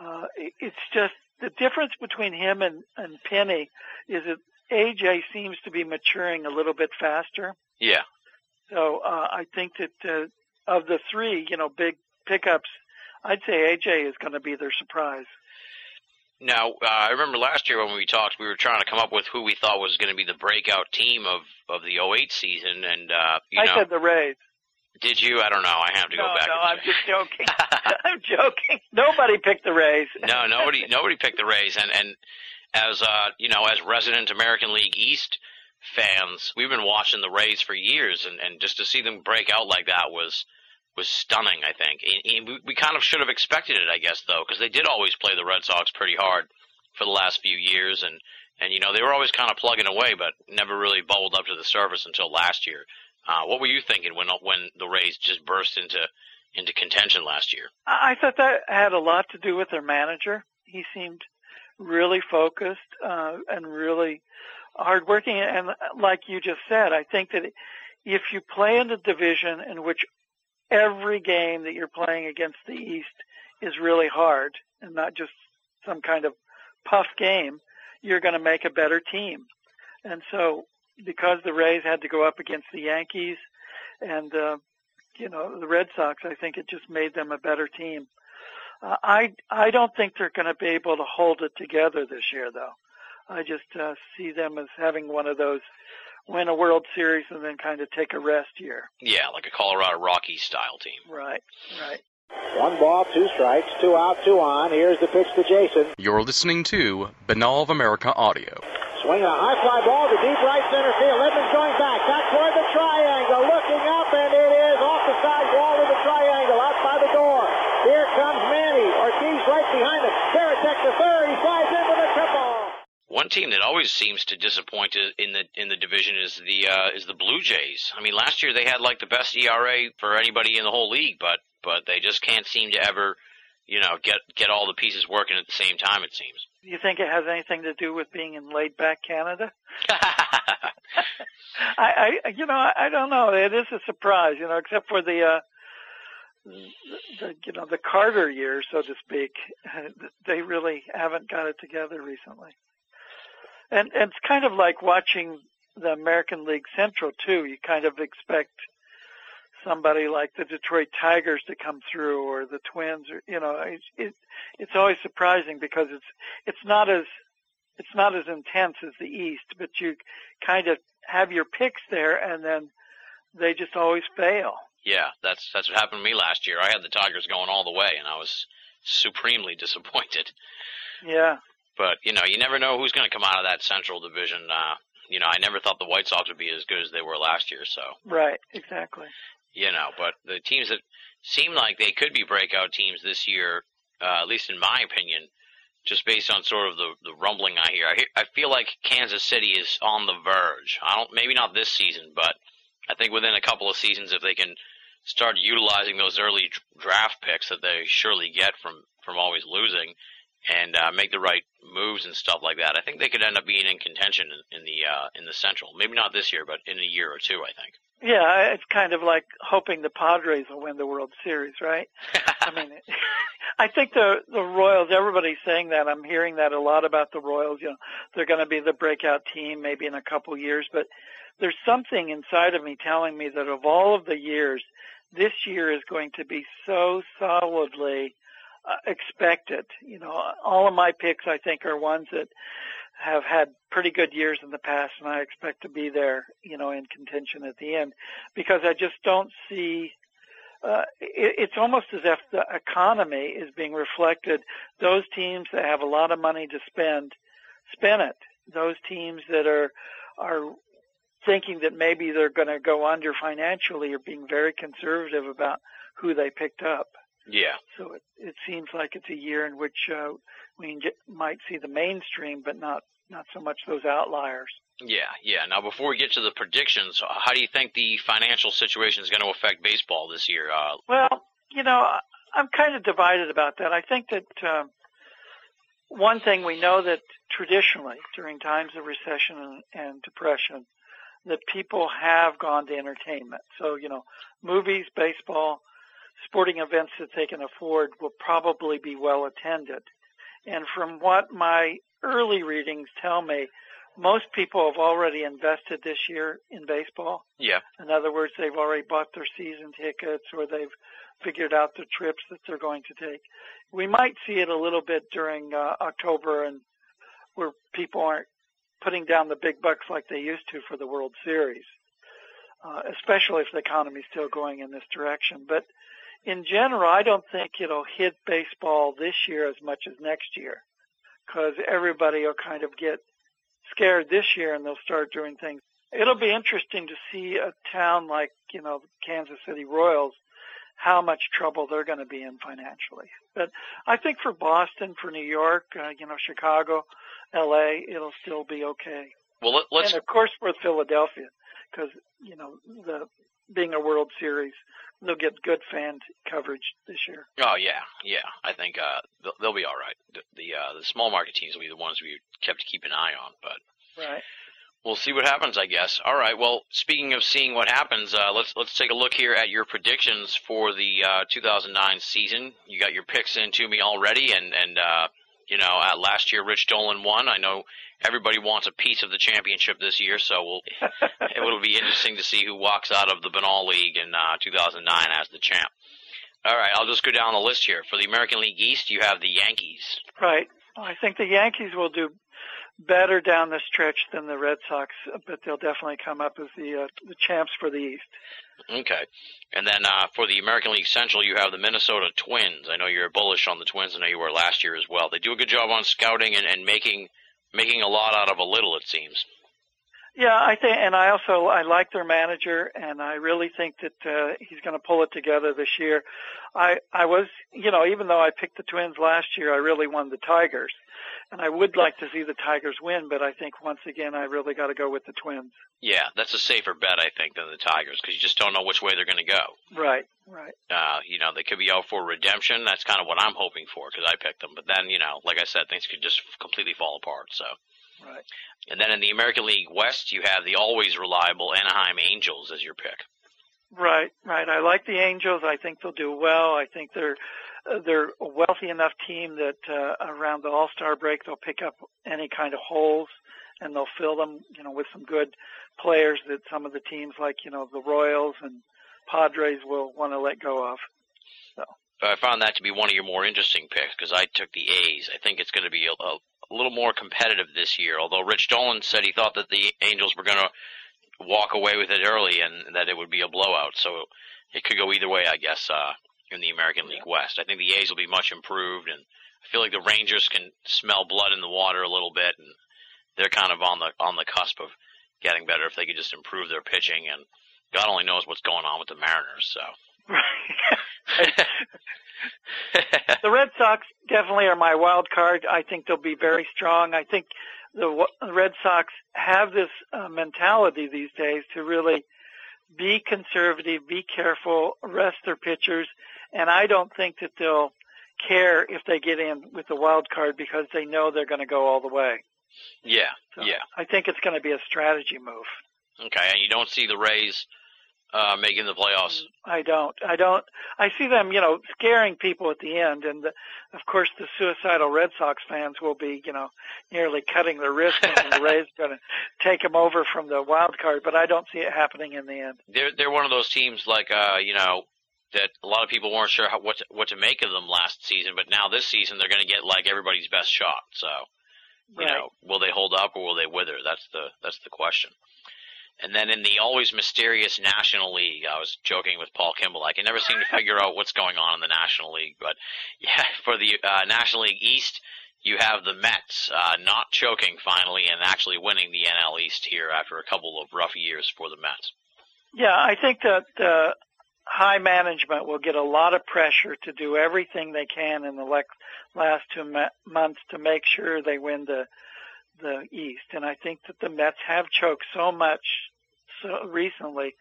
[SPEAKER 6] uh, it, it's just the difference between him and, and Penny is that AJ seems to be maturing a little bit faster.
[SPEAKER 3] Yeah,
[SPEAKER 6] So uh, I think that uh, of the three, you know, big pickups, I'd say AJ is going to be their surprise.
[SPEAKER 3] Now, uh, I remember last year when we talked, we were trying to come up with who we thought was going to be the breakout team of of the 08 season, and uh, you
[SPEAKER 6] I
[SPEAKER 3] know,
[SPEAKER 6] said the Rays.
[SPEAKER 3] did you? I don't know. I have to
[SPEAKER 6] no,
[SPEAKER 3] go back.
[SPEAKER 6] no, I'm just joking. I'm joking. Nobody picked the Rays.
[SPEAKER 3] no, nobody nobody picked the Rays, and and as uh, you know, as resident American League East fans, we've been watching the Rays for years, and and just to see them break out like that was was stunning. I think And- and we, kind of should have expected it, I guess, though, because they did always play the Red Sox pretty hard for the last few years, and and you know they were always kind of plugging away, but never really bubbled up to the surface until last year. Uh, what were you thinking when when the Rays just burst into into contention last year?
[SPEAKER 6] I thought that had a lot to do with their manager. He seemed really focused uh, and really hardworking. And like you just said, I think that if you play in a division in which every game that you're playing against the East is really hard and not just some kind of puff game, you're going to make a better team. And so because the Rays had to go up against the Yankees and uh, you know the Red Sox, I think it just made them a better team. Uh, I I don't think they're going to be able to hold it together this year, though. I just uh, see them as having one of those win a World Series and then kind of take a rest year.
[SPEAKER 3] Yeah, like a Colorado Rockies style team.
[SPEAKER 6] Right, right.
[SPEAKER 7] One ball, two strikes, two out, two on. Here's the pitch to Jason.
[SPEAKER 2] You're listening to Binnall of America Audio.
[SPEAKER 7] Swing a high fly ball to deep right center field. Edmonds going back, back toward the triangle, looking up, and it is off the side wall of the triangle, out by the door. Here comes Manny. Ortiz right behind him. Varitek to third. He flies in with a triple.
[SPEAKER 3] One team that always seems to disappoint in the in the division is the uh, is the Blue Jays. I mean, last year they had like the best ERA for anybody in the whole league, but but they just can't seem to ever, you know, get get all the pieces working at the same time. It seems.
[SPEAKER 6] Do you think it has anything to do with being in laid back Canada? I, I, you know, I, don't know. It is a surprise, you know, except for the, uh, the, the, you know, the Carter years, so to speak. They really haven't got it together recently. And, and it's kind of like watching the American League Central too. You kind of expect somebody like the Detroit Tigers to come through or the Twins or you know it, it it's always surprising because it's it's not as it's not as intense as the East, but you kind of have your picks there and then they just always fail.
[SPEAKER 3] Yeah, that's that's what happened to me last year. I had the Tigers going all the way, and I was supremely disappointed.
[SPEAKER 6] Yeah.
[SPEAKER 3] But you know, you never know who's going to come out of that Central Division. Uh, you know, I never thought the White Sox would be as good as they were last year. So.
[SPEAKER 6] Right. Exactly.
[SPEAKER 3] You know, but the teams that seem like they could be breakout teams this year, uh, at least in my opinion, just based on sort of the the rumbling I hear. I hear, I feel like Kansas City is on the verge. I don't maybe not this season, but I think within a couple of seasons if they can start utilizing those early draft picks that they surely get from from always losing and uh, make the right moves and stuff like that. I think they could end up being in contention in, in the uh, in the Central. Maybe not this year, but in a year or two, I think.
[SPEAKER 6] Yeah, it's kind of like hoping the Padres will win the World Series, right? I mean, I think the the Royals. Everybody's saying that. I'm hearing that a lot about the Royals. You know, they're going to be the breakout team maybe in a couple years, but there's something inside of me telling me that of all of the years, this year is going to be so solidly expected. You know, all of my picks I think are ones that have had pretty good years in the past, and I expect to be there, you know, in contention at the end, because I just don't see. Uh, it, it's almost as if the economy is being reflected. Those teams that have a lot of money to spend, spend it. Those teams that are are thinking that maybe they're going to go under financially are being very conservative about who they picked up.
[SPEAKER 3] Yeah.
[SPEAKER 6] So it, it seems like it's a year in which uh, we might see the mainstream, but not not so much those outliers.
[SPEAKER 3] Yeah, yeah. Now, before we get to the predictions, how do you think the financial situation is going to affect baseball this year? Uh,
[SPEAKER 6] well, you know, I'm kind of divided about that. I think that um, one thing we know that traditionally during times of recession and, and depression, that people have gone to entertainment. So, you know, movies, baseball, sporting events that they can afford will probably be well attended. And from what my early readings tell me, most people have already invested this year in baseball.
[SPEAKER 3] Yeah.
[SPEAKER 6] In other words, they've already bought their season tickets or they've figured out the trips that they're going to take. We might see it a little bit during uh, October and where people aren't putting down the big bucks like they used to for the World Series, uh, especially if the economy is still going in this direction. But in general, I don't think it'll hit baseball this year as much as next year because everybody will kind of get scared this year and they'll start doing things. It'll be interesting to see a town like, you know, Kansas City Royals, how much trouble they're going to be in financially. But I think for Boston, for New York, uh, you know, Chicago, LA, it'll still be okay.
[SPEAKER 3] Well, let, us
[SPEAKER 6] and of course for Philadelphia, because you know the being a World Series, they'll get good fan coverage this year.
[SPEAKER 3] Oh yeah, yeah. I think uh, they'll, they'll be all right. The the, uh, the small market teams will be the ones we kept to keep an eye on, but
[SPEAKER 6] right.
[SPEAKER 3] We'll see what happens, I guess. All right. Well, speaking of seeing what happens, uh, let's let's take a look here at your predictions for the uh, 2009 season. You got your picks into me already, and and uh, you know, uh, last year Rich Dolan won. I know everybody wants a piece of the championship this year, so we'll, it will be interesting to see who walks out of the Binnall League in uh, 2009 as the champ. All right, I'll just go down the list here. For the American League East, you have the Yankees.
[SPEAKER 6] Right. I think the Yankees will do better down the stretch than the Red Sox, but they'll definitely come up as the uh, the champs for the East.
[SPEAKER 3] Okay, and then uh, for the American League Central, you have the Minnesota Twins. I know you're bullish on the Twins. I know you were last year as well. They do a good job on scouting and, and making making a lot out of a little. It seems.
[SPEAKER 6] Yeah, I think, and I also I like their manager, and I really think that uh, he's going to pull it together this year. I I was, you know, even though I picked the Twins last year, I really won the Tigers, and I would like to see the Tigers win, but I think once again I really got to go with the Twins.
[SPEAKER 3] Yeah, that's a safer bet I think than the Tigers because you just don't know which way they're going to go.
[SPEAKER 6] Right, right.
[SPEAKER 3] Uh, you know, they could be out for redemption. That's kind of what I'm hoping for because I picked them. But then, you know, like I said, things could just completely fall apart. So.
[SPEAKER 6] Right.
[SPEAKER 3] And then in the American League West, you have the always reliable Anaheim Angels as your pick.
[SPEAKER 6] Right, right. I like the Angels. I think they'll do well. I think they're they're a wealthy enough team that uh, around the All Star break they'll pick up any kind of holes and they'll fill them, you know, with some good players that some of the teams like you know the Royals and Padres will want to let go of. So.
[SPEAKER 3] I found that to be one of your more interesting picks because I took the A's. I think it's going to be a, a, a little more competitive this year. Although Rich Dolan said he thought that the Angels were going to walk away with it early and that it would be a blowout. So it could go either way, I guess, uh, in the American League West. I think the A's will be much improved, and I feel like the Rangers can smell blood in the water a little bit, and they're kind of on the on the cusp of getting better if they could just improve their pitching. And God only knows what's going on with the Mariners. So.
[SPEAKER 6] the Red Sox definitely are my wild card. I think they'll be very strong. I think the Red Sox have this uh, mentality these days to really be conservative, be careful, rest their pitchers, and I don't think that they'll care if they get in with the wild card because they know they're going to go all the way.
[SPEAKER 3] Yeah,
[SPEAKER 6] So
[SPEAKER 3] yeah.
[SPEAKER 6] I think it's going to be a strategy move.
[SPEAKER 3] Okay, and you don't see the Rays uh, making the playoffs.
[SPEAKER 6] I don't. I don't. I see them, you know, scaring people at the end, and the, of course, the suicidal Red Sox fans will be, you know, nearly cutting their wrists, and the Rays are going to take them over from the wild card. But I don't see it happening in the end.
[SPEAKER 3] They're they're one of those teams like uh, you know that a lot of people weren't sure how, what to, what to make of them last season, but now this season they're going to get like everybody's best shot. So you
[SPEAKER 6] Right.
[SPEAKER 3] know, will they hold up or will they wither? That's the that's the question. And then in the always mysterious National League, I was joking with Paul Kimball. I can never seem to figure out what's going on in the National League, but yeah, for the uh, National League East, you have the Mets uh, not choking finally and actually winning the NL East here after a couple of rough years for the Mets.
[SPEAKER 6] Yeah, I think that uh, high management will get a lot of pressure to do everything they can in the lex- last two ma- months to make sure they win the the East. And I think that the Mets have choked so much so recently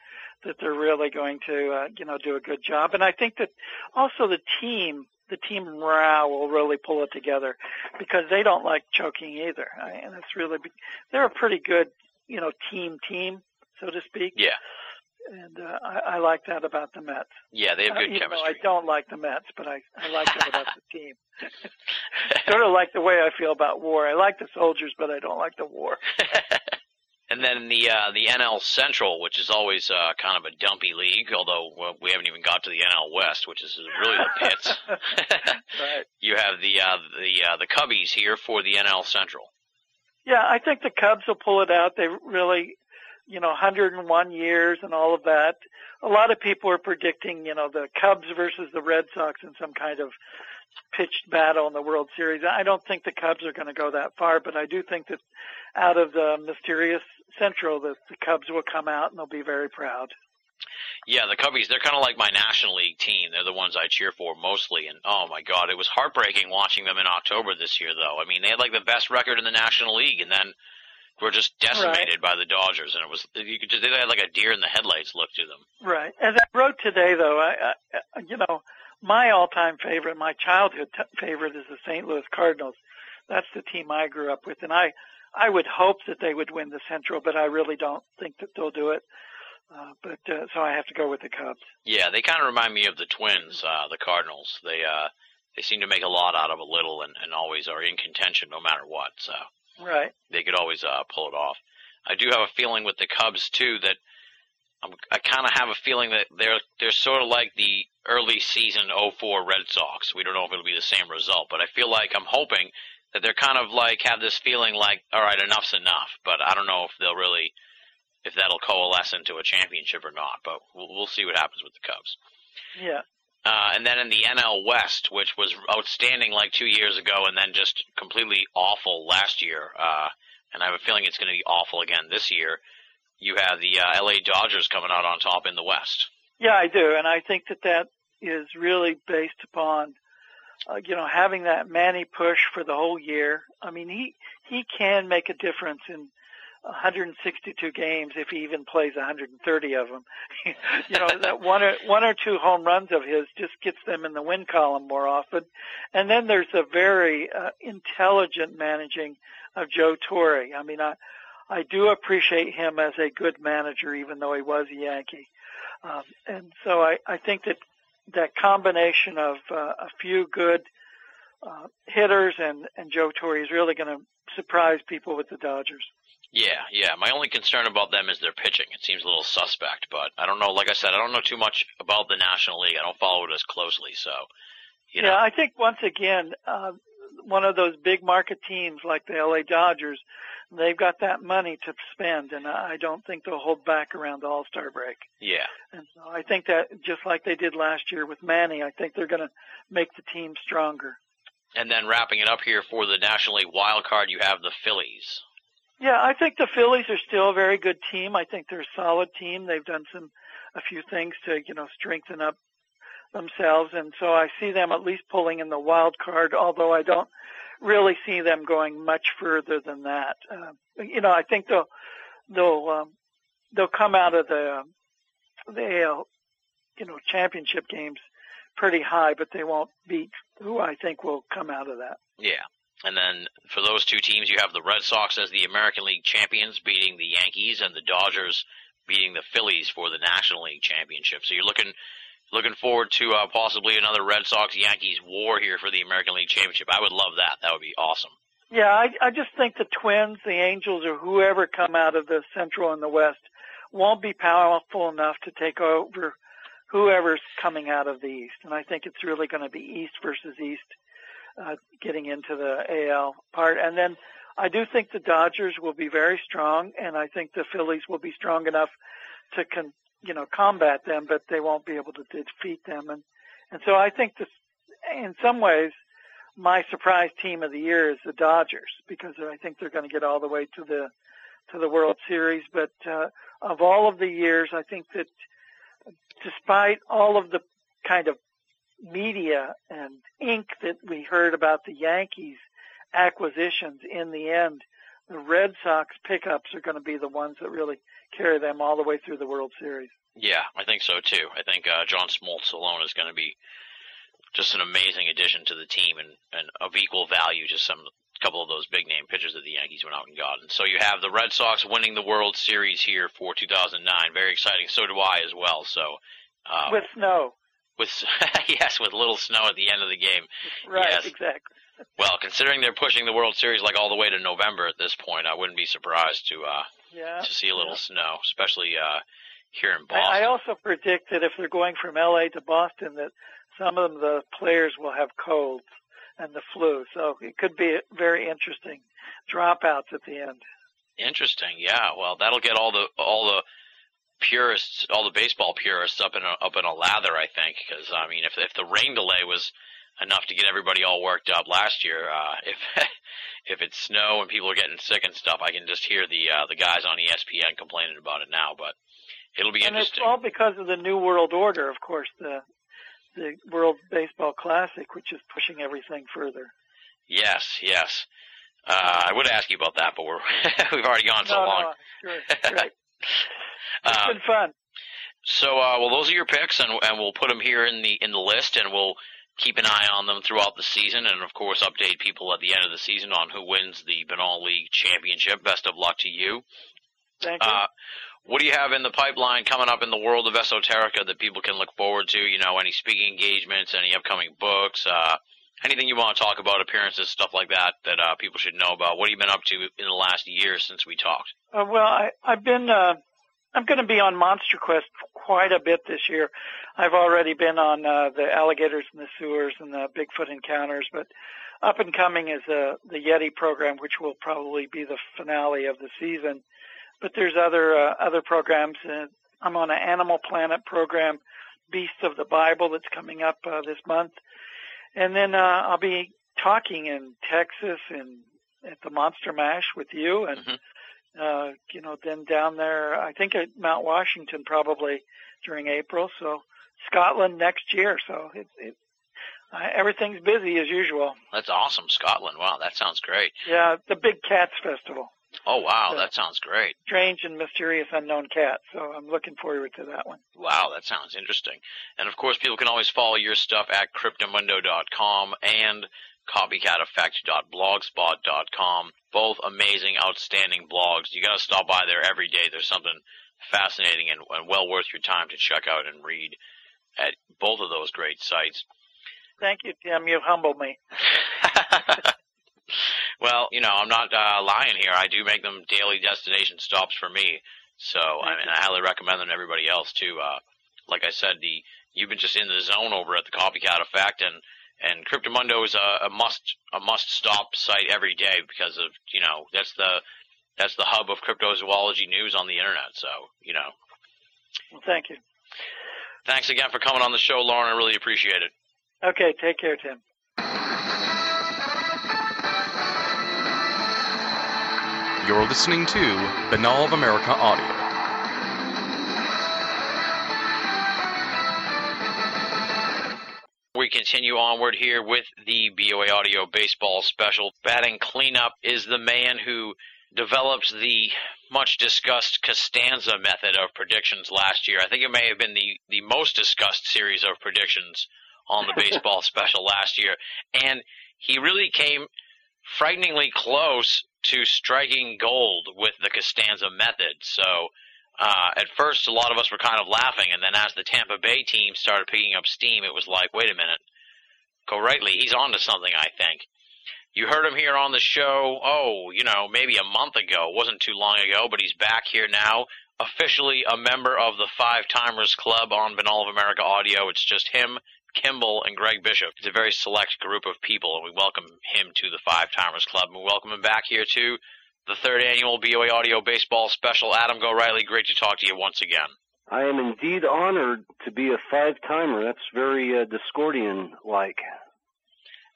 [SPEAKER 6] that they're really going to uh, you know do a good job. And I think that also the team the team morale will really pull it together because they don't like choking either. And it's really they're a pretty good you know team team so to speak
[SPEAKER 3] Yeah,
[SPEAKER 6] and uh, I, I like that about the Mets.
[SPEAKER 3] yeah, they have
[SPEAKER 6] Uh,
[SPEAKER 3] good
[SPEAKER 6] even though I don't like the Mets, but I I like that about the team. sort of like the way I feel about war. I like the soldiers, but I don't like the war.
[SPEAKER 3] and then the uh, the NL Central, which is always uh, kind of a dumpy league, although well, we haven't even got to the NL West, which is really the pits.
[SPEAKER 6] right.
[SPEAKER 3] you have the uh, the uh, the Cubbies here for the NL Central.
[SPEAKER 6] Yeah, I think the Cubs will pull it out. They really, you know, 101 years and all of that. A lot of people are predicting, you know, the Cubs versus the Red Sox in some kind of pitched battle in the World Series. I don't think the Cubs are going to go that far, but I do think that out of the mysterious Central, that the Cubs will come out and they'll be very proud.
[SPEAKER 3] Yeah, the Cubbies, they're kind of like my National League team. They're the ones I cheer for mostly. And oh my God, it was heartbreaking watching them in October this year, though. I mean, they had like the best record in the National League, and then were just decimated by the Dodgers. And it was you could just they had like a deer in the headlights look to them.
[SPEAKER 6] Right. As I wrote today, though, I, I you know, my all-time favorite, my childhood t- favorite, is the St. Louis Cardinals. That's the team I grew up with, and I, I would hope that they would win the Central, but I really don't think that they'll do it. Uh, but uh, so I have to go with the Cubs.
[SPEAKER 3] Yeah, they kind of remind me of the Twins, uh, the Cardinals. They uh, they seem to make a lot out of a little, and, and always are in contention no matter what. So.
[SPEAKER 6] Right.
[SPEAKER 3] they could always uh, pull it off. I do have a feeling with the Cubs too that I'm, I kind of have a feeling that they're they're sort of like the early season 04 Red Sox. We don't know if it'll be the same result, but I feel like I'm hoping that they're kind of like have this feeling like all right, enough's enough. But I don't know if they'll really if that'll coalesce into a championship or not. But we'll, we'll see what happens with the Cubs.
[SPEAKER 6] Yeah.
[SPEAKER 3] Uh, and then in the NL West, which was outstanding like two years ago, and then just completely awful last year, uh, and I have a feeling it's going to be awful again this year. You have the uh, LA Dodgers coming out on top in the West.
[SPEAKER 6] Yeah, I do, and I think that that is really based upon, uh, you know, having that Manny push for the whole year. I mean, he he can make a difference in 162 games if he even plays 130 of them. you know, that one or one or two home runs of his just gets them in the win column more often. And then there's a very uh, intelligent managing of Joe Torre. I mean, I I do appreciate him as a good manager, even though he was a Yankee. Um, and so I, I think that that combination of uh, a few good uh, hitters, and and Joe Torre is really going to surprise people with the Dodgers.
[SPEAKER 3] Yeah, yeah. My only concern about them is their pitching. It seems a little suspect, but I don't know. Like I said, I don't know too much about the National League. I don't follow it as closely, so you know.
[SPEAKER 6] Yeah, I think once again, uh, one of those big market teams like the LA Dodgers, they've got that money to spend, and I don't think they'll hold back around the All Star break.
[SPEAKER 3] Yeah,
[SPEAKER 6] And so I think that just like they did last year with Manny, I think they're going to make the team stronger.
[SPEAKER 3] and then wrapping it up here for the National League wild card, you have the Phillies.
[SPEAKER 6] Yeah, I think the Phillies are still a very good team. I think they're a solid team. They've done some a few things to, you know, strengthen up themselves and so I see them at least pulling in the wild card, although I don't really see them going much further than that. Uh, you know, I think they'll they'll um, they'll come out of the the AL, you know, championship games pretty high, but they won't beat who I think will come out of that.
[SPEAKER 3] Yeah. And then for those two teams, you have the Red Sox as the American League champions beating the Yankees and the Dodgers beating the Phillies for the National League championship. So you're looking looking forward to uh, possibly another Red Sox Yankees war here for the American League championship. I would love that. That would be awesome.
[SPEAKER 6] Yeah, I, I just think the Twins, the Angels, or whoever come out of the Central and the West won't be powerful enough to take over whoever's coming out of the East. And I think it's really going to be East versus East uh, getting into the AL part. And then I do think the Dodgers will be very strong, and I think the Phillies will be strong enough to con- you know combat them, but they won't be able to defeat them. And and so I think this, in some ways, my surprise team of the year is the Dodgers because I think they're going to get all the way to the to the World Series. But uh, of all of the years, I think that despite all of the kind of media and ink that we heard about the Yankees acquisitions, in the end, the Red Sox pickups are going to be the ones that really carry them all the way through the World Series.
[SPEAKER 3] Yeah, I think so too. I think uh, John Smoltz alone is going to be just an amazing addition to the team and, and of equal value to some couple of those big name pitchers that the Yankees went out and got. And so you have the Red Sox winning the World Series here for 2009. Very exciting. So do I as well. So uh,
[SPEAKER 6] With snow.
[SPEAKER 3] With yes, with little snow at the end of the game.
[SPEAKER 6] Right,
[SPEAKER 3] Yes.
[SPEAKER 6] exactly.
[SPEAKER 3] Well, considering they're pushing the World Series like all the way to November at this point, I wouldn't be surprised to uh
[SPEAKER 6] Yeah.
[SPEAKER 3] to see a little snow, especially uh here in Boston.
[SPEAKER 6] I also predict that if they're going from LA to Boston, that some of the players will have colds and the flu. So it could be very interesting dropouts at the end.
[SPEAKER 3] Interesting. Yeah. Well, that'll get all the all the purists, all the baseball purists up in a, up in a lather, I think, because I mean, if if the rain delay was enough to get everybody all worked up last year, uh, if if it's snow and people are getting sick and stuff, I can just hear the uh, the guys on ESPN complaining about it now. But it'll be interesting.
[SPEAKER 6] And it's all because of the New World Order, of course, the the World Baseball Classic, which is pushing everything further.
[SPEAKER 3] Yes. Yes. Uh, I would ask you about that, but we're we've already gone so
[SPEAKER 6] no,
[SPEAKER 3] long.
[SPEAKER 6] no, sure, right. It's
[SPEAKER 3] Um,
[SPEAKER 6] been fun.
[SPEAKER 3] So, uh, well, those are your picks, and and we'll put them here in the in the list, and we'll keep an eye on them throughout the season, and of course, update people at the end of the season on who wins the Binnall League championship. Best of luck to you.
[SPEAKER 6] Thank you.
[SPEAKER 3] Uh, what do you have in the pipeline coming up in the world of esoterica that people can look forward to? You know, any speaking engagements, any upcoming books, uh, anything you want to talk about, appearances, stuff like that, that uh, people should know about. What have you been up to in the last year since we talked?
[SPEAKER 6] Uh, well, I, I've been. Uh, I'm going to be on Monster Quest quite a bit this year. I've already been on uh, the alligators in the sewers and the Bigfoot encounters, but up and coming is the the Yeti program, which will probably be the finale of the season. But there's other uh, other programs. Uh, I'm on an Animal Planet program, Beasts of the Bible, that's coming up uh, this month, and then uh, I'll be talking in Texas and at the Monster Mash with you and
[SPEAKER 3] Mhm.
[SPEAKER 6] uh, you know, then down there, I think at Mount Washington probably during April. So Scotland next year. So it, it uh, everything's busy as usual.
[SPEAKER 3] That's awesome, Scotland. Wow, that sounds great.
[SPEAKER 6] Yeah, the Big Cats Festival,
[SPEAKER 3] Oh, wow, that sounds great.
[SPEAKER 6] strange and mysterious unknown cat. So I'm looking forward to that one.
[SPEAKER 3] Wow, that sounds interesting. And of course, people can always follow your stuff at cryptomundo.com and copycateffect.blogspot.com. Both amazing, outstanding blogs. You gotta stop by there every day. There's something fascinating and, and well worth your time to check out and read at both of those great sites.
[SPEAKER 6] Thank you, Tim. You've humbled me.
[SPEAKER 3] Well, you know, I'm not uh, lying here. I do make them daily destination stops for me. So I mean, I highly recommend them to everybody else too. Uh, like I said, the you've been just in the zone over at the Copycat Effect, and and Cryptomundo is a, a must a must stop site every day because of you know that's the that's the hub of cryptozoology news on the internet. So you know,
[SPEAKER 6] Well, thank you.
[SPEAKER 3] thanks again for coming on the show, Loren. I really appreciate it.
[SPEAKER 6] Okay, take care, Tim.
[SPEAKER 2] You're listening to Binnall of America Audio.
[SPEAKER 3] We continue onward here with the BOA Audio Baseball Special. Batting cleanup is the man who develops the much discussed Costanza method of predictions last year. I think it may have been the, the most discussed series of predictions on the baseball special last year. And he really came frighteningly close to striking gold with the Costanza method. So uh, at first, a lot of us were kind of laughing, and then as the Tampa Bay team started picking up steam, it was like, wait a minute, Gorightly, he's onto something, I think. You heard him here on the show, oh, you know, maybe a month ago, wasn't too long ago, but he's back here now, officially a member of the Five Timers Club on Binnall of America Audio. It's just him, Kimball, and Greg Bishop. It's a very select group of people, and we welcome him to the Five Timers Club, and we welcome him back here to the third annual BOA Audio Baseball Special. Adam Gorightly, great to talk to you once again.
[SPEAKER 8] I am indeed honored to be a five timer. That's very uh, Discordian like,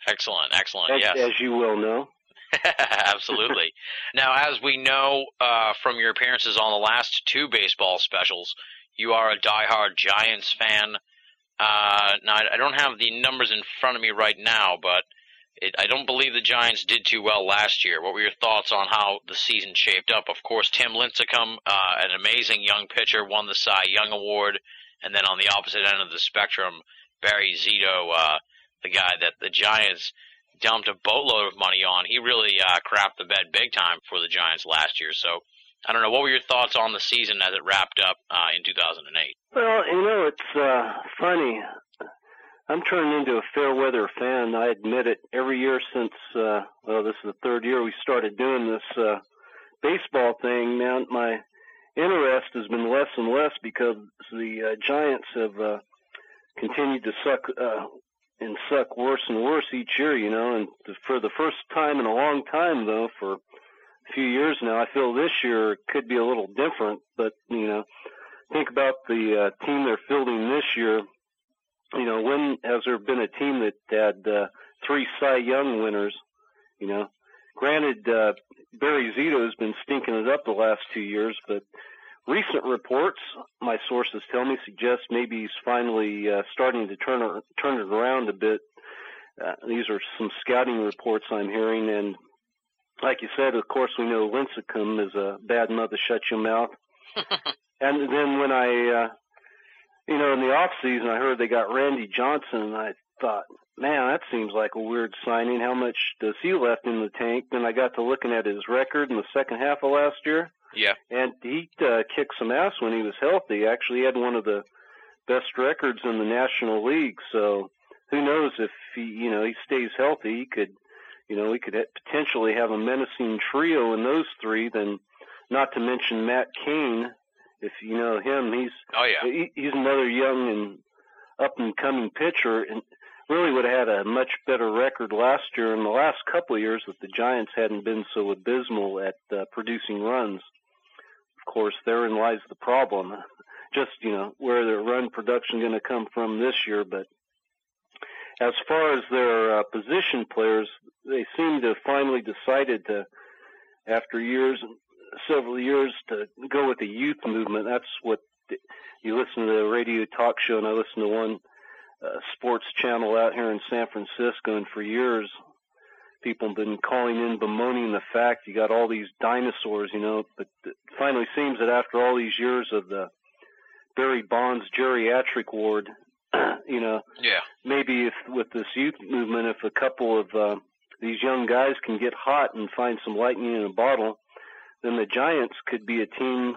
[SPEAKER 3] Excellent, excellent.
[SPEAKER 8] as,
[SPEAKER 3] yes.
[SPEAKER 8] as you will know.
[SPEAKER 3] Absolutely. now, as we know uh, from your appearances on the last two baseball specials, you are a diehard Giants fan. Uh, now, I don't have the numbers in front of me right now, but it, I don't believe the Giants did too well last year. What were your thoughts on how the season shaped up? Of course, Tim Lincecum, uh, an amazing young pitcher, won the Cy Young Award, and then on the opposite end of the spectrum, Barry Zito, uh, the guy that the Giants dumped a boatload of money on. He really uh, crapped the bed big time for the Giants last year. So I don't know. What were your thoughts on the season as it wrapped up uh, in 2008?
[SPEAKER 8] Well, you know, it's uh, funny. I'm turning into a fair weather fan. I admit it. Every year since, uh, well, this is the third year we started doing this uh, baseball thing. Now my interest has been less and less because the uh, Giants have uh, continued to suck uh, and suck worse and worse each year. You know, and for the first time in a long time, though, for few years now, I feel this year could be a little different. But you know, think about the uh, team they're fielding this year you know, when has there been a team that had uh, three Cy Young winners? You know, granted, uh, Barry Zito has been stinking it up the last two years, but recent reports, my sources tell me, suggest maybe he's finally uh, starting to turn turn it around a bit. Uh, these are some scouting reports I'm hearing, and like you said, of course, we know Lincecum is a bad mother shut your mouth. and then when I uh, you know, in the off season, I heard they got Randy Johnson, and I thought, man, that seems like a weird signing. How much does he left in the tank? Then I got to looking at his record in the second half of last year,
[SPEAKER 3] Yeah.
[SPEAKER 8] and he uh, kicked some ass when he was healthy. Actually, he had one of the best records in the National League. So who knows if he, you know, he stays healthy, he could, you know, we could potentially have a menacing trio in those three. Then, not to mention Matt Cain. If you know him, he's
[SPEAKER 3] Oh yeah.
[SPEAKER 8] he, he's another young and up and coming pitcher, and really would have had a much better record last year. In the last couple of years, that the Giants hadn't been so abysmal at uh, producing runs. Of course, therein lies the problem. Just you know where their run production going to come from this year, but as far as their uh, position players, they seem to have finally decided to, after years several years to go with the youth movement. That's what you listen to the radio talk show, and I listen to one uh, sports channel out here in San Francisco, and for years people have been calling in bemoaning the fact you got all these dinosaurs, you know. But it finally seems that after all these years of the Barry Bonds geriatric ward, you know,
[SPEAKER 3] Yeah.
[SPEAKER 8] maybe if with this youth movement, if a couple of uh, these young guys can get hot and find some lightning in a bottle, then the Giants could be a team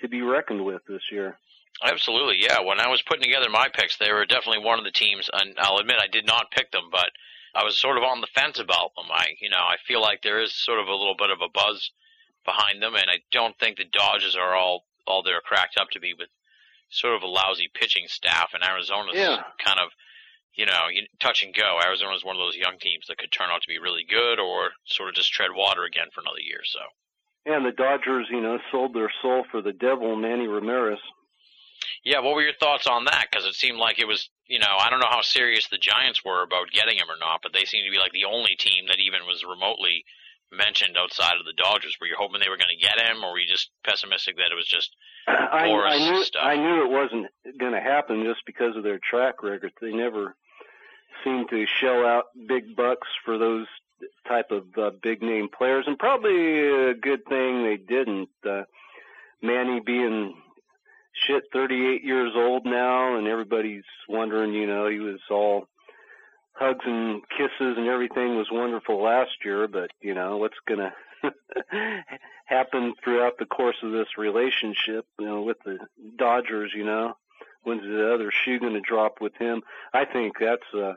[SPEAKER 8] to be reckoned with this year.
[SPEAKER 3] Absolutely, yeah. When I was putting together my picks, they were definitely one of the teams, and I'll admit I did not pick them, but I was sort of on the fence about them. I, you know, I feel like there is sort of a little bit of a buzz behind them, and I don't think the Dodgers are all all they're cracked up to be with sort of a lousy pitching staff, and Arizona's
[SPEAKER 8] Yeah.
[SPEAKER 3] kind of, you know, you- touch and go. Arizona's one of those young teams that could turn out to be really good, or sort of just tread water again for another year. or So.
[SPEAKER 8] And the Dodgers, you know, sold their soul for the devil, Manny Ramirez.
[SPEAKER 3] Yeah, what were your thoughts on that? Because it seemed like it was, you know, I don't know how serious the Giants were about getting him or not, but they seemed to be like the only team that even was remotely mentioned outside of the Dodgers. Were you hoping they were going to get him, or were you just pessimistic that it was just?
[SPEAKER 8] I, I knew
[SPEAKER 3] stuff.
[SPEAKER 8] I knew it wasn't going to happen just because of their track record. They never seem to shell out big bucks for those type of uh, big name players, and probably a good thing they didn't. Uh, Manny being shit 38 years old now, and everybody's wondering, you know, he was all hugs and kisses and everything was wonderful last year, but you know what's gonna happen throughout the course of this relationship, you know, with the Dodgers, you know, when's the other shoe gonna drop with him? I think that's uh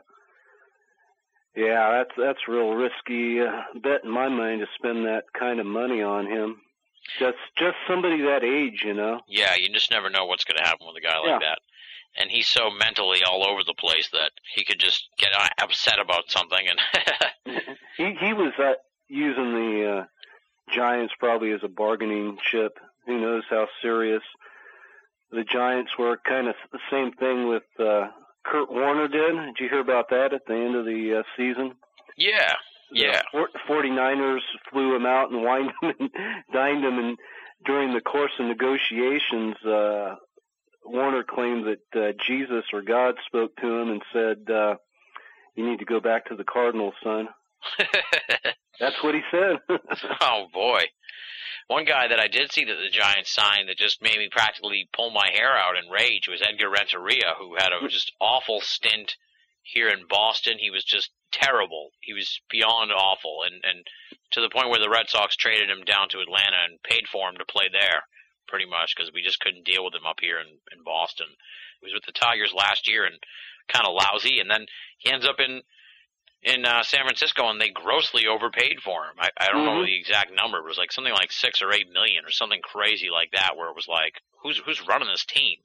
[SPEAKER 8] yeah, that's that's real risky uh, bet in my mind to spend that kind of money on him. Just just somebody that age, you know.
[SPEAKER 3] Yeah, you just never know what's going to happen with a guy like
[SPEAKER 8] Yeah.
[SPEAKER 3] that. And he's so mentally all over the place that he could just get uh, upset about something and
[SPEAKER 8] he he was uh, using the uh, Giants probably as a bargaining chip. Who knows how serious the Giants were? Kind of the same thing with uh, Kurt Warner did. Did you hear about that at the end of the uh, season?
[SPEAKER 3] yeah, yeah.
[SPEAKER 8] The Fort- 49ers flew him out and wined him and dined him, and during the course of negotiations, uh, Warner claimed that uh, Jesus or God spoke to him and said, uh, "You need to go back to the Cardinals, son." That's what he said.
[SPEAKER 3] oh boy. One guy that I did see that the Giants signed that just made me practically pull my hair out in rage was Edgar Renteria, who had a just awful stint here in Boston. He was just terrible. He was beyond awful, and and to the point where the Red Sox traded him down to Atlanta and paid for him to play there, pretty much because we just couldn't deal with him up here in in Boston. He was with the Tigers last year and kind of lousy, and then he ends up in in uh, San Francisco, and they grossly overpaid for him. I, I don't know
[SPEAKER 8] Mhm.
[SPEAKER 3] the exact number. It was like something like six or eight million, or something crazy like that. Where it was like, who's who's running this team?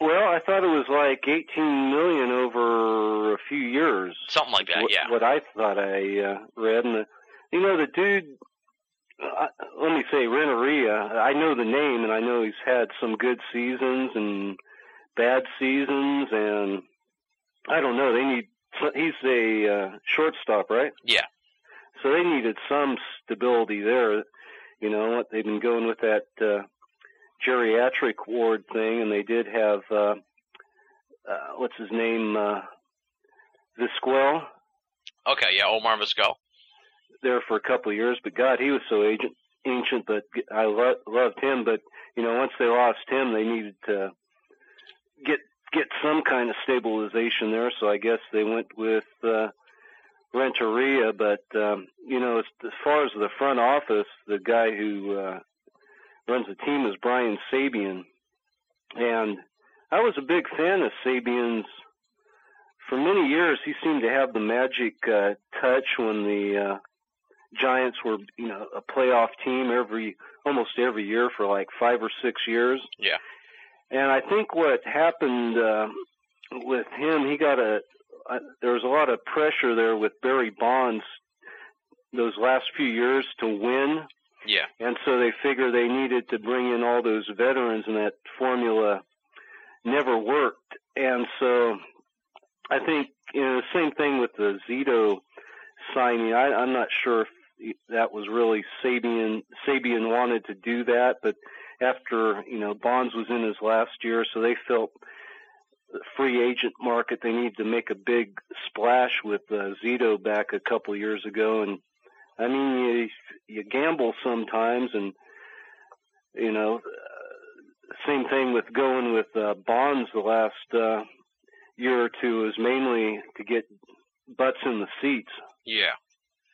[SPEAKER 8] well, I thought it was like 18 million over a few years.
[SPEAKER 3] Something like that.
[SPEAKER 8] what,
[SPEAKER 3] Yeah.
[SPEAKER 8] what I thought I uh, read, and the, you know the dude. Uh, let me say Renteria. I know the name, and I know he's had some good seasons and bad seasons, and I don't know. They need. He's a uh, shortstop, right?
[SPEAKER 3] Yeah.
[SPEAKER 8] So they needed some stability there. You know what? They've been going with that uh, geriatric ward thing, and they did have uh, uh, what's his name, uh, Vizquel
[SPEAKER 3] Okay. Yeah. Omar Vizquel.
[SPEAKER 8] There for a couple of years, but God, he was so ancient, ancient. But I lo- loved him. But you know, once they lost him, they needed to get get some kind of stabilization there. So I guess they went with uh, Renteria. But um, you know, as, as far as the front office, the guy who uh, runs the team is Brian Sabean, and I was a big fan of Sabean's. For many years, he seemed to have the magic uh, touch when the uh, Giants were, you know, a playoff team every almost every year for like five or six years.
[SPEAKER 3] Yeah.
[SPEAKER 8] And I think what happened uh, with him, he got a. Uh, there was a lot of pressure there with Barry Bonds those last few years to win,
[SPEAKER 3] Yeah.
[SPEAKER 8] and so they figured they needed to bring in all those veterans, and that formula never worked. And so I think you know the same thing with the Zito signing. I, I'm not sure if that was really Sabean. Sabean wanted to do that, but after you know Bonds was in his last year, so they felt the free agent market they needed to make a big splash with uh, Zito back a couple years ago, and I mean you you gamble sometimes, and you know uh, same thing with going with uh, Bonds the last uh, year or two is mainly to get butts in the seats
[SPEAKER 3] Yeah.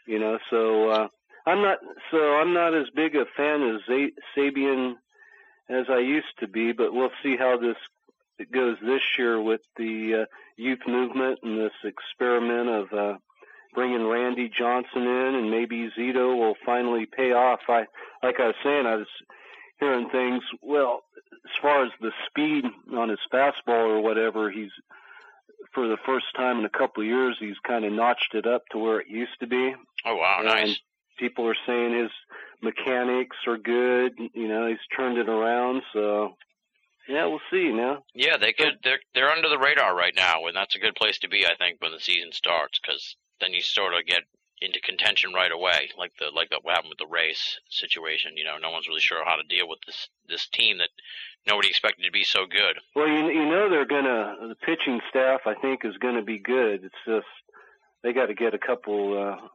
[SPEAKER 8] You know. So uh, I'm not so I'm not as big a fan of Z- Sabean as I used to be, but we'll see how this goes this year with the uh, youth movement and this experiment of uh, bringing Randy Johnson in, and maybe Zito will finally pay off. I, like I was saying, I was hearing things. Well, as far as the speed on his fastball or whatever, he's for the first time in a couple of years, he's kind of notched it up to where it used to be.
[SPEAKER 3] Oh wow,
[SPEAKER 8] And
[SPEAKER 3] nice.
[SPEAKER 8] people are saying his mechanics are good. You know, he's turned it around. So, yeah, we'll see now.
[SPEAKER 3] Yeah, they could. They're they're under the radar right now, and that's a good place to be, I think, when the season starts, because then you sort of get into contention right away, like the like that what happened with the race situation. You know, no one's really sure how to deal with this this team that nobody expected to be so good.
[SPEAKER 8] Well, you you know they're gonna the pitching staff I think is gonna be good. It's just they got to get a couple uh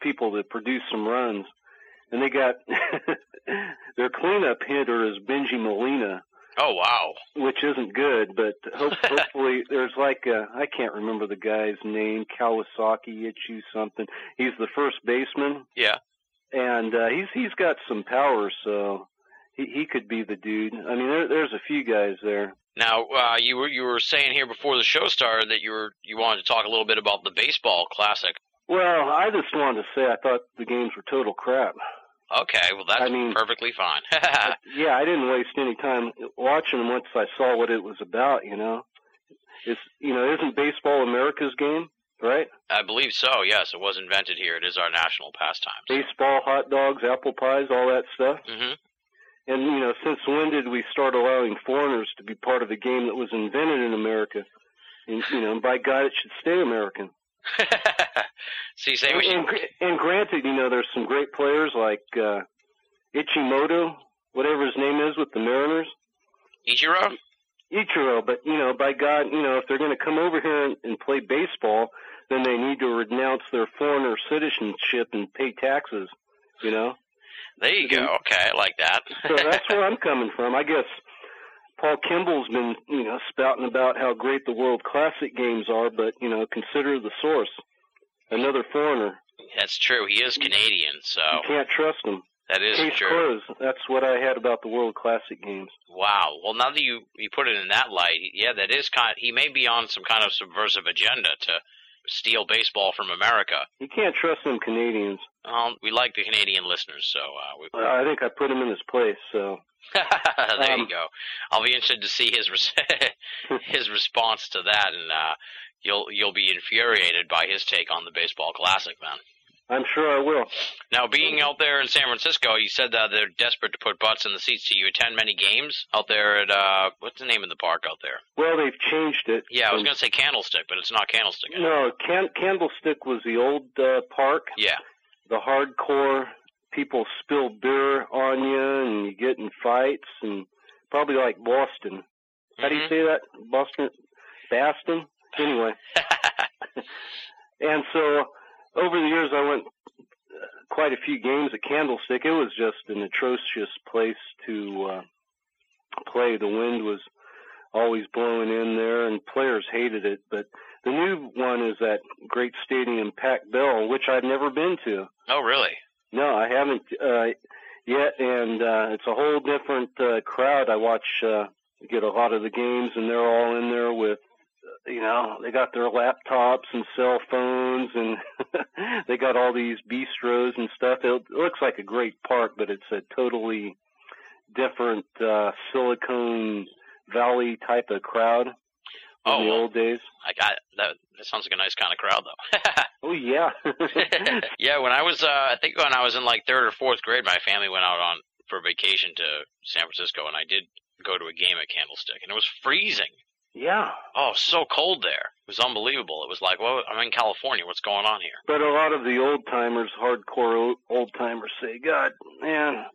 [SPEAKER 8] people to produce some runs, and they got their cleanup hitter is Bengie Molina,
[SPEAKER 3] Oh wow,
[SPEAKER 8] which isn't good, but hope, hopefully there's like uh, I can't remember the guy's name, Kawasaki Ichu something. He's the first baseman,
[SPEAKER 3] yeah.
[SPEAKER 8] and uh, he's he's got some power, so he he could be the dude. I mean, there, there's a few guys there.
[SPEAKER 3] Now, uh, you were you were saying here before the show started that you were you wanted to talk a little bit about the baseball classic.
[SPEAKER 8] Well, I just wanted to say I thought the games were total crap.
[SPEAKER 3] Okay, well that's
[SPEAKER 8] I mean-
[SPEAKER 3] perfectly fine.
[SPEAKER 8] yeah, I didn't waste any time watching them once I saw what it was about. You know, it's you know, isn't baseball America's game, right?
[SPEAKER 3] I believe so. Yes, it was invented here. It is our national pastime.
[SPEAKER 8] Baseball, hot dogs, apple pies, all that stuff.
[SPEAKER 3] hmm
[SPEAKER 8] And you know, since when did we start allowing foreigners to be part of a game that was invented in America? And you know, by God, it should stay American.
[SPEAKER 3] See, say
[SPEAKER 8] And,
[SPEAKER 3] we should.
[SPEAKER 8] and, and granted, you know, there's some great players like uh, Ichimoto, whatever his name is, with the Mariners.
[SPEAKER 3] Ichiro?
[SPEAKER 8] Ichiro, but you know, by God, you know, if they're going to come over here and, and play baseball, then they need to renounce their foreigner citizenship and pay taxes. You know,
[SPEAKER 3] There you go. Okay, I like that.
[SPEAKER 8] so that's where I'm coming from. I guess Paul Kimball's been, you know, spouting about how great the World Classic games are, but you know, consider the source. Another foreigner.
[SPEAKER 3] That's true. He is Canadian, so
[SPEAKER 8] You can't trust him.
[SPEAKER 3] that is
[SPEAKER 8] Case
[SPEAKER 3] true.
[SPEAKER 8] closed. That's what I had about the World Classic games.
[SPEAKER 3] Wow. Well, now that you you put it in that light, yeah, that is kind. He may be on some kind of subversive agenda to steal baseball from America.
[SPEAKER 8] You can't trust them Canadians.
[SPEAKER 3] Um, we like the Canadian listeners, so uh, we,
[SPEAKER 8] I think I put him in his place. So
[SPEAKER 3] there you
[SPEAKER 8] Um,
[SPEAKER 3] go. I'll be interested to see his res- his response to that, and uh, you'll you'll be infuriated by his take on the baseball classic, then.
[SPEAKER 8] I'm sure I will.
[SPEAKER 3] Now, being out there in San Francisco, you said that they're desperate to put butts in the seats. Do you attend many games out there at uh, what's the name of the park out there?
[SPEAKER 8] Well, they've changed it.
[SPEAKER 3] Yeah, I was gonna say Candlestick, but it's not Candlestick. anymore.
[SPEAKER 8] No, Can- Candlestick was the old uh, park.
[SPEAKER 3] Yeah.
[SPEAKER 8] The hardcore people spill beer on you, and you get in fights, and probably like Boston. How do you
[SPEAKER 3] Mhm.
[SPEAKER 8] say that? Boston, Baston. Anyway, and so over the years, I went uh, quite a few games at Candlestick. It was just an atrocious place to uh, play. The wind was always blowing in there, and players hated it. But the new one is that great stadium, Pac Bell, which I've never been to.
[SPEAKER 3] Oh, really?
[SPEAKER 8] No, I haven't uh, yet, and uh, it's a whole different uh, crowd. I watch, uh, get a lot of the games, and they're all in there with, you know, they got their laptops and cell phones, and they got all these bistros and stuff. It looks like a great park, but it's a totally different uh, Silicon Valley type of crowd. In
[SPEAKER 3] Oh,
[SPEAKER 8] the old days.
[SPEAKER 3] I got that. That sounds like a nice kind of crowd, though.
[SPEAKER 8] Oh yeah.
[SPEAKER 3] yeah, when I was, uh, I think when I was in like third or fourth grade, my family went out on for vacation to San Francisco, and I did go to a game at Candlestick, and it was freezing.
[SPEAKER 8] Yeah.
[SPEAKER 3] Oh, so cold there. It was unbelievable. It was like, well, I'm in California. What's going on here?
[SPEAKER 8] But a lot of the old timers, hardcore old timers, say, "God, man,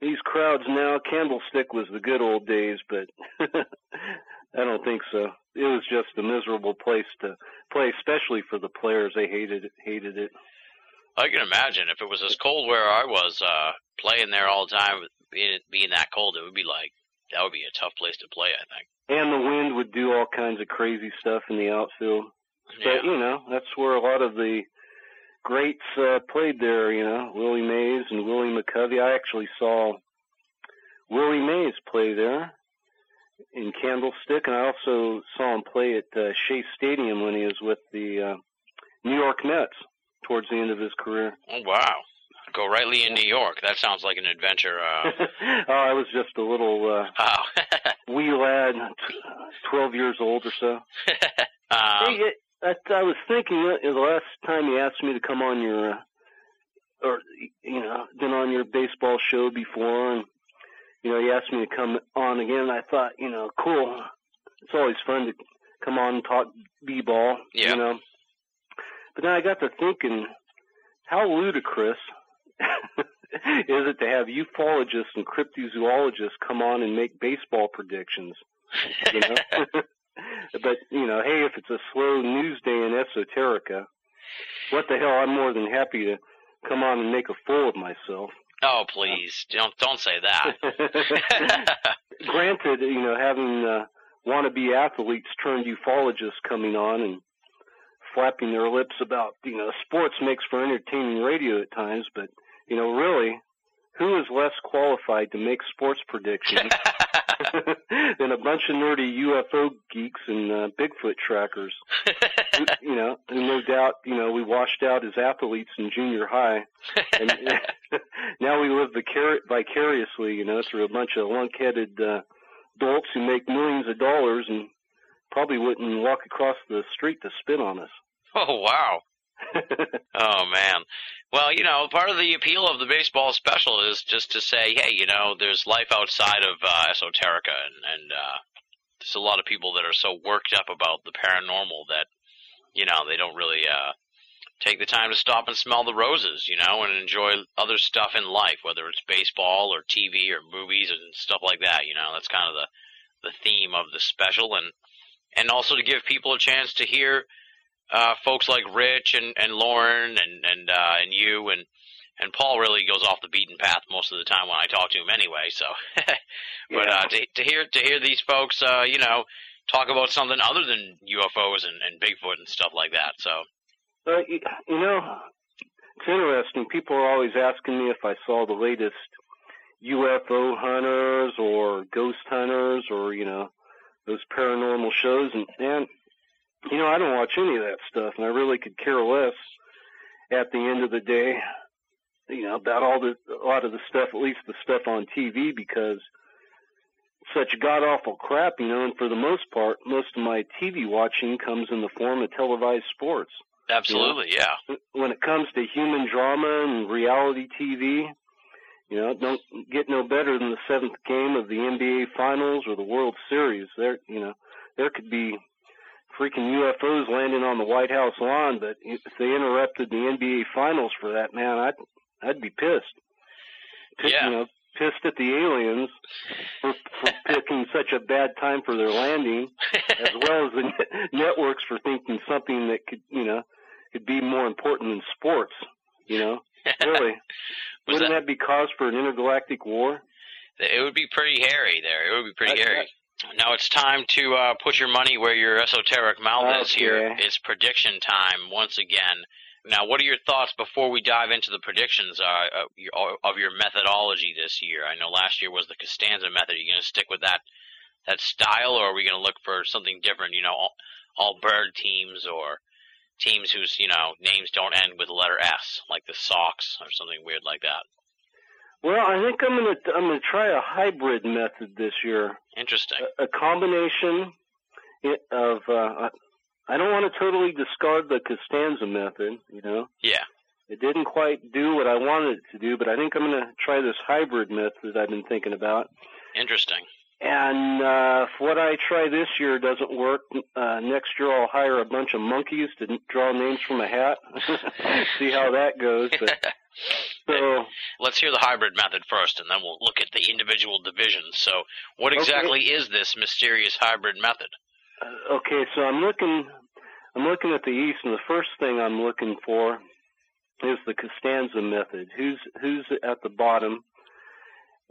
[SPEAKER 8] these crowds now." Candlestick was the good old days, but I don't think so. It was just a miserable place to play, especially for the players. They hated it. Hated it.
[SPEAKER 3] I can imagine if it was as cold where I was, uh, playing there all the time, being being that cold, it would be like that would be a tough place to play. I think.
[SPEAKER 8] And the wind would do all kinds of crazy stuff in the outfield.
[SPEAKER 3] Yeah.
[SPEAKER 8] But you know, that's where a lot of the greats uh, played there. You know, Willie Mays and Willie McCovey. I actually saw Willie Mays play there in Candlestick, and I also saw him play at uh, Shea Stadium when he was with the uh, New York Mets. towards the end of his career.
[SPEAKER 3] Oh wow. Gorightly in New York. That sounds like an adventure. Uh,
[SPEAKER 8] oh, I was just a little uh,
[SPEAKER 3] oh.
[SPEAKER 8] wee lad, twelve years old or so.
[SPEAKER 3] um,
[SPEAKER 8] hey, it, I, I was thinking uh, the last time you asked me to come on your, uh, or you know, been on your baseball show before, and you know, you asked me to come on again. And I thought, you know, cool. It's always fun to come on and talk b-ball.
[SPEAKER 3] Yeah.
[SPEAKER 8] You know. But then I got to thinking, how ludicrous is it to have ufologists and cryptozoologists come on and make baseball predictions? You know. but you know, hey, if it's a slow news day in esoterica, what the hell? I'm more than happy to come on and make a fool of myself.
[SPEAKER 3] oh please, don't don't say that.
[SPEAKER 8] Granted, you know, having uh, wannabe athletes turned ufologists coming on and flapping their lips about, you know, sports makes for entertaining radio at times, but, you know, really, who is less qualified to make sports predictions than a bunch of nerdy UFO geeks and uh, Bigfoot trackers? who, you know, who no doubt, you know, we washed out as athletes in junior high, and now we live vicar- vicariously, you know, through a bunch of lunk-headed uh, dolts who make millions of dollars and probably wouldn't walk across the street to spit on us.
[SPEAKER 3] oh wow. Oh man. Well, you know, part of the appeal of the baseball special is just to say, hey, you know, there's life outside of uh, esoterica, and, and uh, there's a lot of people that are so worked up about the paranormal that, you know, they don't really uh, take the time to stop and smell the roses, you know, and enjoy other stuff in life, whether it's baseball or TV or movies and stuff like that. You know, that's kind of the the theme of the special, and and also to give people a chance to hear uh, folks like Rich and, and Loren and and uh, and you and and Paul really goes off the beaten path most of the time when I talk to him anyway. So, but uh, to to hear to hear these folks, uh, you know, talk about something other than UFOs and, and Bigfoot and stuff like that. So,
[SPEAKER 8] Uh, you, you know, it's interesting. People are always asking me if I saw the latest UFO hunters or ghost hunters or you know those paranormal shows, and and you know I don't watch any of that stuff, and I really could care less. At the end of the day, you know about all the a lot of the stuff, at least the stuff on TV, because such god awful crap, you know. And for the most part, most of my TV watching comes in the form of televised sports
[SPEAKER 3] absolutely, yeah.
[SPEAKER 8] when it comes to human drama and reality TV, you know, don't get no better than the seventh game of the NBA Finals or the World Series. There, you know, there could be freaking UFOs landing on the White House lawn, but if they interrupted the NBA Finals for that, man, I'd I'd be pissed. Pissed,
[SPEAKER 3] Yeah.
[SPEAKER 8] You know, pissed at the aliens for, for picking such a bad time for their landing as well as the net- networks for thinking something that could, you know, could be more important than sports. You know, really, wouldn't
[SPEAKER 3] that-
[SPEAKER 8] that, be cause for an intergalactic war?
[SPEAKER 3] It would be pretty hairy there. It would be pretty
[SPEAKER 8] I-
[SPEAKER 3] hairy. Now it's time to uh, put your money where your esoteric mouth is here. It's prediction time once again. Now, what are your thoughts before we dive into the predictions uh, of your- of your methodology this year? I know last year was the Costanza method. Are you going to stick with that that style, or are we going to look for something different? You know, all, all bird teams or teams whose you know names don't end with the letter S, like the Sox or something weird like that.
[SPEAKER 8] Well, I think I'm gonna I'm gonna try a hybrid method this year.
[SPEAKER 3] Interesting.
[SPEAKER 8] a, a combination of uh, I don't want to totally discard the Costanza method. You know,
[SPEAKER 3] Yeah.
[SPEAKER 8] it didn't quite do what I wanted it to do, but I think I'm going to try this hybrid method I've been thinking about.
[SPEAKER 3] Interesting.
[SPEAKER 8] And uh, if what I try this year doesn't work, uh, next year I'll hire a bunch of monkeys to draw names from a hat. See how that goes. But, so
[SPEAKER 3] Let's hear the hybrid method first, and then we'll look at the individual divisions. So, what
[SPEAKER 8] Okay.
[SPEAKER 3] exactly is this mysterious hybrid method?
[SPEAKER 8] Uh, okay, so I'm looking, I'm looking at the East, and the first thing I'm looking for is the Costanza method. Who's who's at the bottom,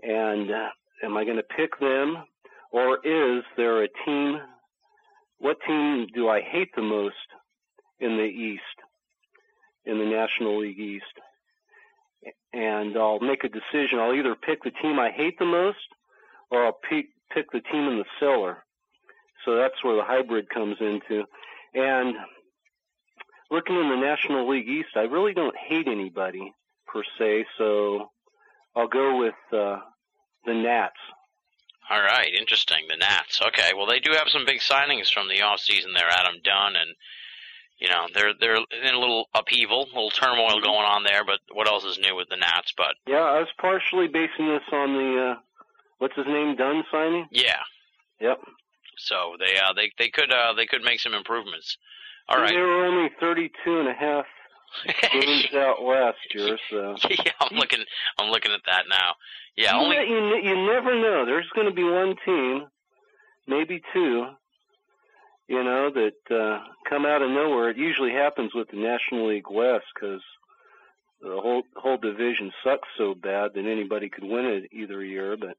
[SPEAKER 8] and uh, am I going to pick them, or is there a team? What team do I hate the most in the East, in the National League East? And I'll make a decision. I'll either pick the team I hate the most, or I'll pick pick the team in the cellar. So that's where the hybrid comes into. And looking in the National League East, I really don't hate anybody per se, so I'll go with uh, the Nats.
[SPEAKER 3] All right, interesting. The Nats. Okay, well they do have some big signings from the off season there. Adam Dunn and you know they're they're in a little upheaval, a little turmoil going on there. But what else is new with the Nats? But
[SPEAKER 8] Yeah, I was partially basing this on the uh, what's his name Dunn signing.
[SPEAKER 3] yeah,
[SPEAKER 8] Yep.
[SPEAKER 3] so they uh they they could uh they could make some improvements. All
[SPEAKER 8] They
[SPEAKER 3] right.
[SPEAKER 8] were only 32 and games out last year, so.
[SPEAKER 3] yeah, I'm looking I'm looking at that now. Yeah,
[SPEAKER 8] you,
[SPEAKER 3] only
[SPEAKER 8] you, you never know. There's going to be one team, maybe two, you know, that uh, come out of nowhere. It usually happens with the National League West because the whole whole division sucks so bad that anybody could win it either year. But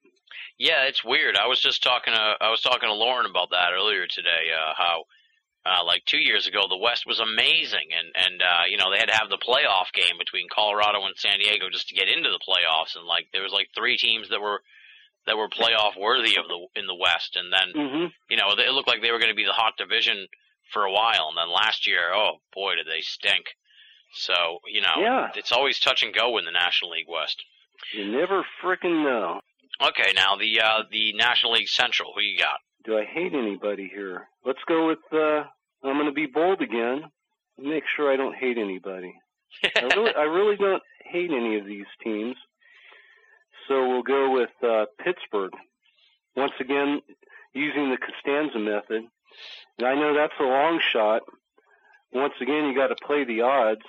[SPEAKER 3] Yeah, it's weird. I was just talking to I was talking to Loren about that earlier today. Uh, how uh, like two years ago the West was amazing, and and uh, you know they had to have the playoff game between Colorado and San Diego just to get into the playoffs, and like there was like three teams that were that were playoff worthy of the in the West, and then
[SPEAKER 8] hmm
[SPEAKER 3] you know it looked like they were going to be the hot division for a while, and then last year, oh boy, did they stink. So you know,
[SPEAKER 8] Yeah.
[SPEAKER 3] it's always touch and go in the National League West.
[SPEAKER 8] you never frickin' know.
[SPEAKER 3] Okay, now the uh, the National League Central, who you got?
[SPEAKER 8] Do I hate anybody here? Let's go with. uh I'm going to be bold again. Make sure I don't hate anybody. I really, I really don't hate any of these teams. So we'll go with uh, Pittsburgh. Once again, using the Costanza method. And I know that's a long shot. Once again, you got to play the odds.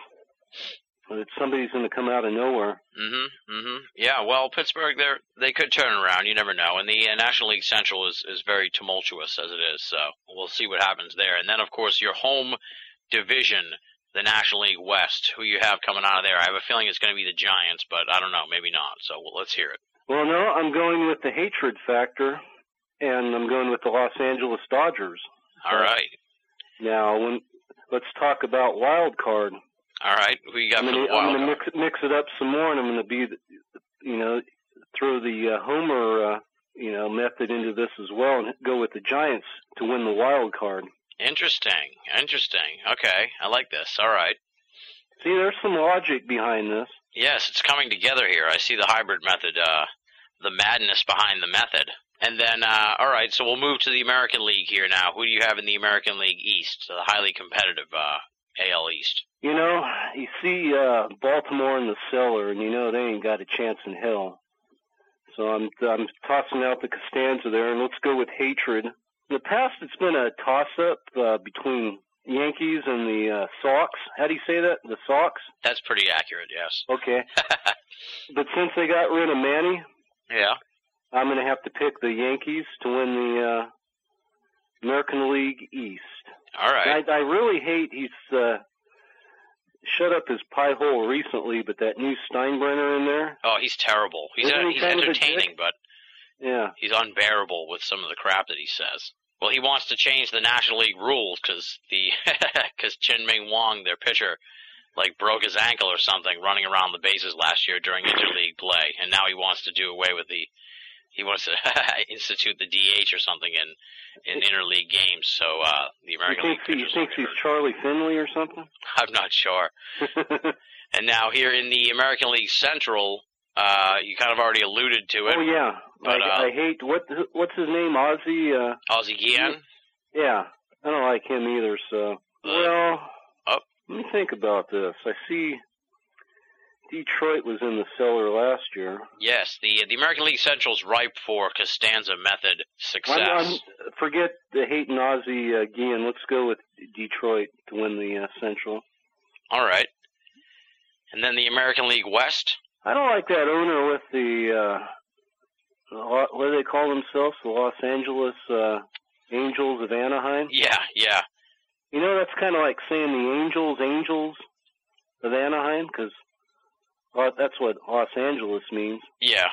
[SPEAKER 8] That somebody's going to come out of nowhere.
[SPEAKER 3] Mhm. Mhm. Yeah. Well, Pittsburgh, they they could turn around. You never know. And the uh, National League Central is is very tumultuous as it is. So we'll see what happens there. And then, of course, your home division, the National League West. Who you have coming out of there? I have a feeling it's going to be the Giants, but I don't know. Maybe not. So well, let's hear it.
[SPEAKER 8] Well, no, I'm going with the hatred factor, and I'm going with the Los Angeles Dodgers.
[SPEAKER 3] All right.
[SPEAKER 8] Now, when let's talk about wild card.
[SPEAKER 3] All right. we got
[SPEAKER 8] I'm gonna,
[SPEAKER 3] the
[SPEAKER 8] I'm gonna mix mix it up some more, and I'm gonna be, you know, throw the uh, Homer, uh, you know, method into this as well, and go with the Giants to win the wild card.
[SPEAKER 3] Interesting. Interesting. Okay. I like this. All right.
[SPEAKER 8] See, there's some logic behind this.
[SPEAKER 3] Yes, it's coming together here. I see the hybrid method, uh, the madness behind the method. And then, uh, all right, so we'll move to the American League here now. Who do you have in the American League East, the highly competitive uh, AL East?
[SPEAKER 8] You know, you see uh, Baltimore in the cellar, and you know they ain't got a chance in hell. So I'm I'm tossing out the Costanza there, and let's go with hatred. The past, it's been a toss-up uh, between Yankees and the uh, Sox. How do you say that? The Sox?
[SPEAKER 3] That's pretty accurate, yes.
[SPEAKER 8] Okay. but since they got rid of Manny,
[SPEAKER 3] yeah.
[SPEAKER 8] I'm going to have to pick the Yankees to win the uh, American League East.
[SPEAKER 3] All right.
[SPEAKER 8] I, I really hate he's uh, shut up his pie hole recently, but that new Steinbrenner in there,
[SPEAKER 3] Oh, he's terrible. He's
[SPEAKER 8] he
[SPEAKER 3] he's
[SPEAKER 8] a
[SPEAKER 3] entertaining, but
[SPEAKER 8] yeah,
[SPEAKER 3] he's unbearable with some of the crap that he says. Well, he wants to change the National League rules because the because Chien-Ming Wang, their pitcher, like broke his ankle or something running around the bases last year during interleague play, and now he wants to do away with the he wants to institute the DH or something in in interleague games. So uh, the
[SPEAKER 8] you
[SPEAKER 3] American
[SPEAKER 8] think
[SPEAKER 3] League
[SPEAKER 8] he
[SPEAKER 3] pitchers.
[SPEAKER 8] thinks
[SPEAKER 3] will
[SPEAKER 8] he's
[SPEAKER 3] get
[SPEAKER 8] Charlie Finley or something?
[SPEAKER 3] I'm not sure. And now here in the American League Central, uh, you kind of already alluded to it.
[SPEAKER 8] oh yeah,
[SPEAKER 3] But,
[SPEAKER 8] I,
[SPEAKER 3] uh,
[SPEAKER 8] I hate what what's his name? Ozzie. Uh,
[SPEAKER 3] Ozzie Guillen.
[SPEAKER 8] yeah, I don't like him either. So well,
[SPEAKER 3] oh.
[SPEAKER 8] let me think about this. I see Detroit was in the cellar last year.
[SPEAKER 3] Yes, the the American League Central's ripe for Costanza method success.
[SPEAKER 8] I'm, I'm, forget the hate and Ozzie uh, Guillen. Let's go with Detroit to win the uh, Central.
[SPEAKER 3] All right. And then the American League West.
[SPEAKER 8] I don't like that owner with the uh, what do they call themselves? The Los Angeles uh, Angels of Anaheim.
[SPEAKER 3] Yeah, yeah.
[SPEAKER 8] You know, that's kind of like saying the Angels, Angels of Anaheim, because that's what Los Angeles means.
[SPEAKER 3] Yeah.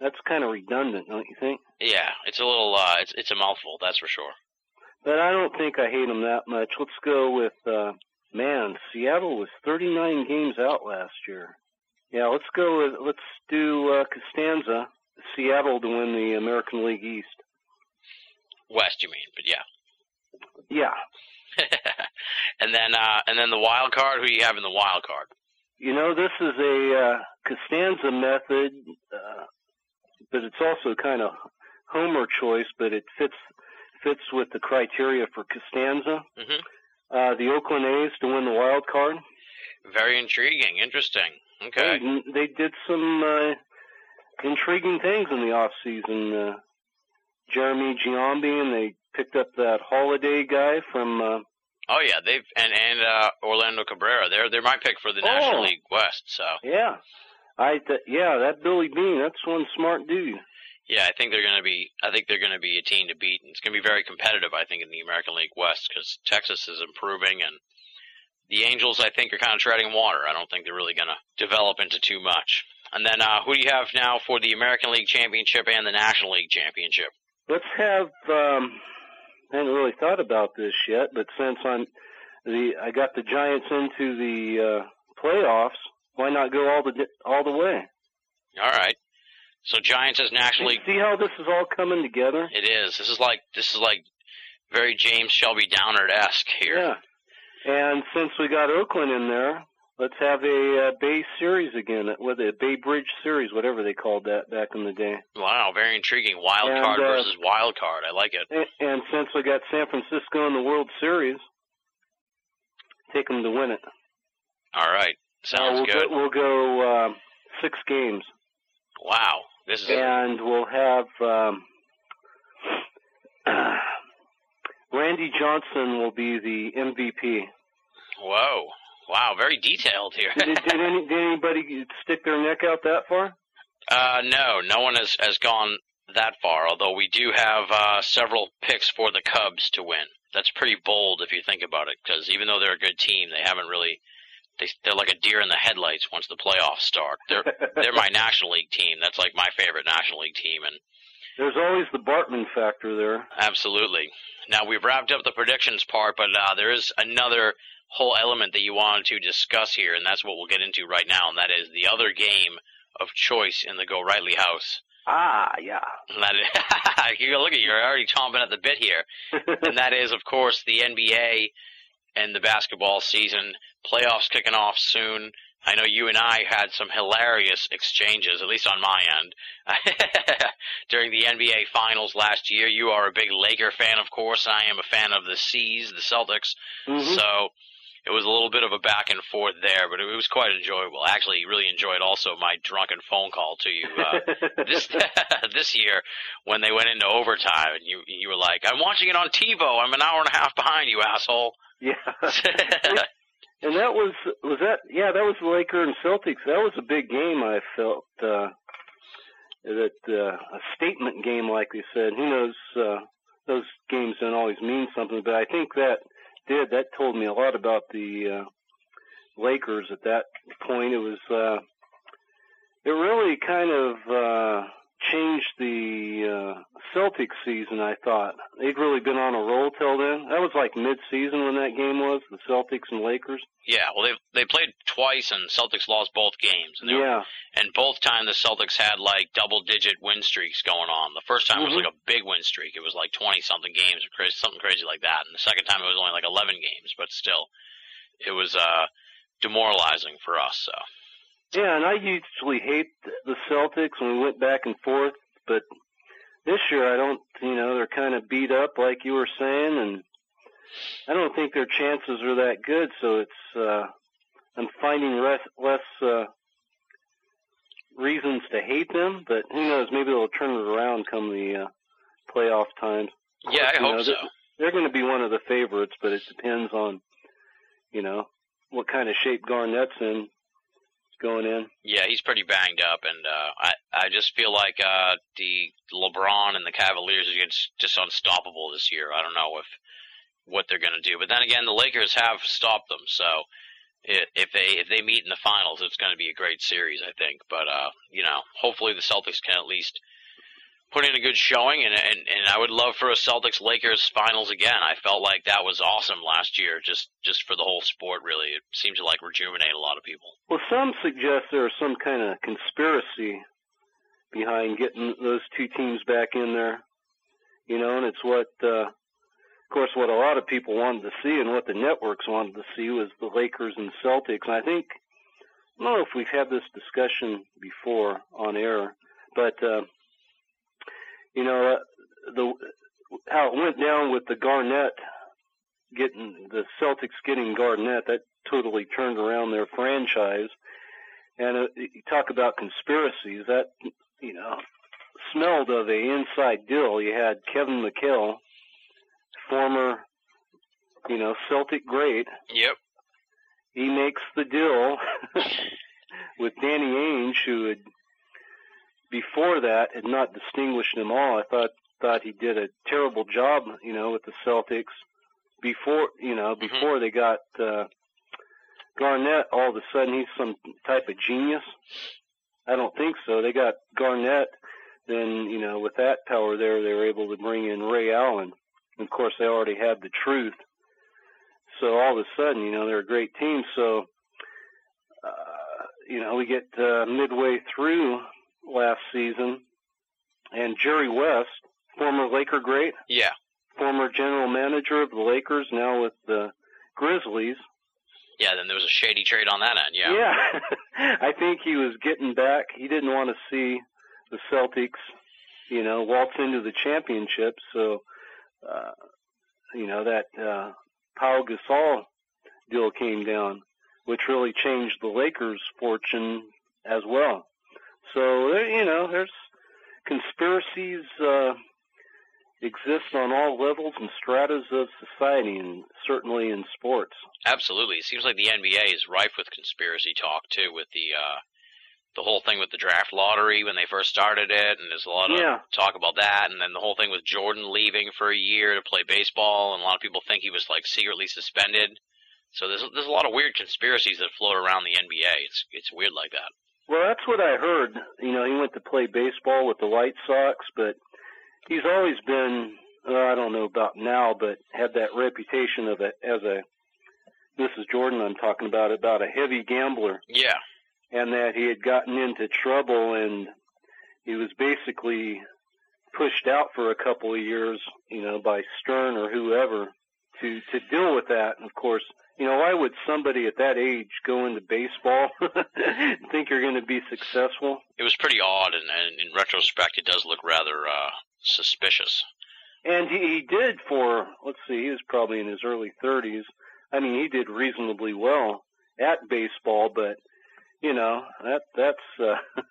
[SPEAKER 8] That's kind of redundant, don't you think?
[SPEAKER 3] Yeah, it's a little uh it's it's a mouthful, that's for sure.
[SPEAKER 8] But I don't think I hate them that much. Let's go with uh man, Seattle was 39 games out last year. Yeah, let's go with let's do uh Costanza, Seattle to win the American League East.
[SPEAKER 3] West you mean, but yeah.
[SPEAKER 8] Yeah.
[SPEAKER 3] and then uh, and then the wild card. Who you have in the wild card?
[SPEAKER 8] You know, this is a uh, Costanza method, uh, but it's also kind of Homer choice, but it fits fits with the criteria for Costanza.
[SPEAKER 3] hmm
[SPEAKER 8] Uh, the Oakland A's to win the wild card.
[SPEAKER 3] Very intriguing, interesting. Okay.
[SPEAKER 8] They, they did some uh, intriguing things in the off season. Uh, Jeremy Giambi and they picked up that Holliday guy from. Uh,
[SPEAKER 3] Oh yeah, they've and and uh, Orlando Cabrera. They're they're my pick for the
[SPEAKER 8] Oh.
[SPEAKER 3] National League West. So
[SPEAKER 8] yeah, I th- yeah that Billy Beane. That's one smart dude.
[SPEAKER 3] yeah, I think they're going to be. I think they're going to be a team to beat. And it's going to be very competitive. I think in the American League West because Texas is improving and the Angels. I think are kind of treading water. I don't think they're really going to develop into too much. And then uh, who do you have now for the American League Championship and the National League Championship?
[SPEAKER 8] Let's have. Um, I hadn't really thought about this yet, but since I'm the I got the Giants into the uh, playoffs, why not go all the all the way?
[SPEAKER 3] All right. So Giants as National League.
[SPEAKER 8] See how this is all coming together?
[SPEAKER 3] It is. This is like this is like very James Shelby Downard esque here.
[SPEAKER 8] Yeah. And since we got Oakland in there, let's have a uh, Bay Series again, with a Bay Bridge Series, whatever they called that back in the day.
[SPEAKER 3] Wow, very intriguing. Wild
[SPEAKER 8] And,
[SPEAKER 3] card
[SPEAKER 8] uh,
[SPEAKER 3] versus wild card. I like it.
[SPEAKER 8] And, and since we got San Francisco in the World Series, take them to win it.
[SPEAKER 3] All right. Sounds
[SPEAKER 8] Uh, we'll
[SPEAKER 3] good.
[SPEAKER 8] Go, we'll go uh, six games,
[SPEAKER 3] Wow. This is
[SPEAKER 8] and we'll have um, Randy Johnson will be the MVP.
[SPEAKER 3] whoa. Wow, very detailed here.
[SPEAKER 8] Did, did, any, did anybody stick their neck out that far?
[SPEAKER 3] uh no, no one has has gone that far, although we do have uh several picks for the Cubs to win. That's pretty bold if you think about it because even though they're a good team, they haven't really they they're like a deer in the headlights once the playoffs start. They're they're my National League team. That's like my favorite National League team and
[SPEAKER 8] There's always the Bartman factor there.
[SPEAKER 3] Absolutely. Now we've wrapped up the predictions part, but uh, there is another whole element that you wanted to discuss here, and that's what we'll get into right now, and that is the other game of choice in the Gorightly House.
[SPEAKER 8] Ah, yeah.
[SPEAKER 3] And that is, you look at you, you're already chomping at the bit here, and that is, of course, the NBA and the basketball season. Playoffs kicking off soon. I know you and I had some hilarious exchanges, at least on my end, during the NBA Finals last year. You are a big Laker fan, of course. I am a fan of the C's, the Celtics.
[SPEAKER 8] Mhm.
[SPEAKER 3] So it was a little bit of a back and forth there, but it was quite enjoyable. I actually really enjoyed also my drunken phone call to you uh, this this year when they went into overtime, and you you were like, "I'm watching it on TiVo. I'm an hour and a half behind you, asshole."
[SPEAKER 8] yeah. And that was was that yeah that was the Laker and Celtics. That was a big game. I felt uh, that uh, a statement game, like they said. Who knows? Uh, those games don't always mean something, but I think that did. That told me a lot about the uh, Lakers at that point. It was uh, it really kind of uh, changed the uh, Celtics season. I thought they'd really been on a roll till then. That was like mid-season when that game was the Celtics and Lakers.
[SPEAKER 3] Yeah, well, they they played twice, and Celtics lost both games. And were-
[SPEAKER 8] Yeah,
[SPEAKER 3] and both times the Celtics had like double digit win streaks going on. The first time
[SPEAKER 8] Mhm.
[SPEAKER 3] was like a big win streak. It was like 20 something games or crazy, something crazy like that. And the second time it was only like 11 games, but still it was uh demoralizing for us. So
[SPEAKER 8] yeah, and I usually hate the Celtics when we went back and forth, but this year I don't. You know, they're kind of beat up, like you were saying, and I don't think their chances are that good. So it's uh, I'm finding less less uh, reasons to hate them, but who knows? Maybe they'll turn it around come the uh, playoff times. Of
[SPEAKER 3] yeah, I
[SPEAKER 8] you
[SPEAKER 3] hope
[SPEAKER 8] know,
[SPEAKER 3] so.
[SPEAKER 8] they're- They're going to be one of the favorites, but it depends on, you know, what kind of shape Garnett's in going in.
[SPEAKER 3] Yeah, he's pretty banged up, and uh, I I just feel like uh, the LeBron and the Cavaliers are just just unstoppable this year. I don't know if what they're going to do, but then again, the Lakers have stopped them. So i if they if they meet in the finals, it's going to be a great series, I think. But uh, you know, hopefully the Celtics can at least put in a good showing, and and and I would love for a Celtics Lakers finals again. I felt like that was awesome last year, just just for the whole sport. Really, it seemed to like rejuvenate a lot of people.
[SPEAKER 8] Well, some suggest there's some kind of conspiracy behind getting those two teams back in there. You know, and it's what uh, of course, what a lot of people wanted to see and what the networks wanted to see was the Lakers and Celtics. And I think I don't know if we've had this discussion before on air, but uh, you know uh, the how it went down with the Garnett getting the Celtics getting Garnett that totally turned around their franchise. And uh, you talk about conspiracies that you know smelled of a inside deal. You had Kevin McHale, former you know Celtic great.
[SPEAKER 3] Yep.
[SPEAKER 8] He makes the deal with Danny Ainge, who had before that had not distinguished him all. I thought thought he did a terrible job, you know, with the Celtics before you know
[SPEAKER 3] Mm-hmm.
[SPEAKER 8] before they got uh, Garnett. All of a sudden, he's some type of genius. I don't think so. They got Garnett, then you know, with that power there, they were able to bring in Ray Allen. And of course, they already had the truth. So all of a sudden, you know, they're a great team. So, uh, you know, we get uh, midway through last season, and Jerry West, former Laker great,
[SPEAKER 3] Yeah.
[SPEAKER 8] former general manager of the Lakers, now with the Grizzlies.
[SPEAKER 3] Yeah. Then there was a shady trade on that end. Yeah.
[SPEAKER 8] Yeah. I think he was getting back. He didn't want to see the Celtics, you know, waltz into the championship. So, uh, you know, that uh, Pau Gasol deal came down, which really changed the Lakers' fortune as well. So, there, you know, there's conspiracies uh, exist on all levels and stratas of society, and certainly in sports.
[SPEAKER 3] Absolutely. It seems like the NBA is rife with conspiracy talk too, with the uh the whole thing with the draft lottery when they first started it, and there's a lot of
[SPEAKER 8] Yeah.
[SPEAKER 3] talk about that, and then the whole thing with Jordan leaving for a year to play baseball, and a lot of people think he was like secretly suspended. So there's there's a lot of weird conspiracies that float around the NBA. It's it's weird like that.
[SPEAKER 8] Well, that's what I heard. You know, he went to play baseball with the White Sox, but he's always been, well, I don't know about now, but had that reputation of a, as a, this is Jordan I'm talking about, about a heavy gambler,
[SPEAKER 3] Yeah.
[SPEAKER 8] and that he had gotten into trouble and he was basically pushed out for a couple of years, you know, by Stern or whoever to, to deal with that. And of course, you know, why would somebody at that age go into baseball and think you're going to be successful?
[SPEAKER 3] It was pretty odd, and, and in retrospect, it does look rather uh suspicious.
[SPEAKER 8] And he, he did for, let's see, he was probably in his early 30s. I mean, he did reasonably well at baseball, but, you know, that, that's, uh,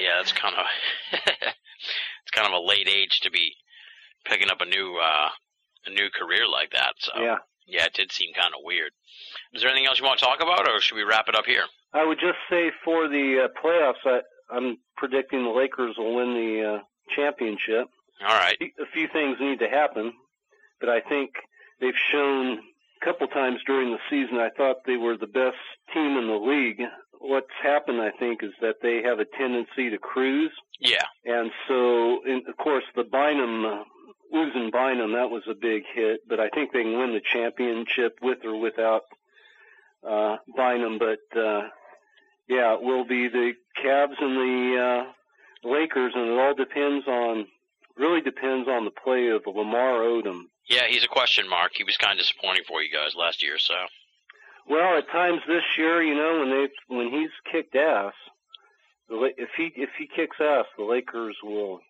[SPEAKER 3] Yeah, that's kind of it's kind of a late age to be picking up a new uh a new career like that. So
[SPEAKER 8] yeah.
[SPEAKER 3] Yeah, it did seem kind of weird. Is there anything else you want to talk about, or should we wrap it up here?
[SPEAKER 8] I would just say for the uh, playoffs, I, I'm predicting the Lakers will win the uh, championship.
[SPEAKER 3] All right.
[SPEAKER 8] A few things need to happen, but I think they've shown a couple times during the season. I thought they were the best team in the league. What's happened, I think, is that they have a tendency to cruise,
[SPEAKER 3] Yeah.
[SPEAKER 8] and so, and of course, the Bynum uh, losing Bynum that was a big hit. But I think they can win the championship with or without uh, Bynum. But uh, yeah, it will be the Cavs and the uh, Lakers, and it all depends on really depends on the play of Lamar Odom.
[SPEAKER 3] Yeah, he's a question mark. He was kind of disappointing for you guys last year, so
[SPEAKER 8] Well, at times this year, you know, when they when he's kicked ass, the if he if he kicks ass, the Lakers will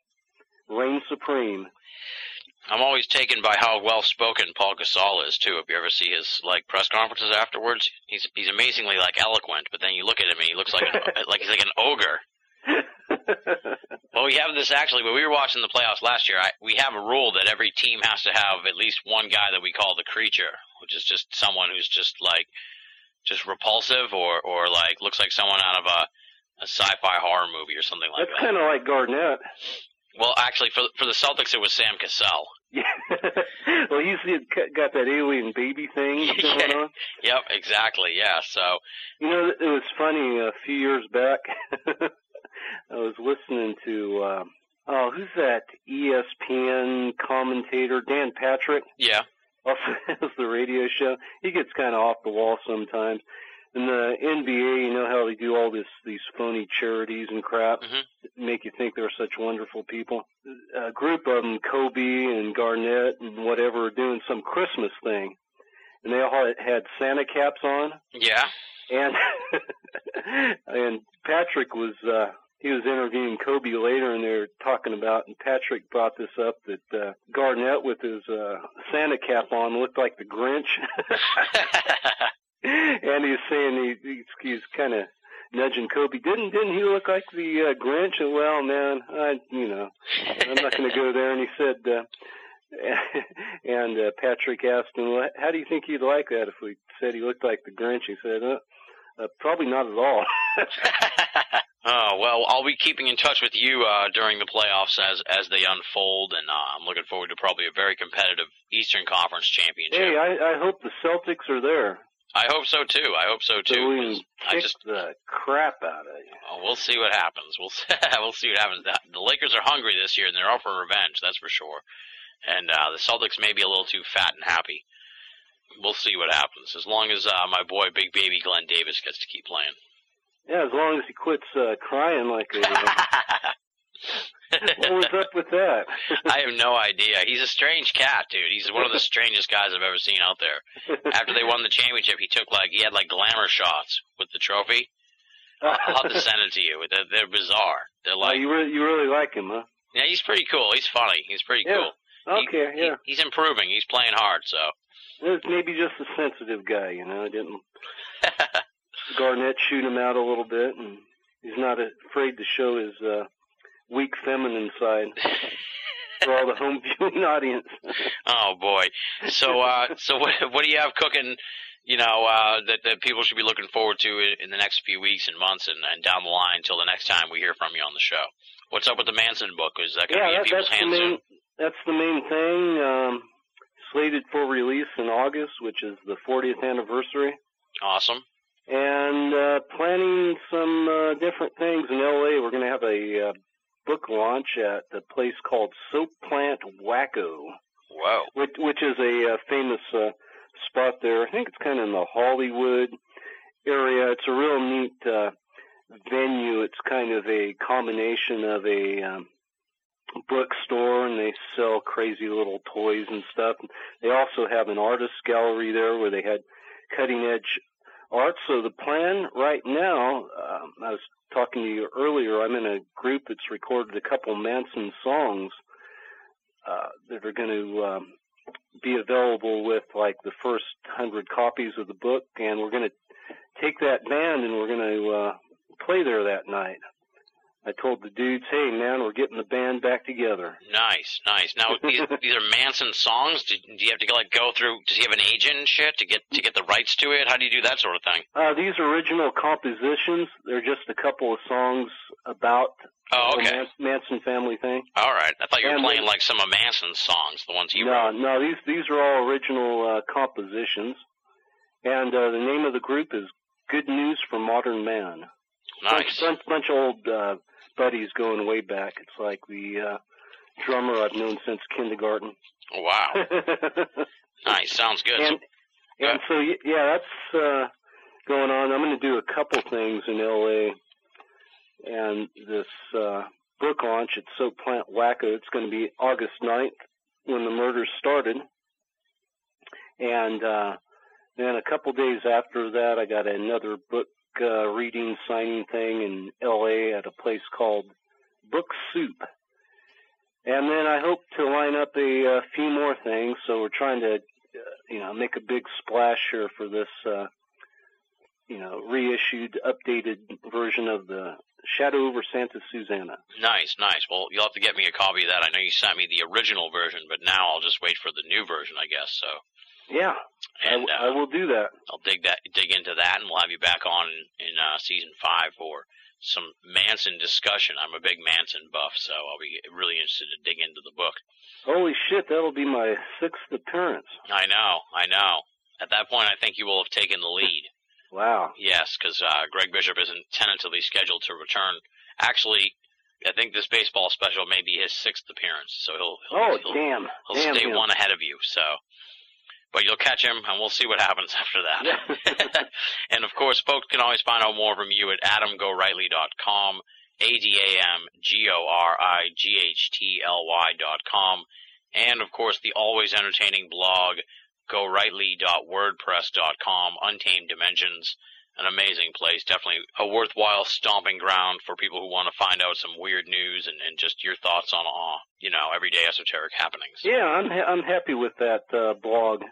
[SPEAKER 8] reign supreme.
[SPEAKER 3] I'm always taken by how well spoken Paul Gasol is too. If you ever see his like press conferences afterwards, he's he's amazingly like eloquent. But then you look at him and he looks like an, like he's like an ogre. Well, we have this actually. When we were watching the playoffs last year, I, we have a rule that every team has to have at least one guy that we call the creature, which is just someone who's just like just repulsive or or like looks like someone out of a a sci-fi horror movie or something like
[SPEAKER 8] That's
[SPEAKER 3] that.
[SPEAKER 8] kind of like Garnett.
[SPEAKER 3] Well, actually, for for the Celtics, it was Sam Cassell.
[SPEAKER 8] Yeah. well, he's got that alien baby thing going on.
[SPEAKER 3] Yep, exactly. Yeah. So
[SPEAKER 8] You know, it was funny a few years back. I was listening to uh, oh, who's that ESPN commentator? Dan Patrick.
[SPEAKER 3] yeah,
[SPEAKER 8] Also has the radio show. He gets kind of off the wall sometimes. In the NBA, you know how they do all this these phony charities and crap.
[SPEAKER 3] Mhm.
[SPEAKER 8] make you think they're such wonderful people. A group of them, Kobe and Garnett and whatever, are doing some Christmas thing, and they all had, had Santa caps on,
[SPEAKER 3] Yeah.
[SPEAKER 8] and and Patrick was uh, he was interviewing Kobe later, and they were talking about, and Patrick brought this up that uh, Garnett with his uh, Santa cap on looked like the Grinch. and he's saying he, he's, he's kind of nudging Kobe. Didn't didn't he look like the uh, Grinch? And well, man, I you know, I'm not going to go there. And he said, uh, and uh, Patrick asked him, well, how do you think he'd like that if we said he looked like the Grinch? He said, uh, uh, probably not at all.
[SPEAKER 3] Oh well, I'll be keeping in touch with you uh, during the playoffs as as they unfold, and uh, I'm looking forward to probably a very competitive Eastern Conference championship.
[SPEAKER 8] hey, I, I hope the Celtics are there.
[SPEAKER 3] I hope so too. I hope so
[SPEAKER 8] So
[SPEAKER 3] too.
[SPEAKER 8] we can
[SPEAKER 3] I just
[SPEAKER 8] the crap out of you.
[SPEAKER 3] oh, we'll see what happens. We'll see, we'll see what happens. The, the Lakers are hungry this year, and they're out for revenge. That's for sure. And uh, the Celtics may be a little too fat and happy. We'll see what happens. As long as uh, my boy Big Baby Glenn Davis gets to keep playing.
[SPEAKER 8] Yeah, as long as he quits uh, crying like a. what was up with that?
[SPEAKER 3] I have no idea. He's a strange cat, dude. He's one of the strangest guys I've ever seen out there. After they won the championship, he took like he had like glamour shots with the trophy. I'll have to send it to you. They're, they're bizarre. They're
[SPEAKER 8] Oh,
[SPEAKER 3] like,
[SPEAKER 8] you really, you really like him, huh?
[SPEAKER 3] yeah, he's pretty cool. He's funny. He's pretty
[SPEAKER 8] Yeah.
[SPEAKER 3] cool. He-
[SPEAKER 8] Okay,
[SPEAKER 3] he-
[SPEAKER 8] yeah.
[SPEAKER 3] he's improving. He's playing hard. So
[SPEAKER 8] It's maybe just a sensitive guy, you know. Didn't Garnett shoot him out a little bit, and he's not afraid to show his uh, weak feminine side for all the home viewing audience.
[SPEAKER 3] oh boy. So uh, so what what do you have cooking? You know uh, that that people should be looking forward to in, in the next few weeks and months and, and down the line until the next time we hear from you on the show. What's up with the Manson book? Is that going to
[SPEAKER 8] yeah,
[SPEAKER 3] be in
[SPEAKER 8] that,
[SPEAKER 3] people's
[SPEAKER 8] that's the
[SPEAKER 3] soon?
[SPEAKER 8] main. That's the main thing. Um, slated for release in August, which is the 40th anniversary.
[SPEAKER 3] Awesome.
[SPEAKER 8] and uh, planning some uh, different things in LA. We're going to have a uh, book launch at the place called Soap Plant Wacko,
[SPEAKER 3] Whoa.
[SPEAKER 8] which, which is a uh, famous uh, spot there. I think it's kind of in the Hollywood area. It's a real neat uh, venue. It's kind of a combination of a um, bookstore and they sell crazy little toys and stuff. They also have an artist gallery there where they had cutting edge art. So the plan right now, um, I was talking to you earlier, I'm in a group that's recorded a couple Manson songs uh, that are going to um, be available with like the first hundred copies of the book, and we're going to take that band and we're going to uh, play there that night. I told the dudes, "Hey, man, we're getting the band back together."
[SPEAKER 3] Nice, nice. Now these these are Manson songs. Do, do you have to like go through? Does he have an agent and shit to get to get the rights to it? How do you do that sort of thing?
[SPEAKER 8] Uh, these original compositions, they're just a couple of songs about
[SPEAKER 3] Oh,
[SPEAKER 8] the
[SPEAKER 3] okay.
[SPEAKER 8] Man- Manson family thing.
[SPEAKER 3] All right. I thought you were
[SPEAKER 8] And
[SPEAKER 3] playing like some of Manson's songs, the ones you
[SPEAKER 8] no,
[SPEAKER 3] wrote.
[SPEAKER 8] no, these these are all original uh, compositions, and uh, the name of the group is Good News for Modern Man.
[SPEAKER 3] Nice.
[SPEAKER 8] Bunch, bunch, bunch of old uh, buddies going way back. It's like the uh, drummer I've known since kindergarten.
[SPEAKER 3] Wow. Nice. Sounds good.
[SPEAKER 8] and and so y- yeah, that's uh, going on. I'm going to do a couple things in L.A. and this uh, book launch at Soap Plant Wacko. It's going to be August 9th when the murders started, and uh, then a couple days after that, I got another book uh, reading signing thing in L.A. at a place called Book Soup. And then I hope to line up a, uh few more things. So we're trying to, uh, you know, make a big splash here for this, uh, you know, reissued, updated version of the Shadow over Santa Susana.
[SPEAKER 3] Nice, nice. Well, you'll have to get me a copy of that. I know you sent me the original version, but now I'll just wait for the new version, I guess. So,
[SPEAKER 8] Yeah, I,
[SPEAKER 3] and
[SPEAKER 8] I
[SPEAKER 3] uh,
[SPEAKER 8] will do that.
[SPEAKER 3] I'll dig that, dig into that, and we'll have you back on in, in uh, season five for some Manson discussion. I'm a big Manson buff, so I'll be really interested to dig into the book.
[SPEAKER 8] Holy shit, that'll be my sixth appearance.
[SPEAKER 3] I know, I know. At that point, I think you will have taken the lead.
[SPEAKER 8] Wow.
[SPEAKER 3] Yes, because uh, Greg Bishop isn't tentatively scheduled to return. Actually, I think this baseball special may be his sixth appearance, so he'll he'll,
[SPEAKER 8] Oh,
[SPEAKER 3] he'll,
[SPEAKER 8] damn.
[SPEAKER 3] he'll
[SPEAKER 8] damn
[SPEAKER 3] stay
[SPEAKER 8] him.
[SPEAKER 3] one ahead of you. So, but you'll catch him, and we'll see what happens after that. and of course, folks can always find out more from you at adamgorightly.com. A-D-A-M-G-O-R-I-G-H-T-L-Y dot com. And, of course, the always entertaining blog, gorightly.wordpress.com, Untamed Dimensions. An amazing place. Definitely a worthwhile stomping ground for people who want to find out some weird news and, and just your thoughts on, uh, you know, everyday esoteric happenings.
[SPEAKER 8] Yeah, I'm ha- I'm happy with that uh, blog.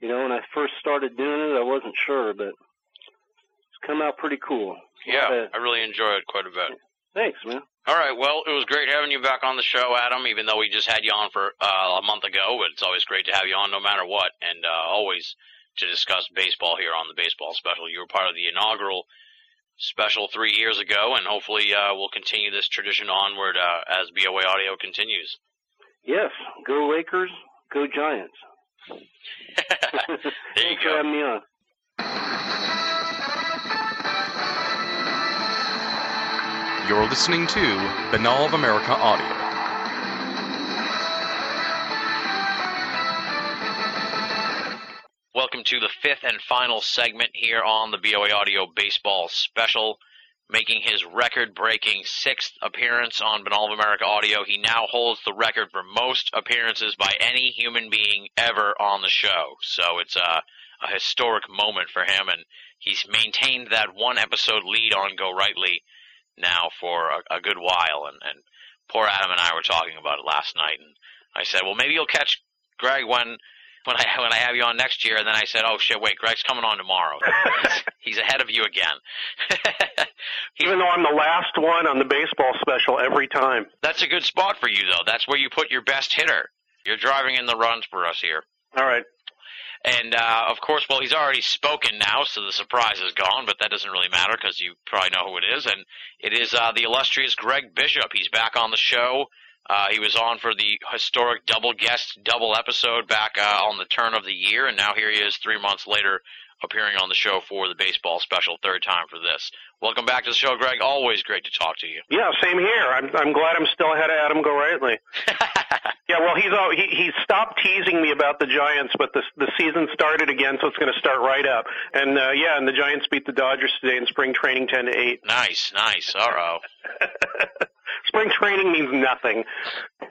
[SPEAKER 8] You know, when I first started doing it, I wasn't sure, but it's come out pretty cool.
[SPEAKER 3] Yeah, I really enjoy it quite a bit.
[SPEAKER 8] thanks, man.
[SPEAKER 3] All right, well, it was great having you back on the show, Adam. Even though we just had you on for uh, a month ago, but it's always great to have you on, no matter what, and uh, always to discuss baseball here on the baseball special. You were part of the inaugural special three years ago, and hopefully uh, we'll continue this tradition onward uh, as BOA Audio continues.
[SPEAKER 8] Yes, go Lakers, go Giants.
[SPEAKER 3] There you
[SPEAKER 8] Thanks for
[SPEAKER 3] go.
[SPEAKER 8] having me on.
[SPEAKER 2] You're listening to Binnall of America Audio.
[SPEAKER 3] Welcome to the fifth and final segment here on the BOA Audio Baseball Special. Making his record breaking sixth appearance on Binnall of America Audio, he now holds the record for most appearances by any human being ever on the show. So it's a, a historic moment for him, and he's maintained that one episode lead on Gorightly now for a, a good while. And, and poor Adam and I were talking about it last night, and I said, well, maybe you'll catch Greg when when I when I have you on next year, and then I said, "Oh shit, wait, Greg's coming on tomorrow. he's, he's ahead of you again."
[SPEAKER 9] Even though I'm the last one on the baseball special every time.
[SPEAKER 3] That's a good spot for you, though. That's where you put your best hitter. You're driving in the runs for us here.
[SPEAKER 9] All right.
[SPEAKER 3] And uh, of course, well, he's already spoken now, so the surprise is gone. But that doesn't really matter because you probably know who it is, and it is uh, the illustrious Greg Bishop. He's back on the show. Uh, he was on for the historic double guest double episode back uh, on the turn of the year, and now here he is three months later appearing on the show for the baseball special, third time for this. Welcome back to the show, Greg. Always great to talk to you.
[SPEAKER 9] Yeah, same here. I'm I'm glad I'm still ahead of Adam Gorightly. yeah, well, he's all, he he stopped teasing me about the Giants, but the the season started again, so it's going to start right up. And uh, yeah, and the Giants beat the Dodgers today in spring training, ten to eight.
[SPEAKER 3] Nice, nice. All right.
[SPEAKER 9] spring training means nothing.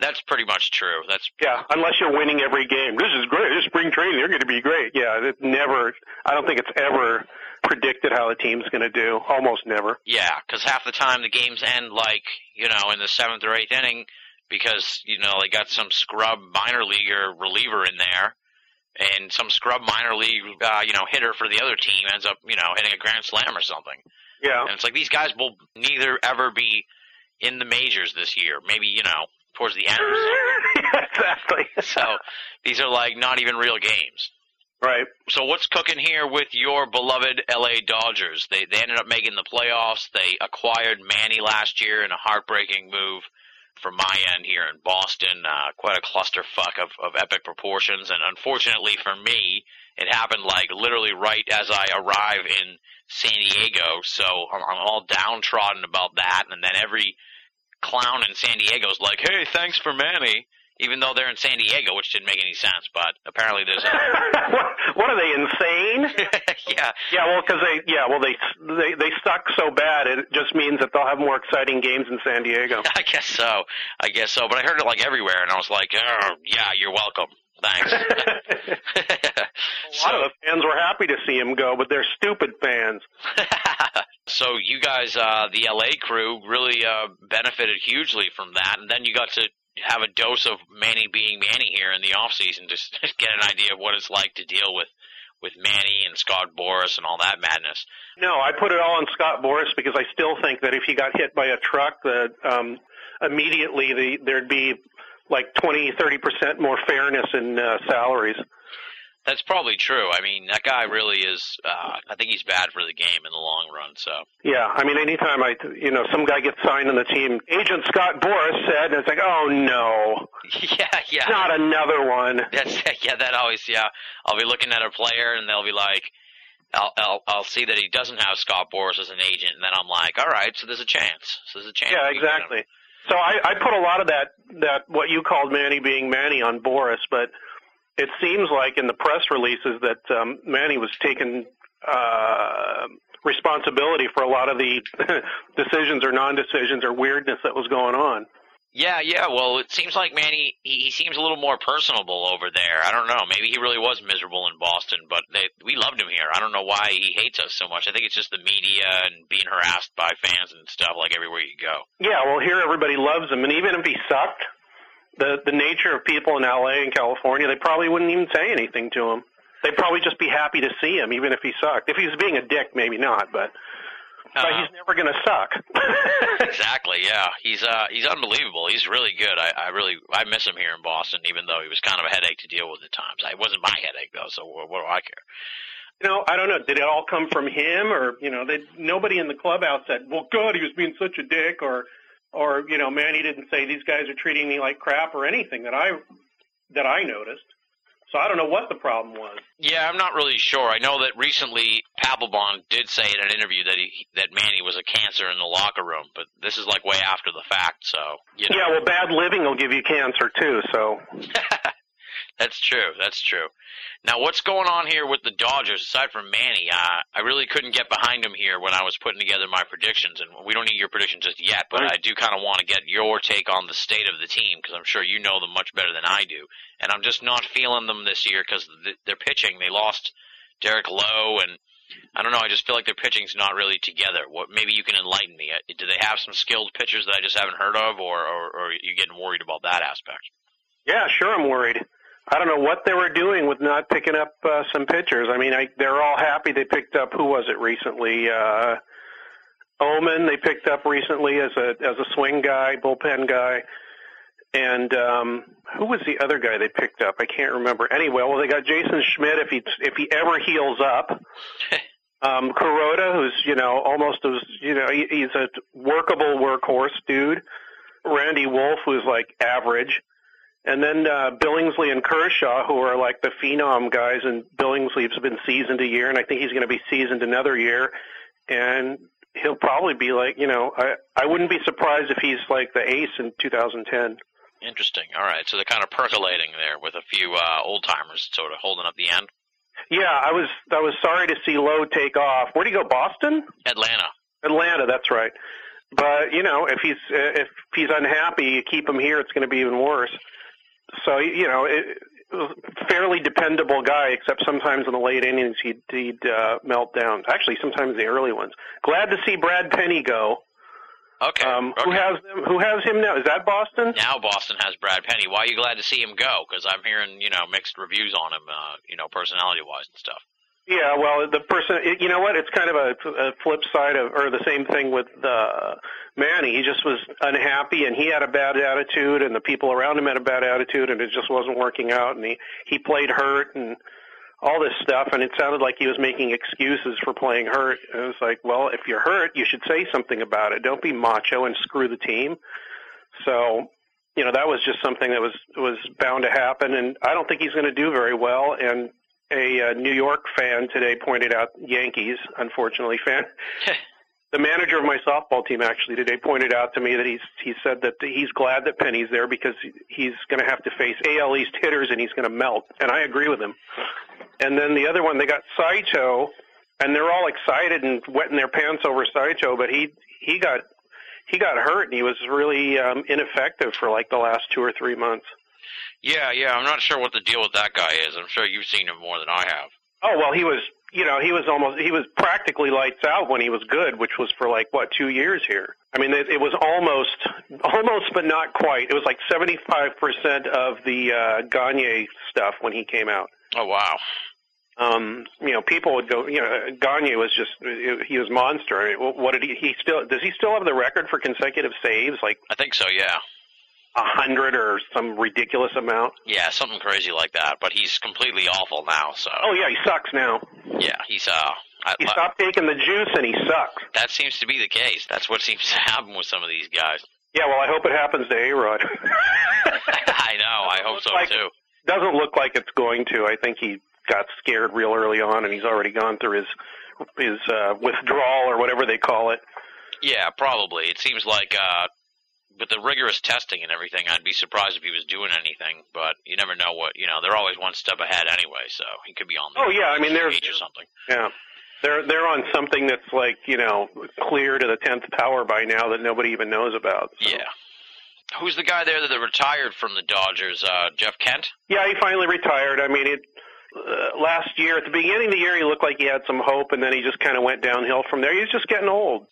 [SPEAKER 3] That's pretty much true. That's
[SPEAKER 9] Yeah, unless you're winning every game. This is great. This is spring training. They're going to be great. Yeah, it never. I don't think it's ever predicted how the team's going to do. Almost never.
[SPEAKER 3] Yeah, because half the time the games end like you know in the seventh or eighth inning because you know they got some scrub minor leaguer reliever in there, and some scrub minor league uh, you know hitter for the other team ends up you know hitting a grand slam or something.
[SPEAKER 9] Yeah.
[SPEAKER 3] And it's like these guys will neither ever be in the majors this year. Maybe you know towards the end
[SPEAKER 9] exactly.
[SPEAKER 3] so these are like not even real games.
[SPEAKER 9] Right.
[SPEAKER 3] So what's cooking here with your beloved LA Dodgers? They they ended up making the playoffs. They acquired Manny last year in a heartbreaking move from my end here in Boston. Uh, quite a clusterfuck of, of epic proportions. And unfortunately for me, it happened like literally right as I arrive in San Diego. So I'm, I'm all downtrodden about that. And then every clown in San Diego is like, hey, thanks for Manny. Even though they're in San Diego, which didn't make any sense, but apparently there's a
[SPEAKER 9] what, what are they insane?
[SPEAKER 3] yeah.
[SPEAKER 9] Yeah, well, because they, yeah, well, they they they suck so bad. It just means that they'll have more exciting games in San Diego.
[SPEAKER 3] I guess so. I guess so. But I heard it like everywhere, and I was like, oh, yeah, you're welcome. Thanks.
[SPEAKER 9] A lot of the fans were happy to see him go, but they're stupid fans.
[SPEAKER 3] so you guys, uh, the LA crew, really uh, benefited hugely from that, and then you got to have a dose of Manny being Manny here in the off season, just get an idea of what it's like to deal with with Manny and Scott Boras and all that madness.
[SPEAKER 9] No, I put it all on Scott Boras because I still think that if he got hit by a truck, that um, immediately the, there'd be like twenty, thirty percent more fairness in uh, salaries.
[SPEAKER 3] That's probably true. I mean, that guy really is. Uh, I think he's bad for the game in the long run. So
[SPEAKER 9] Yeah, I mean, anytime I, you know, some guy gets signed on the team, Agent Scott Boras said, and it's like, oh no,
[SPEAKER 3] yeah, yeah,
[SPEAKER 9] not another one.
[SPEAKER 3] That's yeah. That always yeah. I'll be looking at a player and they'll be like, I'll I'll I'll see that he doesn't have Scott Boras as an agent, and then I'm like, all right, so there's a chance. So there's a chance.
[SPEAKER 9] Yeah,
[SPEAKER 3] we can get him.
[SPEAKER 9] exactly. So I, I put a lot of that that what you called Manny being Manny on Boras, but it seems like in the press releases that um, Manny was taking uh, responsibility for a lot of the decisions or non-decisions or weirdness that was going on.
[SPEAKER 3] Yeah, yeah. Well, it seems like Manny he, he seems a little more personable over there. I don't know. Maybe he really was miserable in Boston, but they we loved him here. I don't know why he hates us so much. I think it's just the media and being harassed by fans and stuff like everywhere you go.
[SPEAKER 9] Yeah, well, here everybody loves him, and even if he sucked, the the nature of people in LA and California, they probably wouldn't even say anything to him. They'd probably just be happy to see him, even if he sucked. If he was being a dick, maybe not, but but
[SPEAKER 3] Uh-huh.
[SPEAKER 9] he's never going to suck.
[SPEAKER 3] exactly. Yeah, he's uh he's unbelievable. He's really good. I I really I miss him here in Boston, even though he was kind of a headache to deal with at times. It wasn't my headache though, so what, what do I care?
[SPEAKER 9] You know, I don't know. Did it all come from him, or you know, they, nobody in the clubhouse said, "Well, God, he was being such a dick," or, or you know, Manny didn't say these guys are treating me like crap or anything that I that I noticed. So I don't know what the problem was.
[SPEAKER 3] Yeah, I'm not really sure. I know that recently Papelbon did say in an interview that he that Manny was a cancer in the locker room, but this is like way after the fact, so you know.
[SPEAKER 9] Yeah, well, bad living will give you cancer too. So
[SPEAKER 3] That's true. That's true. Now, what's going on here with the Dodgers aside from Manny? Uh, I really couldn't get behind him here when I was putting together my predictions, and we don't need your predictions just yet. But I do kind of want to get your take on the state of the team because I'm sure you know them much better than I do, and I'm just not feeling them this year because they're pitching. They lost Derek Lowe, and I don't know. I just feel like their pitching's not really together. What maybe you can enlighten me? Uh, Do they have some skilled pitchers that I just haven't heard of, or or, or are you getting worried about that aspect?
[SPEAKER 9] yeah, sure, I'm worried. I don't know what they were doing with not picking up uh, some pitchers. I mean, I, they're all happy they picked up. Who was it recently? Uh, Ohman they picked up recently as a as a swing guy, bullpen guy, and um, who was the other guy they picked up? I can't remember. Anyway, well they got Jason Schmidt if he if he ever heals up. Um, Kuroda, who's you know almost as you know he, he's a workable workhorse dude. Randy Wolf, who's like average. And then uh, Billingsley and Kershaw, who are like the phenom guys, and Billingsley's been seasoned a year, and I think he's going to be seasoned another year, and he'll probably be like, you know, I I wouldn't be surprised if he's like the ace in 2010.
[SPEAKER 3] Interesting. All right, so they're kind of percolating there with a few uh, old timers, sort of holding up the end.
[SPEAKER 9] Yeah, I was I was sorry to see Lowe take off. Where'd he go? Boston?
[SPEAKER 3] Atlanta.
[SPEAKER 9] Atlanta, that's right. But you know, if he's if he's unhappy, you keep him here. It's going to be even worse. So you know, it, it was a fairly dependable guy, except sometimes in the late innings he'd he'd uh, melt down. Actually, sometimes the early ones. Glad to see Brad Penny go.
[SPEAKER 3] Okay.
[SPEAKER 9] Um, Who has him? Who has him now? Is that Boston?
[SPEAKER 3] Now Boston has Brad Penny. Why are you glad to see him go? Because I'm hearing you know mixed reviews on him, uh, you know, personality wise and stuff.
[SPEAKER 9] Yeah, well, the person, you know what? It's kind of a, a flip side of, or the same thing with uh, Manny. He just was unhappy, and he had a bad attitude, and the people around him had a bad attitude, and it just wasn't working out. And he he played hurt and all this stuff, and it sounded like he was making excuses for playing hurt. And it was like, well, if you're hurt, you should say something about it. Don't be macho and screw the team. So, you know, that was just something that was was bound to happen, and I don't think he's going to do very well. And a uh, New York fan today pointed out Yankees, unfortunately, fan. the manager of my softball team actually today pointed out to me that he's he said that he's glad that Penny's there because he's going to have to face AL East hitters and he's going to melt, and I agree with him. And then the other one, they got Saito, and they're all excited and wetting their pants over Saito, but he he got he got hurt and he was really um, ineffective for like the last two or three months.
[SPEAKER 3] Yeah, yeah. I'm not sure what the deal with that guy is. I'm sure you've seen him more than I have.
[SPEAKER 9] Oh well, he was you know he was almost he was practically lights out when he was good, which was for like what two years here. I mean, it, it was almost almost but not quite. It was like seventy five percent of the uh, Gagne stuff when he came out.
[SPEAKER 3] Oh wow.
[SPEAKER 9] Um, you know, people would go. You know, Gagne was just he was monster. I mean, what did he? He still does he still have the record for consecutive saves? Like
[SPEAKER 3] I think so. Yeah.
[SPEAKER 9] A hundred or some ridiculous amount.
[SPEAKER 3] Yeah, something crazy like that. But he's completely awful now. So.
[SPEAKER 9] Oh yeah, he sucks now.
[SPEAKER 3] Yeah, he's uh. I,
[SPEAKER 9] He stopped taking the juice and he sucks.
[SPEAKER 3] that seems to be the case. That's what seems to happen with some of these guys.
[SPEAKER 9] Yeah, well, I hope it happens to A Rod.
[SPEAKER 3] I know. I hope so
[SPEAKER 9] like-
[SPEAKER 3] too.
[SPEAKER 9] Doesn't look like it's going to. I think he got scared real early on, and he's already gone through his his uh, withdrawal or whatever they call it.
[SPEAKER 3] Yeah, probably. It seems like uh with the rigorous testing and everything, I'd be surprised if he was doing anything. But you never know what you know. They're always one step ahead anyway, so he could be on the
[SPEAKER 9] Oh yeah, I mean there's
[SPEAKER 3] or something.
[SPEAKER 9] yeah. They're they're on something that's like you know clear to the tenth power by now that nobody even knows about. So.
[SPEAKER 3] Yeah. Who's the guy there that retired from the Dodgers? Uh, Jeff Kent.
[SPEAKER 9] Yeah, he finally retired. I mean, it uh, last year at the beginning of the year he looked like he had some hope, and then he just kind of went downhill from there. He's just getting old.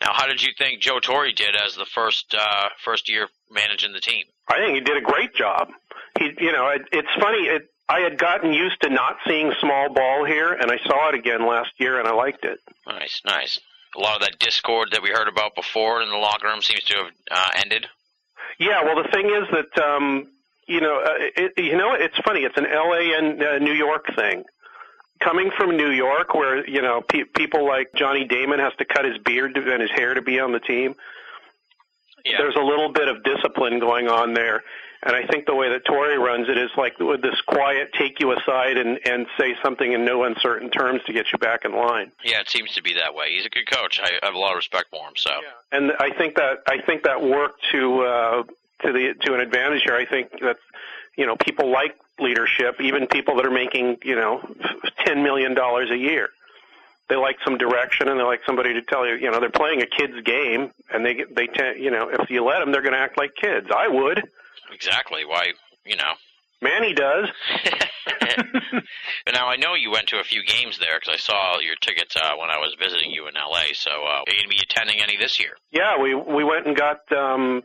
[SPEAKER 3] Now, how did you think Joe Torre did as the first uh, first year managing the team?
[SPEAKER 9] I think he did a great job. He, you know, it, it's funny. It, I had gotten used to not seeing small ball here, and I saw it again last year, and I liked it.
[SPEAKER 3] Nice, nice. A lot of that discord that we heard about before in the locker room seems to have uh, ended.
[SPEAKER 9] Yeah, well, the thing is that um, you know, uh, it, you know, it's funny. It's an LA and uh, New York thing. Coming from New York, where you know pe- people like Johnny Damon has to cut his beard to, and his hair to be on the team.
[SPEAKER 3] Yeah.
[SPEAKER 9] There's a little bit of discipline going on there, and I think the way that Torre runs it is like with this quiet, take you aside and and say something in no uncertain terms to get you back in line.
[SPEAKER 3] Yeah, it seems to be that way. He's a good coach. I, I have a lot of respect for him. So.
[SPEAKER 9] and I think that I think that worked to uh, to the to an advantage here. I think that you know people like leadership, even people that are making you know ten million dollars a year. They like some direction and they like somebody to tell you. You know, they're playing a kid's game, and they get- they tend you know if you let them, they're going to act like kids. I would.
[SPEAKER 3] Exactly. Why, you know.
[SPEAKER 9] Manny does.
[SPEAKER 3] Now I know you went to a few games there because I saw your tickets uh, when I was visiting you in LA. So uh, are you going to be attending any this year?
[SPEAKER 9] Yeah, we we went and got. um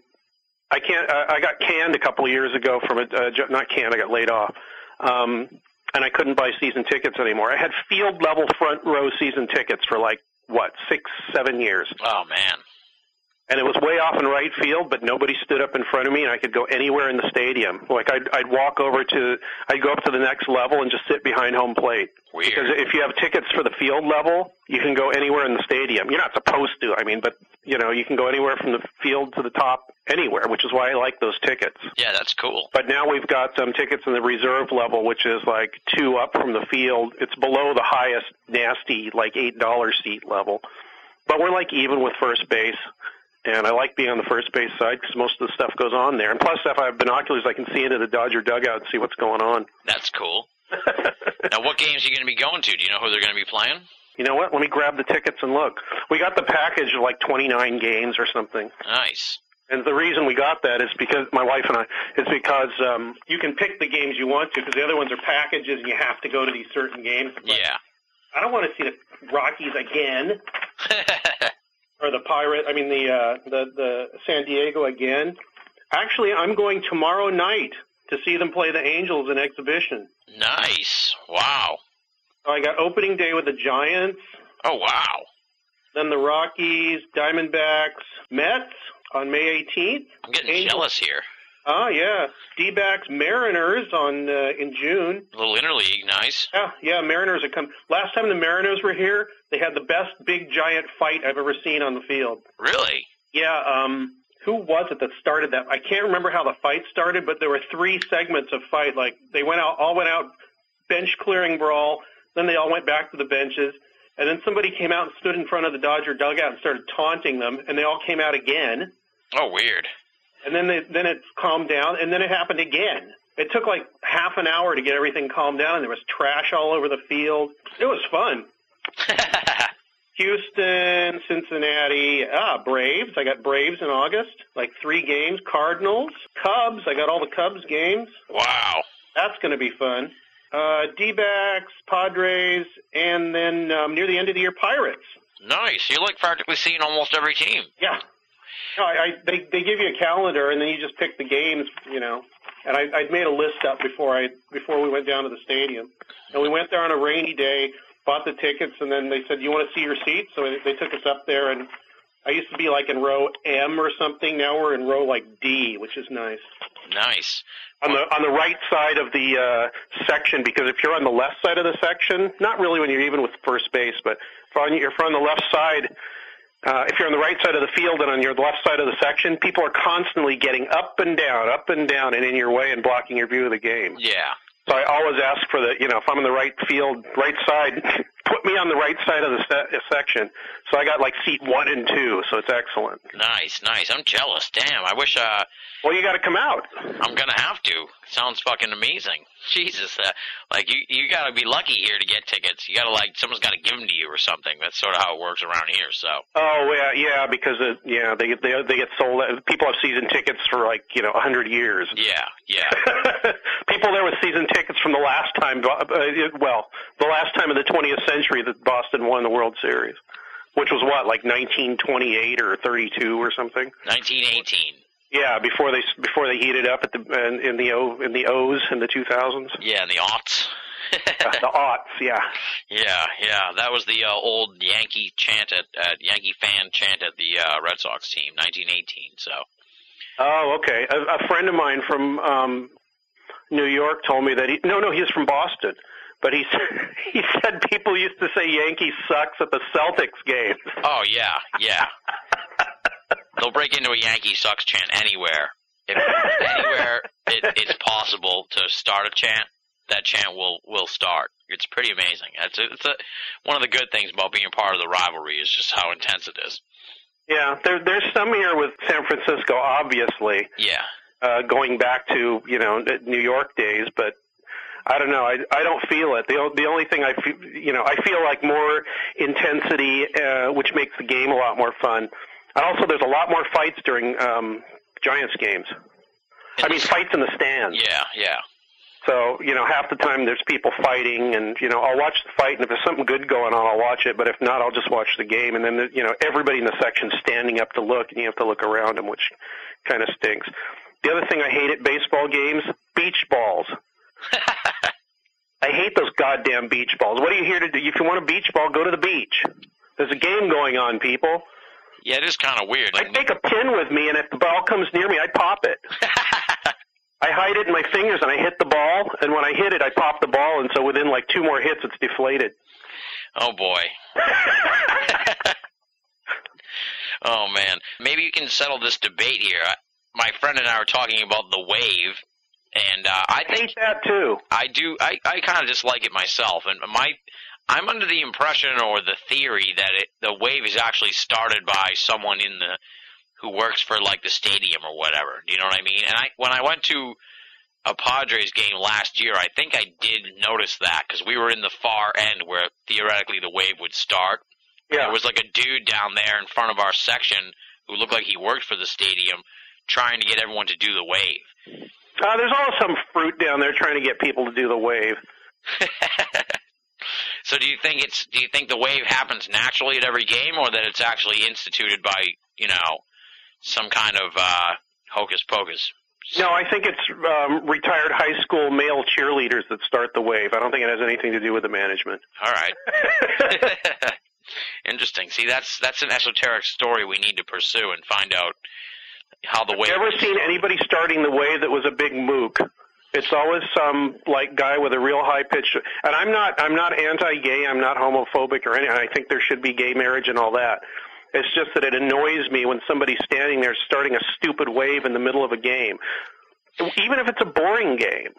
[SPEAKER 9] I can't. I I got canned a couple of years ago from a uh, not canned. I got laid off, um, and I couldn't buy season tickets anymore. I had field level front row season tickets for like what six, seven years,
[SPEAKER 3] Oh man.
[SPEAKER 9] And it was way off in right field, but nobody stood up in front of me, and I could go anywhere in the stadium. Like I'd I'd walk over to, I'd go up to the next level and just sit behind home plate.
[SPEAKER 3] Weird.
[SPEAKER 9] Because if you have tickets for the field level, you can go anywhere in the stadium. You're not supposed to, I mean, but you know, you can go anywhere from the field to the top, anywhere, which is why I like those tickets.
[SPEAKER 3] Yeah, that's cool.
[SPEAKER 9] But now we've got some tickets in the reserve level, which is like two up from the field. It's below the highest nasty, like eight dollar seat level. But we're like even with first base. And I like being on the first base side because most of the stuff goes on there. And plus, if I have binoculars, I can see into the Dodger dugout and see what's going on.
[SPEAKER 3] That's cool. now, what games are you going to be going to? Do you know who they're going to be playing?
[SPEAKER 9] You know what? Let me grab the tickets and look. We got the package of like 29 games or something.
[SPEAKER 3] Nice.
[SPEAKER 9] And the reason we got that is because my wife and I is because um, you can pick the games you want to because the other ones are packages and you have to go to these certain games. But
[SPEAKER 3] Yeah.
[SPEAKER 9] I don't want to see the Rockies again or the Pirate. I mean the uh, the the San Diego again. Actually, I'm going tomorrow night to see them play the Angels in exhibition.
[SPEAKER 3] nice. Wow.
[SPEAKER 9] So I got opening day with the Giants,
[SPEAKER 3] Oh wow.
[SPEAKER 9] then the Rockies, Diamondbacks, Mets on May 18th.
[SPEAKER 3] I'm getting
[SPEAKER 9] Angels-
[SPEAKER 3] jealous here.
[SPEAKER 9] Oh yeah, D-backs Mariners on uh, in June.
[SPEAKER 3] A little interleague, nice.
[SPEAKER 9] Yeah, yeah, Mariners have come. Last time the Mariners were here, they had the best big giant fight I've ever seen on the field.
[SPEAKER 3] Really?
[SPEAKER 9] Yeah, um, who was it that started that? I can't remember how the fight started, but there were three segments of fight. Like they went out, all went out, bench clearing brawl. Then they all went back to the benches, and then somebody came out and stood in front of the Dodger dugout and started taunting them, and they all came out again.
[SPEAKER 3] Oh, weird.
[SPEAKER 9] And then they, then it calmed down, and then it happened again. It took like half an hour to get everything calmed down, and there was trash all over the field. It was fun. Houston, Cincinnati, ah, Braves. I got Braves in August, like three games. Cardinals, Cubs. I got all the Cubs games.
[SPEAKER 3] wow.
[SPEAKER 9] That's going to be fun. Uh, D-backs, Padres, and then um, near the end of the year, Pirates.
[SPEAKER 3] Nice. You're like practically seeing almost every team.
[SPEAKER 9] Yeah. No, I, I they they give you a calendar and then you just pick the games, you know. And I I'd made a list up before I before we went down to the stadium, and we went there on a rainy day, bought the tickets, and then they said, "You want to see your seats?" So they, they took us up there, and I used to be like in row M or something. Now we're in row like D, which is nice.
[SPEAKER 3] Nice.
[SPEAKER 9] On the on the right side of the uh, section, because if you're on the left side of the section, not really when you're even with first base, but if on if you're on the left side, uh, if you're on the right side of the field and on your left side of the section, people are constantly getting up and down, up and down, and in your way and blocking your view of the game.
[SPEAKER 3] Yeah.
[SPEAKER 9] So I always ask for the, you know, if I'm in the right field, right side, put me on the right side of the se- section, so I got like seat one and two, so it's excellent.
[SPEAKER 3] Nice, nice. I'm jealous. Damn, I wish. uh
[SPEAKER 9] Well, you got to come out.
[SPEAKER 3] I'm gonna have to. Sounds fucking amazing. Jesus, uh, like you, you gotta be lucky here to get tickets. You gotta like, someone's gotta give them to you or something. That's sort of how it works around here. So.
[SPEAKER 9] Oh yeah, yeah, because it, yeah, they they they get sold. People have season tickets for like you know a hundred years.
[SPEAKER 3] Yeah, yeah.
[SPEAKER 9] People there with season tickets from the last time, uh, well, the last time in the 20th century that Boston won the World Series, which was what, like 1928 or 32 or something.
[SPEAKER 3] 1918.
[SPEAKER 9] Yeah, before they before they heated up at the in, in the O in the O's in the 2000s.
[SPEAKER 3] Yeah, in the aughts.
[SPEAKER 9] the aughts, yeah.
[SPEAKER 3] Yeah, yeah. That was the uh, old Yankee chant at, at Yankee fan chant at the uh, Red Sox team, 1918. So.
[SPEAKER 9] Oh, okay. A, a friend of mine from um New York told me that he no no he's from Boston, but he he said people used to say Yankees sucks at the Celtics games.
[SPEAKER 3] Oh yeah, yeah. They'll break into a Yankee sucks chant anywhere. If anywhere it, it's possible to start a chant, that chant will will start. It's pretty amazing. It's a, it's a, one of the good things about being a part of the rivalry is just how intense it is.
[SPEAKER 9] Yeah, there there's some here with San Francisco, obviously.
[SPEAKER 3] Yeah.
[SPEAKER 9] Uh, going back to you know New York days, but I don't know. I I don't feel it. The the only thing I feel, you know I feel like more intensity, uh, which makes the game a lot more fun. And also, there's a lot more fights during um, Giants games. I mean, fights in the stands.
[SPEAKER 3] Yeah, yeah.
[SPEAKER 9] So you know, half the time there's people fighting, and you know, I'll watch the fight, and if there's something good going on, I'll watch it. But if not, I'll just watch the game. And then you know, everybody in the section's standing up to look, and you have to look around them, which kind of stinks. The other thing I hate at baseball games, beach balls. I hate those goddamn beach balls. What are you here to do? If you want a beach ball, go to the beach. There's a game going on, people.
[SPEAKER 3] Yeah, it is kind of weird.
[SPEAKER 9] I take a pin with me, and if the ball comes near me, I pop it. I hide it in my fingers, and I hit the ball. And when I hit it, I pop the ball, and so within like two more hits, it's deflated.
[SPEAKER 3] Oh boy. oh man, maybe you can settle this debate here. I, my friend and I were talking about the wave, and uh, I
[SPEAKER 9] think hate that too.
[SPEAKER 3] I do. I I kind of dislike it myself, and my I'm under the impression or the theory that it, the wave is actually started by someone in the who works for like the stadium or whatever. Do you know what I mean? And I when I went to a Padres game last year, I think I did notice that because we were in the far end where theoretically the wave would start.
[SPEAKER 9] Yeah.
[SPEAKER 3] There was like a dude down there in front of our section who looked like he worked for the stadium, trying to get everyone to do the wave.
[SPEAKER 9] Uh, there's always some fruit down there trying to get people to do the wave.
[SPEAKER 3] so do you think it's do you think the wave happens naturally at every game or that it's actually instituted by, you know, some kind of uh hocus pocus?
[SPEAKER 9] No, I think it's um, retired high school male cheerleaders that start the wave. I don't think it has anything to do with the management.
[SPEAKER 3] All right. Interesting. See, that's that's an esoteric story we need to pursue and find out how the wave.
[SPEAKER 9] Have you ever seen anybody starting the wave that was a big mook? It's always some like guy with a real high pitch. And I'm not I'm not anti-gay. I'm not homophobic or anything. I think there should be gay marriage and all that. It's just that it annoys me when somebody's standing there starting a stupid wave in the middle of a game, even if it's a boring game.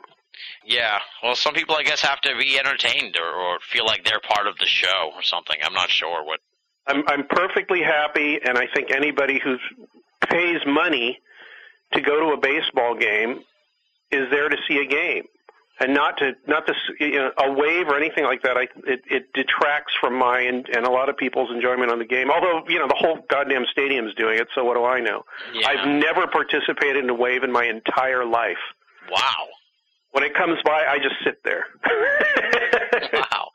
[SPEAKER 3] Yeah, well, some people I guess have to be entertained or, or feel like they're part of the show or something. I'm not sure what.
[SPEAKER 9] I'm I'm perfectly happy, and I think anybody who pays money to go to a baseball game is there to see a game and not to not to you know, a wave or anything like that. I it, it detracts from my and, and a lot of people's enjoyment on the game. Although you know the whole goddamn stadium's doing it, so what do I know?
[SPEAKER 3] Yeah.
[SPEAKER 9] I've never participated in a wave in my entire life.
[SPEAKER 3] Wow.
[SPEAKER 9] When it comes by, I just sit there.
[SPEAKER 3] wow,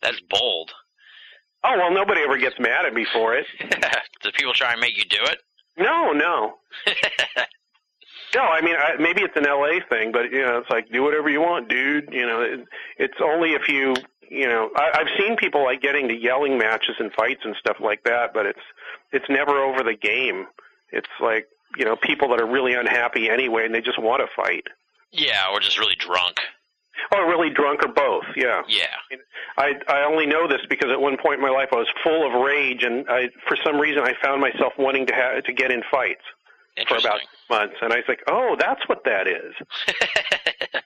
[SPEAKER 3] that's bold.
[SPEAKER 9] Oh well, nobody ever gets mad at me for it.
[SPEAKER 3] Do people try and make you do it?
[SPEAKER 9] No, no. No, I mean I, maybe it's an LA thing, but you know, it's like do whatever you want, dude. You know, it, it's only if you, you know, I, I've seen people like getting to yelling matches and fights and stuff like that, but it's it's never over the game. It's like you know, people that are really unhappy anyway, and they just want to fight.
[SPEAKER 3] Yeah, or just really drunk.
[SPEAKER 9] Or really drunk, or both. Yeah.
[SPEAKER 3] Yeah.
[SPEAKER 9] I I only know this because at one point in my life I was full of rage, and I for some reason I found myself wanting to ha- to get in fights for about months, and I was like, oh, that's what that is.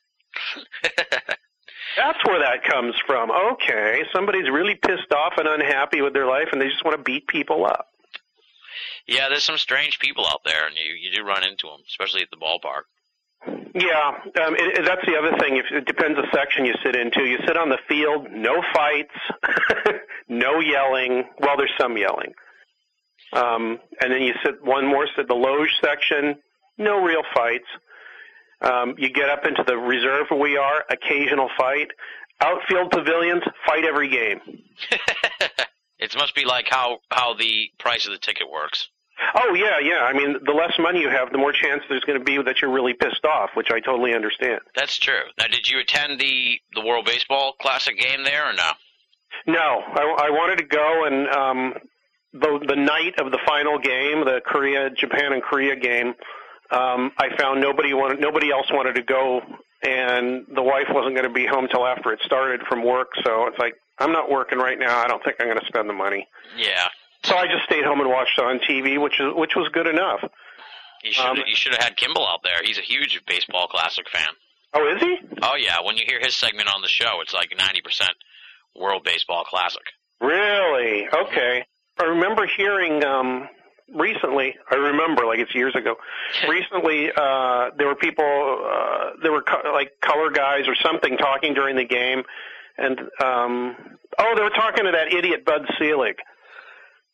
[SPEAKER 9] That's where that comes from. Okay, somebody's really pissed off and unhappy with their life, and they just want to beat people up.
[SPEAKER 3] Yeah, there's some strange people out there, and you you do run into them, especially at the ballpark.
[SPEAKER 9] Yeah, um, it, it, that's the other thing. If it depends the section you sit into. You sit on the field, no fights, no yelling. Well, there's some yelling. Um, and then you sit one more sit the loge section, no real fights. Um, you get up into the reserve where we are, occasional fight. Outfield pavilions, fight every game.
[SPEAKER 3] it must be like how how the price of the ticket works.
[SPEAKER 9] Oh yeah, yeah. I mean, the less money you have, the more chance there's going to be that you're really pissed off, which I totally understand.
[SPEAKER 3] That's true. Now, did you attend the the World Baseball Classic game there or no?
[SPEAKER 9] No, I, I wanted to go, and um, the the night of the final game, the Korea Japan and Korea game, um, I found nobody wanted nobody else wanted to go, and the wife wasn't going to be home till after it started from work. So it's like I'm not working right now. I don't think I'm going to spend the money.
[SPEAKER 3] Yeah.
[SPEAKER 9] So I just stayed home and watched it on TV, which is which was good enough.
[SPEAKER 3] You should um, you should have had Kimball out there. He's a huge baseball classic fan.
[SPEAKER 9] Oh, is he?
[SPEAKER 3] Oh yeah. When you hear his segment on the show, it's like ninety percent World Baseball Classic.
[SPEAKER 9] Really? Okay. I remember hearing um recently. I remember like it's years ago. recently, uh there were people, uh there were co- like color guys or something talking during the game, and um oh, they were talking to that idiot Bud Selig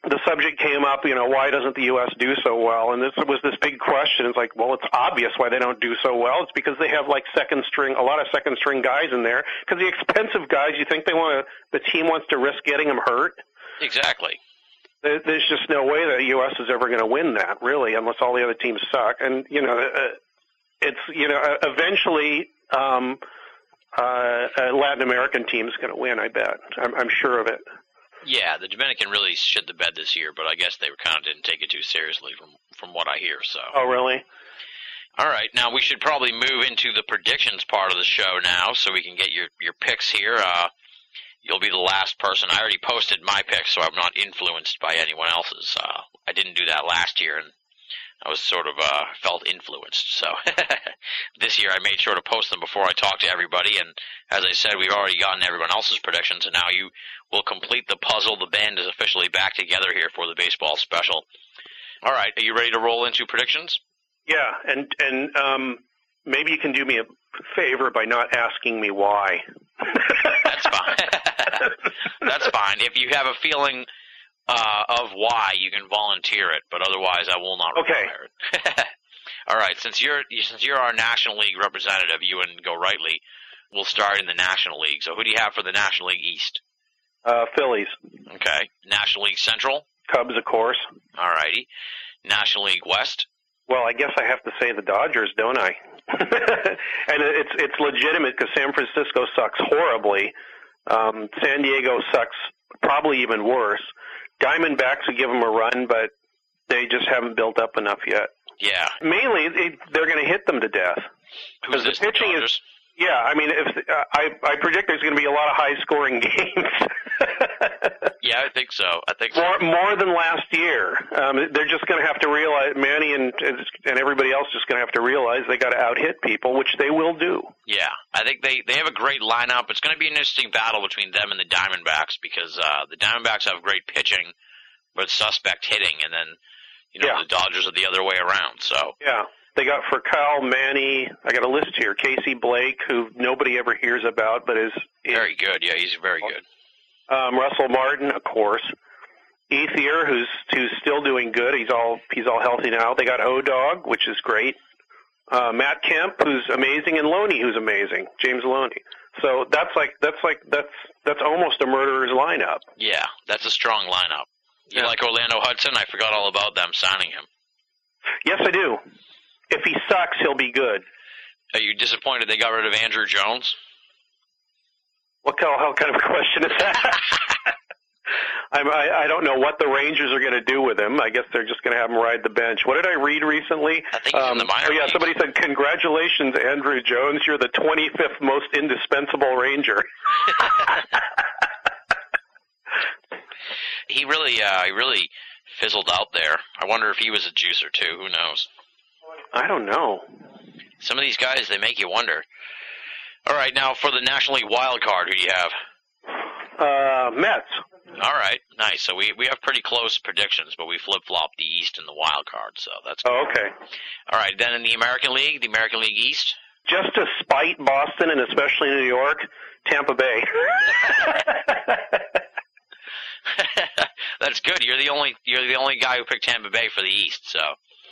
[SPEAKER 9] the subject came up, you know, why doesn't the U.S. do so well? And this was this big question. It's like, well, it's obvious why they don't do so well. It's because they have like second string, a lot of second string guys in there. Because the expensive guys, you think they want to, the team wants to risk getting them hurt?
[SPEAKER 3] Exactly.
[SPEAKER 9] There's just no way that the U.S. is ever going to win that, really, unless all the other teams suck. And you know, uh, it's you know, uh, eventually. um uh, a Latin American team is going to win. I bet. I'm, I'm sure of it.
[SPEAKER 3] Yeah, the Dominican really shit the bed this year, but I guess they kind of didn't take it too seriously from from what I hear. So.
[SPEAKER 9] Oh, really?
[SPEAKER 3] All right, now we should probably move into the predictions part of the show now, so we can get your your picks here. Uh, you'll be the last person. I already posted my picks, so I'm not influenced by anyone else's. Uh, I didn't do that last year, and I was sort of uh, felt influenced. So this year I made sure to post them before I talked to everybody. And as I said, we've already gotten everyone else's predictions, and now you will complete the puzzle. The band is officially back together here for the baseball special. All right, are you ready to roll into predictions?
[SPEAKER 9] Yeah, and and um, maybe you can do me a favor by not asking me why.
[SPEAKER 3] That's fine. If you have a feeling uh, of why, you can volunteer it, but otherwise, I will not
[SPEAKER 9] okay.
[SPEAKER 3] require it. All right, since you're since you're our National League representative, you and Gorightly, we'll start in the National League. So, who do you have for the National League East?
[SPEAKER 9] Uh, Phillies.
[SPEAKER 3] Okay. National League Central.
[SPEAKER 9] Cubs, of course.
[SPEAKER 3] All righty. National League West.
[SPEAKER 9] Well, I guess I have to say the Dodgers, don't I? and it's it's legitimate because San Francisco sucks horribly. Um, San Diego sucks probably even worse. Diamondbacks would give them a run, but they just haven't built up enough yet.
[SPEAKER 3] Yeah.
[SPEAKER 9] Mainly, they, they're going to hit them to death
[SPEAKER 3] because
[SPEAKER 9] the pitching
[SPEAKER 3] the
[SPEAKER 9] is. Yeah, I mean, if uh, I I predict there's going to be a lot of high scoring games.
[SPEAKER 3] Yeah, I think so. I think so.
[SPEAKER 9] more more than last year. Um, they're just going to have to realize Manny and and everybody else just going to have to realize they got to out hit people, which they will do.
[SPEAKER 3] Yeah, I think they they have a great lineup. It's going to be an interesting battle between them and the Diamondbacks because uh, the Diamondbacks have great pitching, but suspect hitting, and then you know
[SPEAKER 9] Yeah.
[SPEAKER 3] the Dodgers are the other way around. So
[SPEAKER 9] Yeah. They got for Kyle Manny. I got a list here. Casey Blake, who nobody ever hears about, but is, is
[SPEAKER 3] very good. Yeah, he's very good.
[SPEAKER 9] Um, Russell Martin, of course. Ethier, who's who's still doing good. He's all he's all healthy now. They got O Dog, which is great. Uh, Matt Kemp, who's amazing, and Loney, who's amazing. James Loney. So that's like that's like that's that's almost a murderer's lineup.
[SPEAKER 3] Yeah, that's a strong lineup. You like Orlando Hudson? I forgot all about them signing him.
[SPEAKER 9] Yes, I do. If he sucks, he'll be good.
[SPEAKER 3] Are you disappointed they got rid of Andruw Jones?
[SPEAKER 9] What kind, how kind of question is that? I'm, I, I don't know what the Rangers are going to do with him. I guess they're just going to have him ride the bench. What did I read recently?
[SPEAKER 3] I think he's in the minor
[SPEAKER 9] oh yeah, somebody said, "Congratulations, Andruw Jones. You're the 25th most indispensable Ranger."
[SPEAKER 3] He really, uh, he really fizzled out there. I wonder if he was a juicer too. Who knows?
[SPEAKER 9] I don't know.
[SPEAKER 3] Some of these guys, they make you wonder. All right, now for the National League wild card, who do you have?
[SPEAKER 9] Uh, Mets.
[SPEAKER 3] All right, nice. So we we have pretty close predictions, but we flip flop the East and the wild card, so that's good.
[SPEAKER 9] Oh, okay.
[SPEAKER 3] All right, then in the American League, the American League East.
[SPEAKER 9] Just to spite Boston and especially New York, Tampa Bay.
[SPEAKER 3] that's good. You're the only you're the only guy who picked Tampa Bay for the East, so.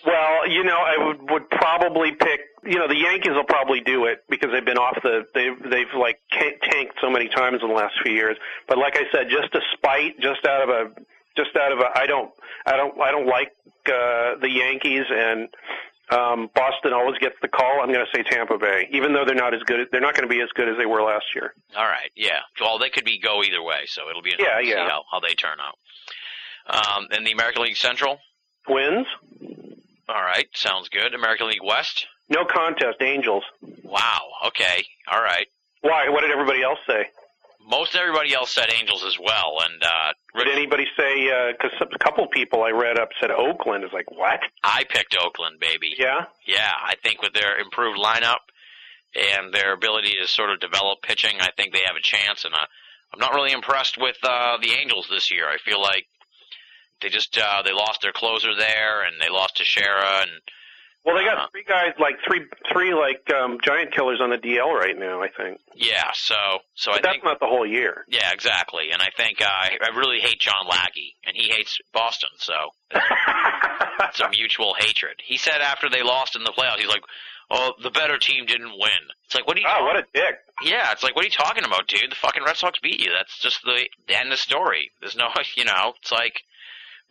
[SPEAKER 9] Well, you know, I would would probably pick. You know, the Yankees will probably do it because they've been off the. They've they've like tanked so many times in the last few years. But like I said, just to spite, just out of a, just out of a. I don't, I don't, I don't like uh, the Yankees and. Um, Boston always gets the call. I'm going to say Tampa Bay, even though they're not as good. They're not going to be as good as they were last year.
[SPEAKER 3] All right, yeah. Well, they could be go either way, so it'll be
[SPEAKER 9] Yeah,
[SPEAKER 3] interesting to
[SPEAKER 9] yeah.
[SPEAKER 3] see how, how they turn out. Um, in the American League Central.
[SPEAKER 9] Wins.
[SPEAKER 3] All right, sounds good. American League West.
[SPEAKER 9] No contest. Angels.
[SPEAKER 3] Wow. Okay. All right.
[SPEAKER 9] Why? What did everybody else say?
[SPEAKER 3] Most everybody else said Angels as well, and uh,
[SPEAKER 9] Did anybody say? Because a couple people I read up said Oakland is like what?
[SPEAKER 3] I picked Oakland, baby.
[SPEAKER 9] Yeah.
[SPEAKER 3] Yeah, I think with their improved lineup and their ability to sort of develop pitching, I think they have a chance. And uh, I'm not really impressed with uh, the Angels this year. I feel like they just uh, they lost their closer there, and they lost Teixeira, and
[SPEAKER 9] Well, they got
[SPEAKER 3] Uh-huh.
[SPEAKER 9] three guys, like three, three like um, giant killers on the DL right now. I think.
[SPEAKER 3] yeah. So so
[SPEAKER 9] But
[SPEAKER 3] I
[SPEAKER 9] that's
[SPEAKER 3] think
[SPEAKER 9] not the whole year.
[SPEAKER 3] yeah, exactly. And I think uh, I I really hate John Lackey, and he hates Boston. So it's a mutual hatred. He said after they lost in the playoffs, he's like, "Oh, the better team didn't win." It's like, what are you?
[SPEAKER 9] Oh, what a dick!
[SPEAKER 3] Yeah, it's like, what are you talking about, dude? The fucking Red Sox beat you. That's just the, the end of the story. There's no, you know, it's like,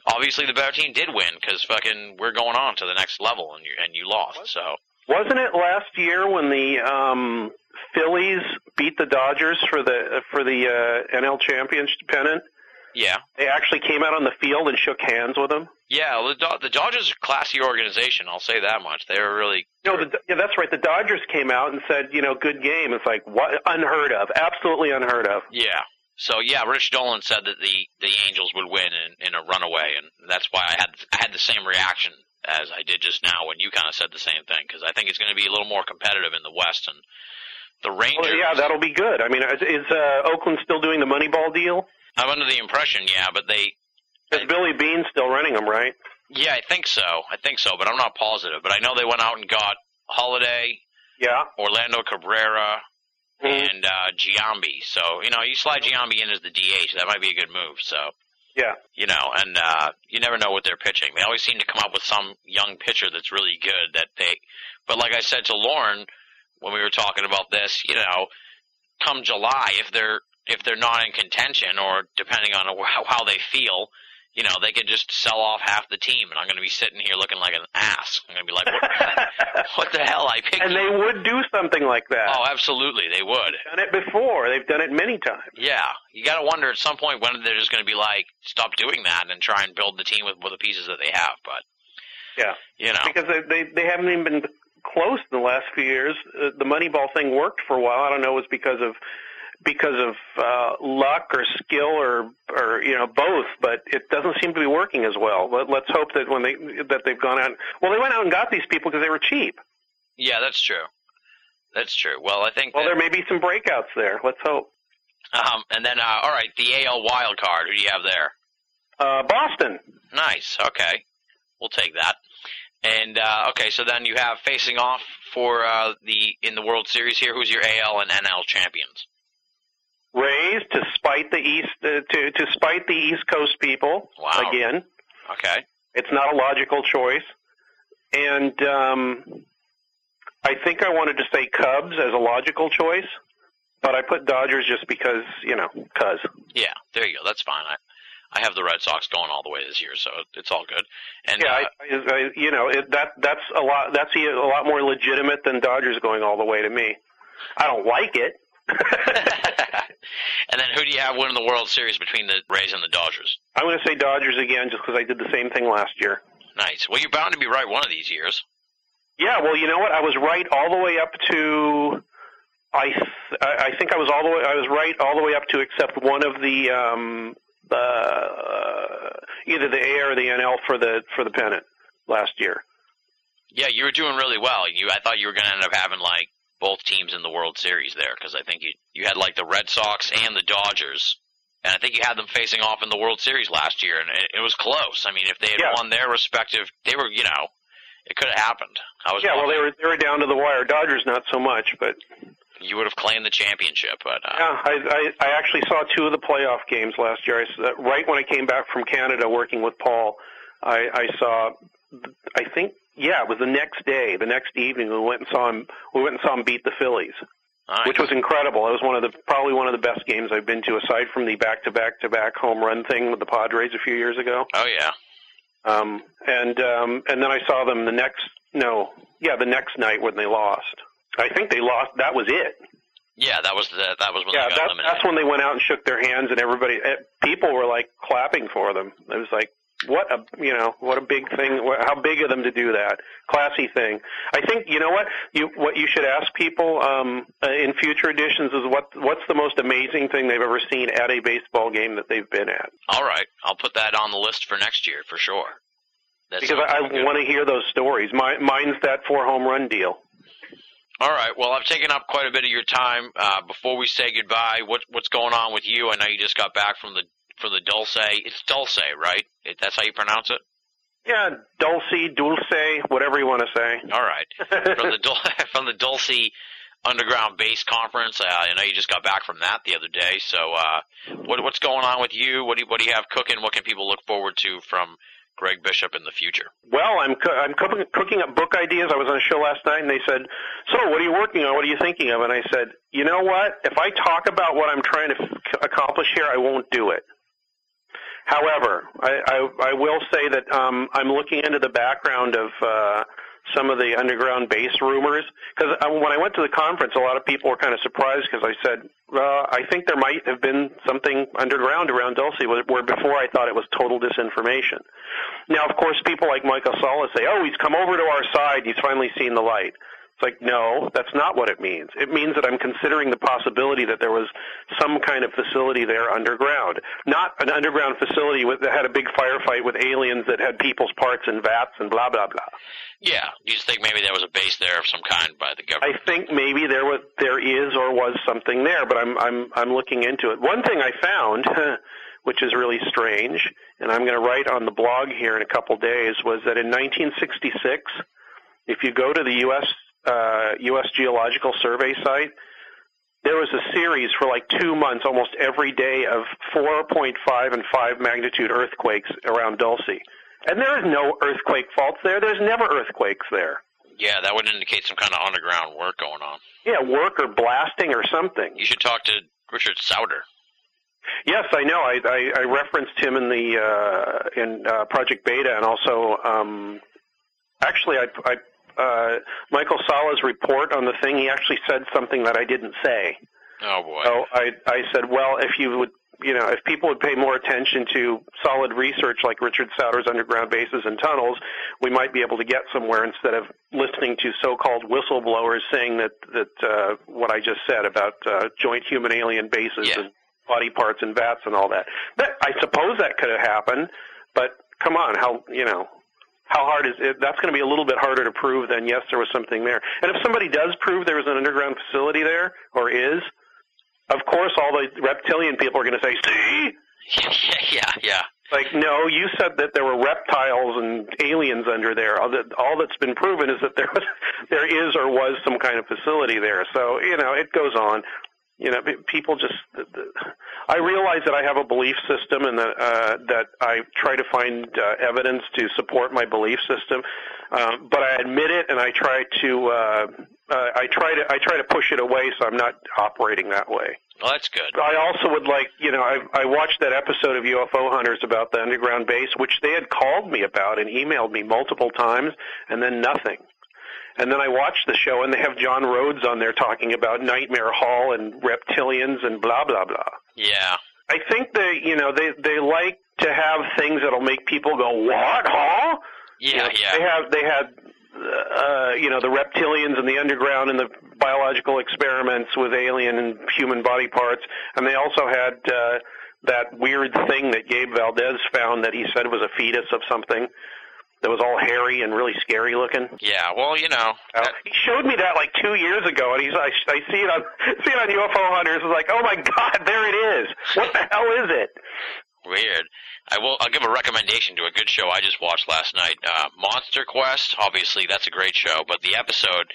[SPEAKER 3] obviously the better team did win because fucking we're going on to the next level and you and you lost. So
[SPEAKER 9] Wasn't it last year when the um, Phillies beat the Dodgers for the for the uh, NL championship pennant?
[SPEAKER 3] yeah,
[SPEAKER 9] They actually came out on the field and shook hands with them.
[SPEAKER 3] yeah. well, The Do- the Dodgers are a classy organization. I'll say that much. They were really
[SPEAKER 9] No, the, yeah, that's right. The Dodgers came out and said, you know, good game. It's like what unheard of, absolutely unheard of.
[SPEAKER 3] yeah. So yeah, Rich Dolan said that the the Angels would win in, in a runaway, and that's why I had I had the same reaction as I did just now when you kind of said the same thing because I think it's going to be a little more competitive in the West and the Rangers.
[SPEAKER 9] Well, yeah, that'll be good. I mean, is, is uh, Oakland still doing the Moneyball deal?
[SPEAKER 3] I'm under the impression, yeah, but they
[SPEAKER 9] Is Billy Beane still running them, right?
[SPEAKER 3] Yeah, I think so. I think so, but I'm not positive. But I know they went out and got Holliday,
[SPEAKER 9] Yeah.
[SPEAKER 3] Orlando Cabrera,
[SPEAKER 9] Mhm.
[SPEAKER 3] and uh Giambi. So, you know, you slide Giambi in as the DH, that might be a good move. So,
[SPEAKER 9] Yeah.
[SPEAKER 3] you know, and uh you never know what they're pitching. They always seem to come up with some young pitcher that's really good that they but like I said to Loren when we were talking about this, you know, come July if they're if they're not in contention or depending on how, how they feel, you know, they could just sell off half the team and I'm going to be sitting here looking like an ass. I'm going to be like, what, what the hell? I picked
[SPEAKER 9] and they would do something like that.
[SPEAKER 3] Oh, absolutely, they would.
[SPEAKER 9] They've Done it before. They've done it many times.
[SPEAKER 3] Yeah, you got to wonder at some point when they're just going to be like, stop doing that and try and build the team with, with the pieces that they have. But
[SPEAKER 9] Yeah.
[SPEAKER 3] you know,
[SPEAKER 9] Because they they, they haven't even been close in the last few years. Uh, the Moneyball thing worked for a while. I don't know, it was because of because of uh, luck or skill or or you know both, but it doesn't seem to be working as well. Let, let's hope that when they that they've gone out. Well, they went out and got these people because they were cheap.
[SPEAKER 3] yeah, that's true. That's true. Well, I think.
[SPEAKER 9] Well,
[SPEAKER 3] that,
[SPEAKER 9] there may be some breakouts there. Let's hope.
[SPEAKER 3] um, and then, uh, all right, the AL wild card. Who do you have there?
[SPEAKER 9] Uh, Boston.
[SPEAKER 3] Nice. Okay, we'll take that. And uh, okay, so then you have facing off for uh, the in the World Series here. Who's your AL and NL champions?
[SPEAKER 9] Rays to spite the east uh, to to spite the East Coast people
[SPEAKER 3] Wow.
[SPEAKER 9] again.
[SPEAKER 3] Okay.
[SPEAKER 9] It's not a logical choice. And um, I think I wanted to say Cubs as a logical choice, but I put Dodgers just because, you know, cuz.
[SPEAKER 3] Yeah, there you go. That's fine. I I have the Red Sox going all the way this year, so it's all good. And
[SPEAKER 9] Yeah,
[SPEAKER 3] uh,
[SPEAKER 9] I, I, I, you know, it, that that's a lot that's a lot more legitimate than Dodgers going all the way to me. I don't like it.
[SPEAKER 3] and then who do you have winning the World Series between the Rays and the Dodgers?
[SPEAKER 9] I'm going to say Dodgers again just because I did the same thing last year.
[SPEAKER 3] Nice. Well, you're bound to be right one of these years.
[SPEAKER 9] Yeah, well, you know what? I was right all the way up to I th- I think I was all the way I was right all the way up to except one of the um uh either the A or the NL for the for the pennant last year.
[SPEAKER 3] Yeah, you were doing really well. You, I thought you were going to end up having like both teams in the World Series there because I think you you had like the Red Sox and the Dodgers, and I think you had them facing off in the World Series last year, and it, it was close. I mean, if they had
[SPEAKER 9] Yeah.
[SPEAKER 3] won their respective, they were you know, it could have happened. I was
[SPEAKER 9] Yeah, well, they were they were down to the wire. Dodgers not so much, but
[SPEAKER 3] you would have claimed the championship, but uh,
[SPEAKER 9] yeah, I, I I actually saw two of the playoff games last year. I s- right when I came back from Canada working with Paul, I I saw I think yeah, it was the next day, the next evening we went and saw him we went and saw him beat the Phillies.
[SPEAKER 3] Nice.
[SPEAKER 9] Which was incredible. It was one of the probably one of the best games I've been to aside from the back to back to back home run thing with the Padres a few years ago.
[SPEAKER 3] oh yeah,
[SPEAKER 9] Um and um and then I saw them the next no, yeah, the next night when they lost. I think they lost that was it.
[SPEAKER 3] yeah, that was the that was when
[SPEAKER 9] Yeah,
[SPEAKER 3] they got
[SPEAKER 9] that,
[SPEAKER 3] eliminated.
[SPEAKER 9] that's when they went out and shook their hands, and everybody, eh, people were like clapping for them. It was like, what a, you know, what a big thing. How big of them to do that? Classy thing. I think you know what you what you should ask people um, uh, in future editions is what what's the most amazing thing they've ever seen at a baseball game that they've been at.
[SPEAKER 3] All right, I'll put that on the list for next year for sure. That's
[SPEAKER 9] because I, I want to hear those stories. My, mine's that four home run deal.
[SPEAKER 3] All right. Well, I've taken up quite a bit of your time. Uh, before we say goodbye, what what's going on with you? I know you just got back from the from the Dulce. It's Dulce, right? It, that's how you pronounce it.
[SPEAKER 9] Yeah, dulce, dulce, whatever you want to say.
[SPEAKER 3] All right. from the Dul- from the Dulce Underground Base Conference. Uh, I know you just got back from that the other day. So, uh, what what's going on with you? What do you, what do you have cooking? What can people look forward to from Greg Bishop in the future?
[SPEAKER 9] Well, I'm co- I'm cooking, cooking up book ideas. I was on a show last night, and they said, "So, what are you working on? What are you thinking of?" And I said, "You know what? If I talk about what I'm trying to f- accomplish here, I won't do it." However, I, I, I will say that um, I'm looking into the background of uh, some of the underground base rumors. Because uh, when I went to the conference, a lot of people were kind of surprised because I said, uh, I think there might have been something underground around Dulce, where, before I thought it was total disinformation. Now, of course, people like Michael Salla say, oh, he's come over to our side, he's finally seen the light. It's like, no, that's not what it means. It means that I'm considering the possibility that there was some kind of facility there underground. Not an underground facility with, that had a big firefight with aliens that had people's parts in vats and blah, blah, blah.
[SPEAKER 3] Yeah. You just think maybe there was a base there of some kind by the government?
[SPEAKER 9] I think maybe there was, there is or was something there, but I'm, I'm, I'm looking into it. One thing I found, which is really strange, and I'm going to write on the blog here in a couple days, was that in 1966, if you go to the U.S. Uh, U.S. Geological Survey site, there was a series for like two months, almost every day, of 4.5 and 5 magnitude earthquakes around Dulce. And there is no earthquake faults there. There's never earthquakes there.
[SPEAKER 3] Yeah, that would indicate some kind of underground work going on.
[SPEAKER 9] Yeah, work or blasting or something.
[SPEAKER 3] You should talk to Richard Sauder.
[SPEAKER 9] Yes, I know. I, I, I referenced him in the uh, in uh, Project Beta, and also um, actually, I, I uh, Michael Salla's report on the thing. He actually said something that I didn't say.
[SPEAKER 3] Oh boy.
[SPEAKER 9] So I I said, well, if you would, you know, if people would pay more attention to solid research like Richard Sauder's underground bases and tunnels, we might be able to get somewhere instead of listening to so-called whistleblowers saying that that uh, what I just said about uh, joint human alien bases
[SPEAKER 3] Yeah.
[SPEAKER 9] and body parts and vats and all that. That I suppose that could have happened, but come on, how you know. How hard is it? That's going to be a little bit harder to prove than yes, there was something there. And if somebody does prove there was an underground facility there, or is, of course, all the reptilian people are going to say, "See,
[SPEAKER 3] yeah, yeah,
[SPEAKER 9] like, no, you said that there were reptiles and aliens under there. All, that, all that's been proven is that there was, there is or was some kind of facility there. So you know, it goes on. You know, people just. I realize that I have a belief system, and that uh, that I try to find uh, evidence to support my belief system. Um, but I admit it, and I try to. Uh, uh, I try to. I try to push it away, so I'm not operating that way.
[SPEAKER 3] Well, that's good.
[SPEAKER 9] I also would like, you know, I, I watched that episode of UFO Hunters about the underground base, which they had called me about and emailed me multiple times, and then nothing. And then I watched the show, and they have John Rhodes on there talking about Nightmare Hall and reptilians and blah blah blah.
[SPEAKER 3] Yeah.
[SPEAKER 9] I think they, you know, they they like to have things that'll make people go, "What, huh?"
[SPEAKER 3] Yeah,
[SPEAKER 9] You know,
[SPEAKER 3] yeah.
[SPEAKER 9] They have they had uh, you know the reptilians and the underground and the biological experiments with alien and human body parts, and they also had uh, that weird thing that Gabe Valdez found that he said was a fetus of something. That was all hairy and really scary looking?
[SPEAKER 3] Yeah, well, you know,
[SPEAKER 9] Uh, he showed me that like two years ago, and he's I, I see it on see it on UFO Hunters. It's like, oh my god, there it is. What the hell is it?
[SPEAKER 3] Weird. I will. I'll give a recommendation to a good show I just watched last night. Uh, Monster Quest. Obviously, that's a great show, but the episode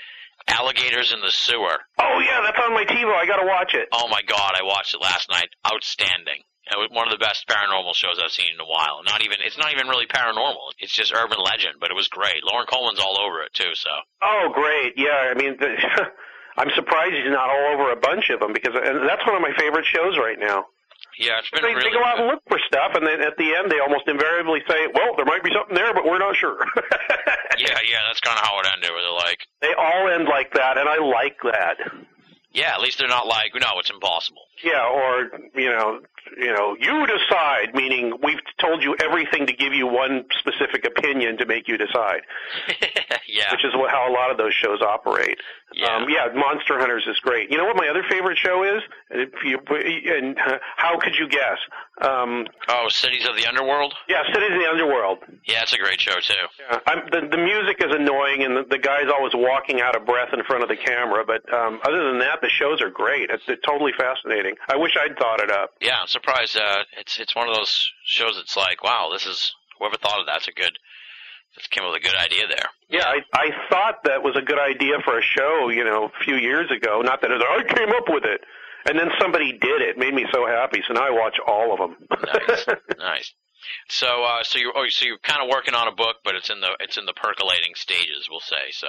[SPEAKER 3] "Alligators in the Sewer."
[SPEAKER 9] Oh yeah, that's on my TiVo. I gotta watch it.
[SPEAKER 3] Oh my God, I watched it last night. Outstanding. It was one of the best paranormal shows I've seen in a while. Not even. It's not even really paranormal. It's just urban legend, but it was great. Loren Coleman's all over it too. So.
[SPEAKER 9] Oh great, yeah. I mean, the, I'm surprised he's not all over a bunch of them because and that's one of my favorite shows right now.
[SPEAKER 3] Yeah, it's been
[SPEAKER 9] They,
[SPEAKER 3] really.
[SPEAKER 9] they go out and look for stuff, and then at the end they almost invariably say, "Well, there might be something there, but we're not sure."
[SPEAKER 3] Yeah, yeah, that's kind of how it ended. Where they're like,
[SPEAKER 9] they all end like that, and I like that.
[SPEAKER 3] yeah, at least they're not like, no, it's impossible.
[SPEAKER 9] Yeah, or you know, you know, you decide. Meaning, we've told you everything to give you one specific opinion to make you decide,
[SPEAKER 3] yeah.
[SPEAKER 9] which is what, how a lot of those shows operate.
[SPEAKER 3] Yeah.
[SPEAKER 9] Um, yeah, Monster Hunters is great. You know what my other favorite show is? If you, and uh, how could you guess? Um,
[SPEAKER 3] Oh, Cities of the Underworld.
[SPEAKER 9] yeah, Cities of the Underworld.
[SPEAKER 3] Yeah, it's a great show too.
[SPEAKER 9] Yeah, I'm, the the music is annoying, and the, the guy's always walking out of breath in front of the camera. But um, other than that, the shows are great. It's, it's totally fascinating. I wish I'd thought it up.
[SPEAKER 3] Yeah, I'm surprised. Uh, it's it's one of those shows. that's like, wow, this is whoever thought of that's a good. Just came up with a good idea there.
[SPEAKER 9] Yeah, I I thought that was a good idea for a show, you know, a few years ago. Not that it, I came up with it, and then somebody did it. Made me so happy. So now I watch all of them.
[SPEAKER 3] Nice, nice. So, uh, so you're oh, so you're kind of working on a book, but it's in the it's in the percolating stages, we'll say. So,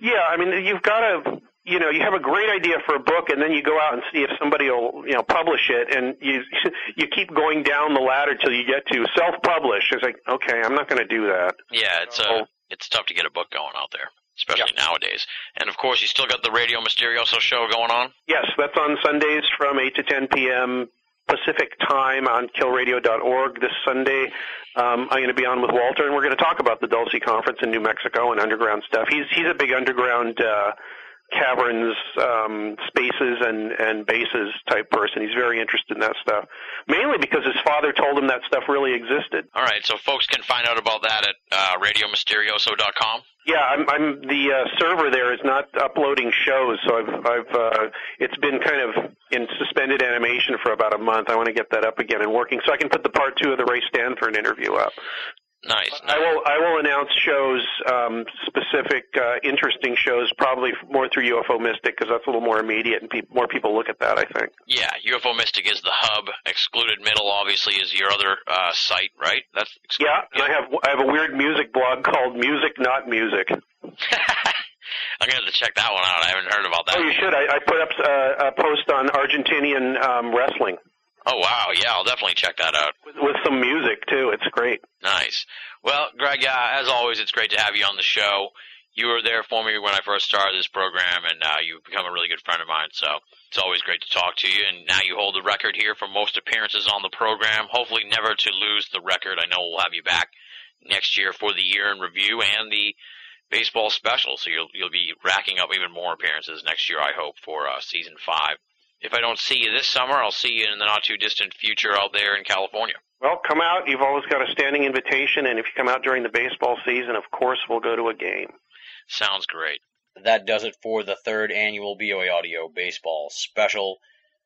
[SPEAKER 9] Yeah, I mean, you've got to, you know, you have a great idea for a book, and then you go out and see if somebody will, you know, publish it, and you you keep going down the ladder till you get to self-publish. It's like, okay, I'm not going to do that.
[SPEAKER 3] yeah, it's uh, it's tough to get a book going out there, especially nowadays. And of course, you still got the Radio Mysterioso show going on.
[SPEAKER 9] Yes, that's on Sundays from 8 to 10 p.m. Pacific time on killradio.org this Sunday. Um, I'm going to be on with Walter, and we're going to talk about the Dulce Conference in New Mexico and underground stuff. He's he's a big underground uh, caverns, um, spaces, and and bases type person. He's very interested in that stuff, mainly because his father told him that stuff really existed.
[SPEAKER 3] All right, so folks can find out about that at uh, RadioMysterioso.com.
[SPEAKER 9] Yeah, I'm, I'm the uh, server there is not uploading shows, so I've I've uh, it's been kind of in suspended animation for about a month. I want to get that up again and working, so I can put the part two of the Ray Stanford interview up.
[SPEAKER 3] Nice.
[SPEAKER 9] I will I will announce shows, um, specific uh, interesting shows, probably more through UFO Mystic because that's a little more immediate and peop more people look at that. I think.
[SPEAKER 3] Yeah, UFO Mystic is the hub. Excluded Middle, obviously, is your other uh, site, right? That's
[SPEAKER 9] Yeah, and I have I have a weird music blog called Music Not Music.
[SPEAKER 3] I'm gonna have to check that one out. I haven't heard about that.
[SPEAKER 9] Oh, you should. I, I put up uh, a post on Argentinian um, wrestling.
[SPEAKER 3] Oh wow, yeah, I'll definitely check that out.
[SPEAKER 9] with, with some music too. It's great.
[SPEAKER 3] Nice. Well, Greg, uh, as always, it's great to have you on the show. You were there for me when I first started this program, and uh, you've become a really good friend of mine. So it's always great to talk to you. And now you hold the record here for most appearances on the program. Hopefully, never to lose the record. I know we'll have you back next year for the year in review and the baseball special. So you'll you'll be racking up even more appearances next year. I hope for uh, season five. If I don't see you this summer, I'll see you in the not too distant future out there in California.
[SPEAKER 9] Well, come out. You've always got a standing invitation, and if you come out during the baseball season, of course, we'll go to a game.
[SPEAKER 3] Sounds great.
[SPEAKER 10] That does it for the third annual BOA Audio Baseball Special.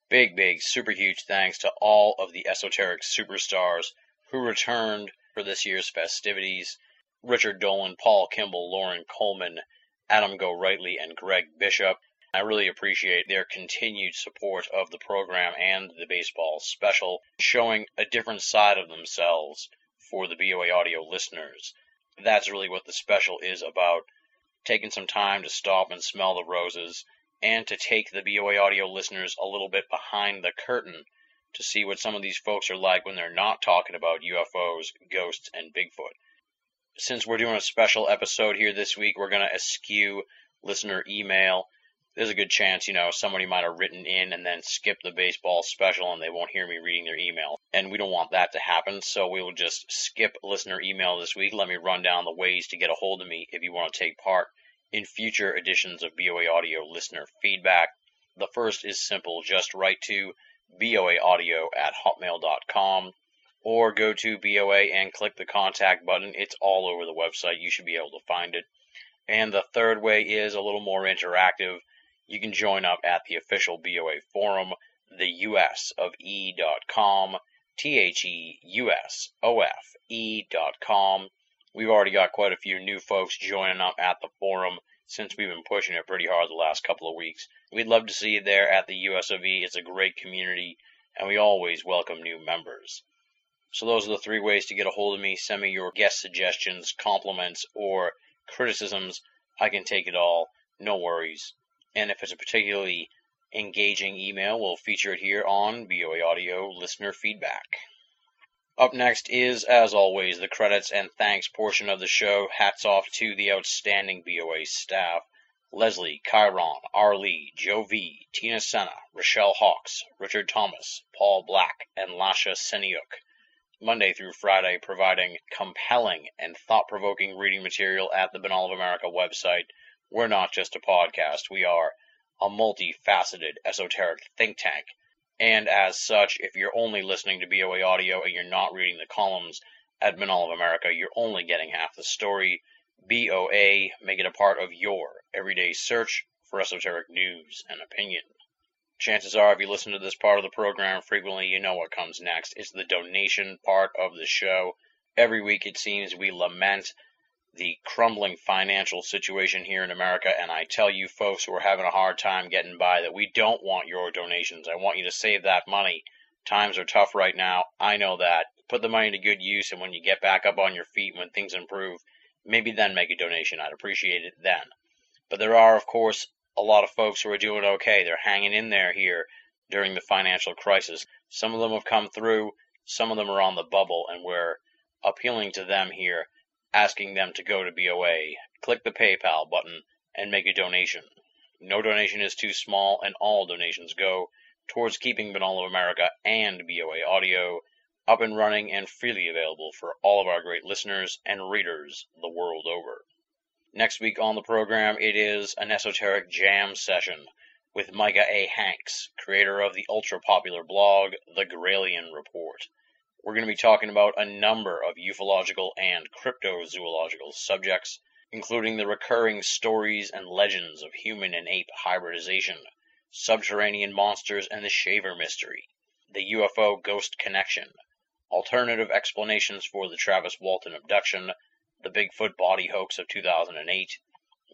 [SPEAKER 10] Big, big, super huge thanks to all of the esoteric superstars who returned for this year's festivities. Richard Dolan, Paul Kimball, Loren Coleman, Adam Gorightly, and Greg Bishop. I really appreciate their continued support of the program and the baseball special, showing a different side of themselves for the BOA audio listeners. That's really what the special is about. Taking some time to stop and smell the roses, and to take the BOA audio listeners a little bit behind the curtain to see what some of these folks are like when they're not talking about UFOs, ghosts, and Bigfoot. Since we're doing a special episode here this week, we're going to eschew listener email there's a good chance, you know, somebody might have written in and then skipped the baseball special and they won't hear me reading their email. And we don't want that to happen, so we will just skip listener email this week. Let me run down the ways to get a hold of me if you want to take part in future editions of BOA Audio listener feedback. The first is simple, just write to boaaudio at hotmail.com.
[SPEAKER 3] or go to BOA and click the contact button. It's all over the website. You should be able to find it. And the third way is a little more interactive. You can join up at the official BOA forum, the US of E.com, T H E U S O F E.com. We've already got quite a few new folks joining up at the forum since we've been pushing it pretty hard the last couple of weeks. We'd love to see you there at the US of E. It's a great community, and we always welcome new members. So those are the three ways to get a hold of me. Send me your guest suggestions, compliments, or criticisms. I can take it all. No worries. And if it's a particularly engaging email, we'll feature it here on BOA Audio Listener Feedback. Up next is, as always, the credits and thanks portion of the show. Hats off to the outstanding BOA staff. Leslie, Chiron, R. Lee, Joe V, Tina Senna, Rochelle Hawks, Richard Thomas, Paul Black, and Lasha Seniuk. Monday through Friday, providing compelling and thought provoking reading material at the Binnall of America website. We're not just a podcast, we are a multifaceted esoteric think tank and as such, if you're only listening to BOA audio and you're not reading the columns at Binnall of America, you're only getting half the story. BOA, make it a part of your everyday search for esoteric news and opinion. Chances are, if you listen to this part of the program frequently, you know what comes next. It's the donation part of the show. Every week, it seems, we lament the crumbling financial situation here in America. And I tell you folks who are having a hard time getting by that we don't want your donations. I want you to save that money. Times are tough right now. I know that. Put the money to good use. And when you get back up on your feet, and when things improve, maybe then make a donation. I'd appreciate it then. But there are, of course, a lot of folks who are doing okay. They're hanging in there here during the financial crisis. Some of them have come through. Some of them are on the bubble, and we're appealing to them here asking them to go to BOA, click the PayPal button, and make a donation. No donation is too small, and all donations go towards keeping Binnall of America and BOA Audio up and running and freely available for all of our great listeners and readers the world over. Next week on the program, it is an esoteric jam session with Micah A. Hanks, creator of the ultra popular blog The Gralien Report. We're going to be talking about a number of ufological and cryptozoological subjects, including the recurring stories and legends of human and ape hybridization, subterranean monsters and the Shaver mystery, the UFO ghost connection, alternative explanations for the Travis Walton abduction, the Bigfoot body hoax of 2008,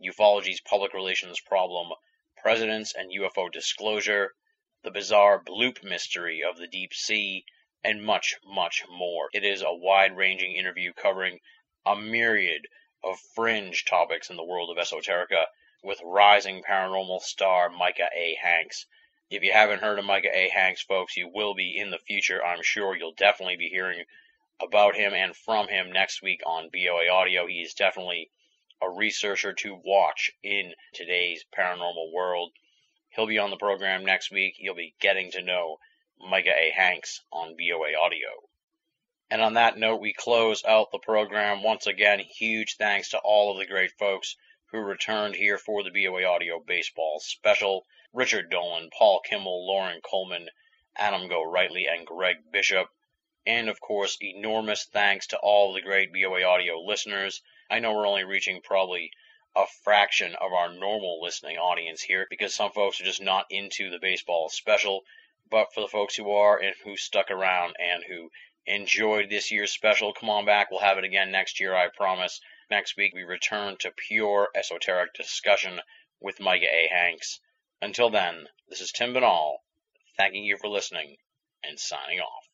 [SPEAKER 3] ufology's public relations problem, presidents and UFO disclosure, the bizarre bloop mystery of the deep sea, and much, much more. It is a wide ranging interview covering a myriad of fringe topics in the world of esoterica with rising paranormal star Micah A. Hanks. If you haven't heard of Micah A. Hanks, folks, you will be in the future. I'm sure you'll definitely be hearing about him and from him next week on BOA Audio. He is definitely a researcher to watch in today's paranormal world. He'll be on the program next week. You'll be getting to know Micah A. Hanks on BOA Audio. And on that note, we close out the program. Once again, huge thanks to all of the great folks who returned here for the BOA Audio Baseball Special. Richard Dolan, Paul Kimball, Loren Coleman, Adam Gorightly, and Greg Bishop. And of course, enormous thanks to all the great BOA Audio listeners. I know we're only reaching probably a fraction of our normal listening audience here because some folks are just not into the baseball special but for the folks who are and who stuck around and who enjoyed this year's special, come on back. We'll have it again next year, I promise. Next week, we return to pure esoteric discussion with Micah A. Hanks. Until then, this is Tim Binnall, thanking you for listening and signing off.